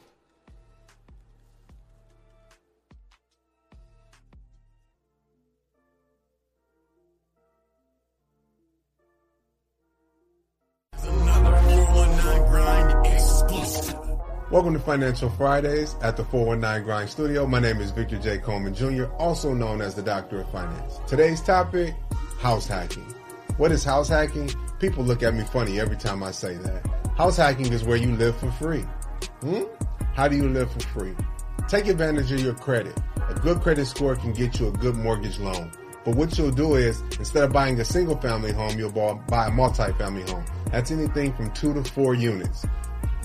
Welcome to Financial Fridays at the 419 Grind Studio. My name is Victor J. Coleman Jr., also known as the Doctor of Finance. Today's topic house hacking. What is house hacking? People look at me funny every time I say that. House hacking is where you live for free. Hmm? How do you live for free? Take advantage of your credit. A good credit score can get you a good mortgage loan. But what you'll do is, instead of buying a single family home, you'll buy buy a multi-family home. That's anything from two to four units.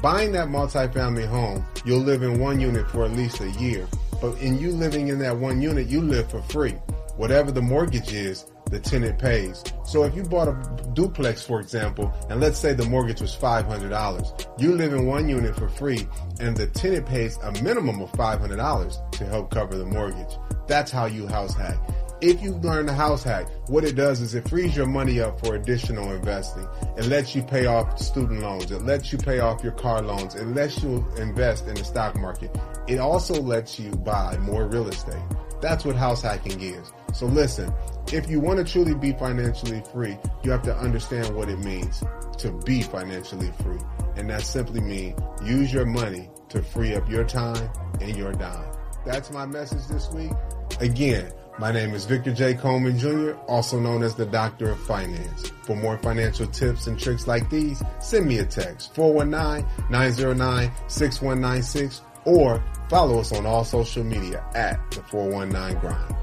Buying that multi-family home, you'll live in one unit for at least a year. But in you living in that one unit, you live for free. Whatever the mortgage is, the tenant pays. So if you bought a duplex, for example, and let's say the mortgage was $500, you live in one unit for free and the tenant pays a minimum of $500 to help cover the mortgage. That's how you house hack. If you learn the house hack, what it does is it frees your money up for additional investing. It lets you pay off student loans. It lets you pay off your car loans. It lets you invest in the stock market. It also lets you buy more real estate. That's what house hacking is. So listen, if you want to truly be financially free, you have to understand what it means to be financially free. And that simply means use your money to free up your time and your dime. That's my message this week. Again, my name is Victor J. Coleman Jr., also known as the Doctor of Finance. For more financial tips and tricks like these, send me a text 419-909-6196 or follow us on all social media at the 419 Grind.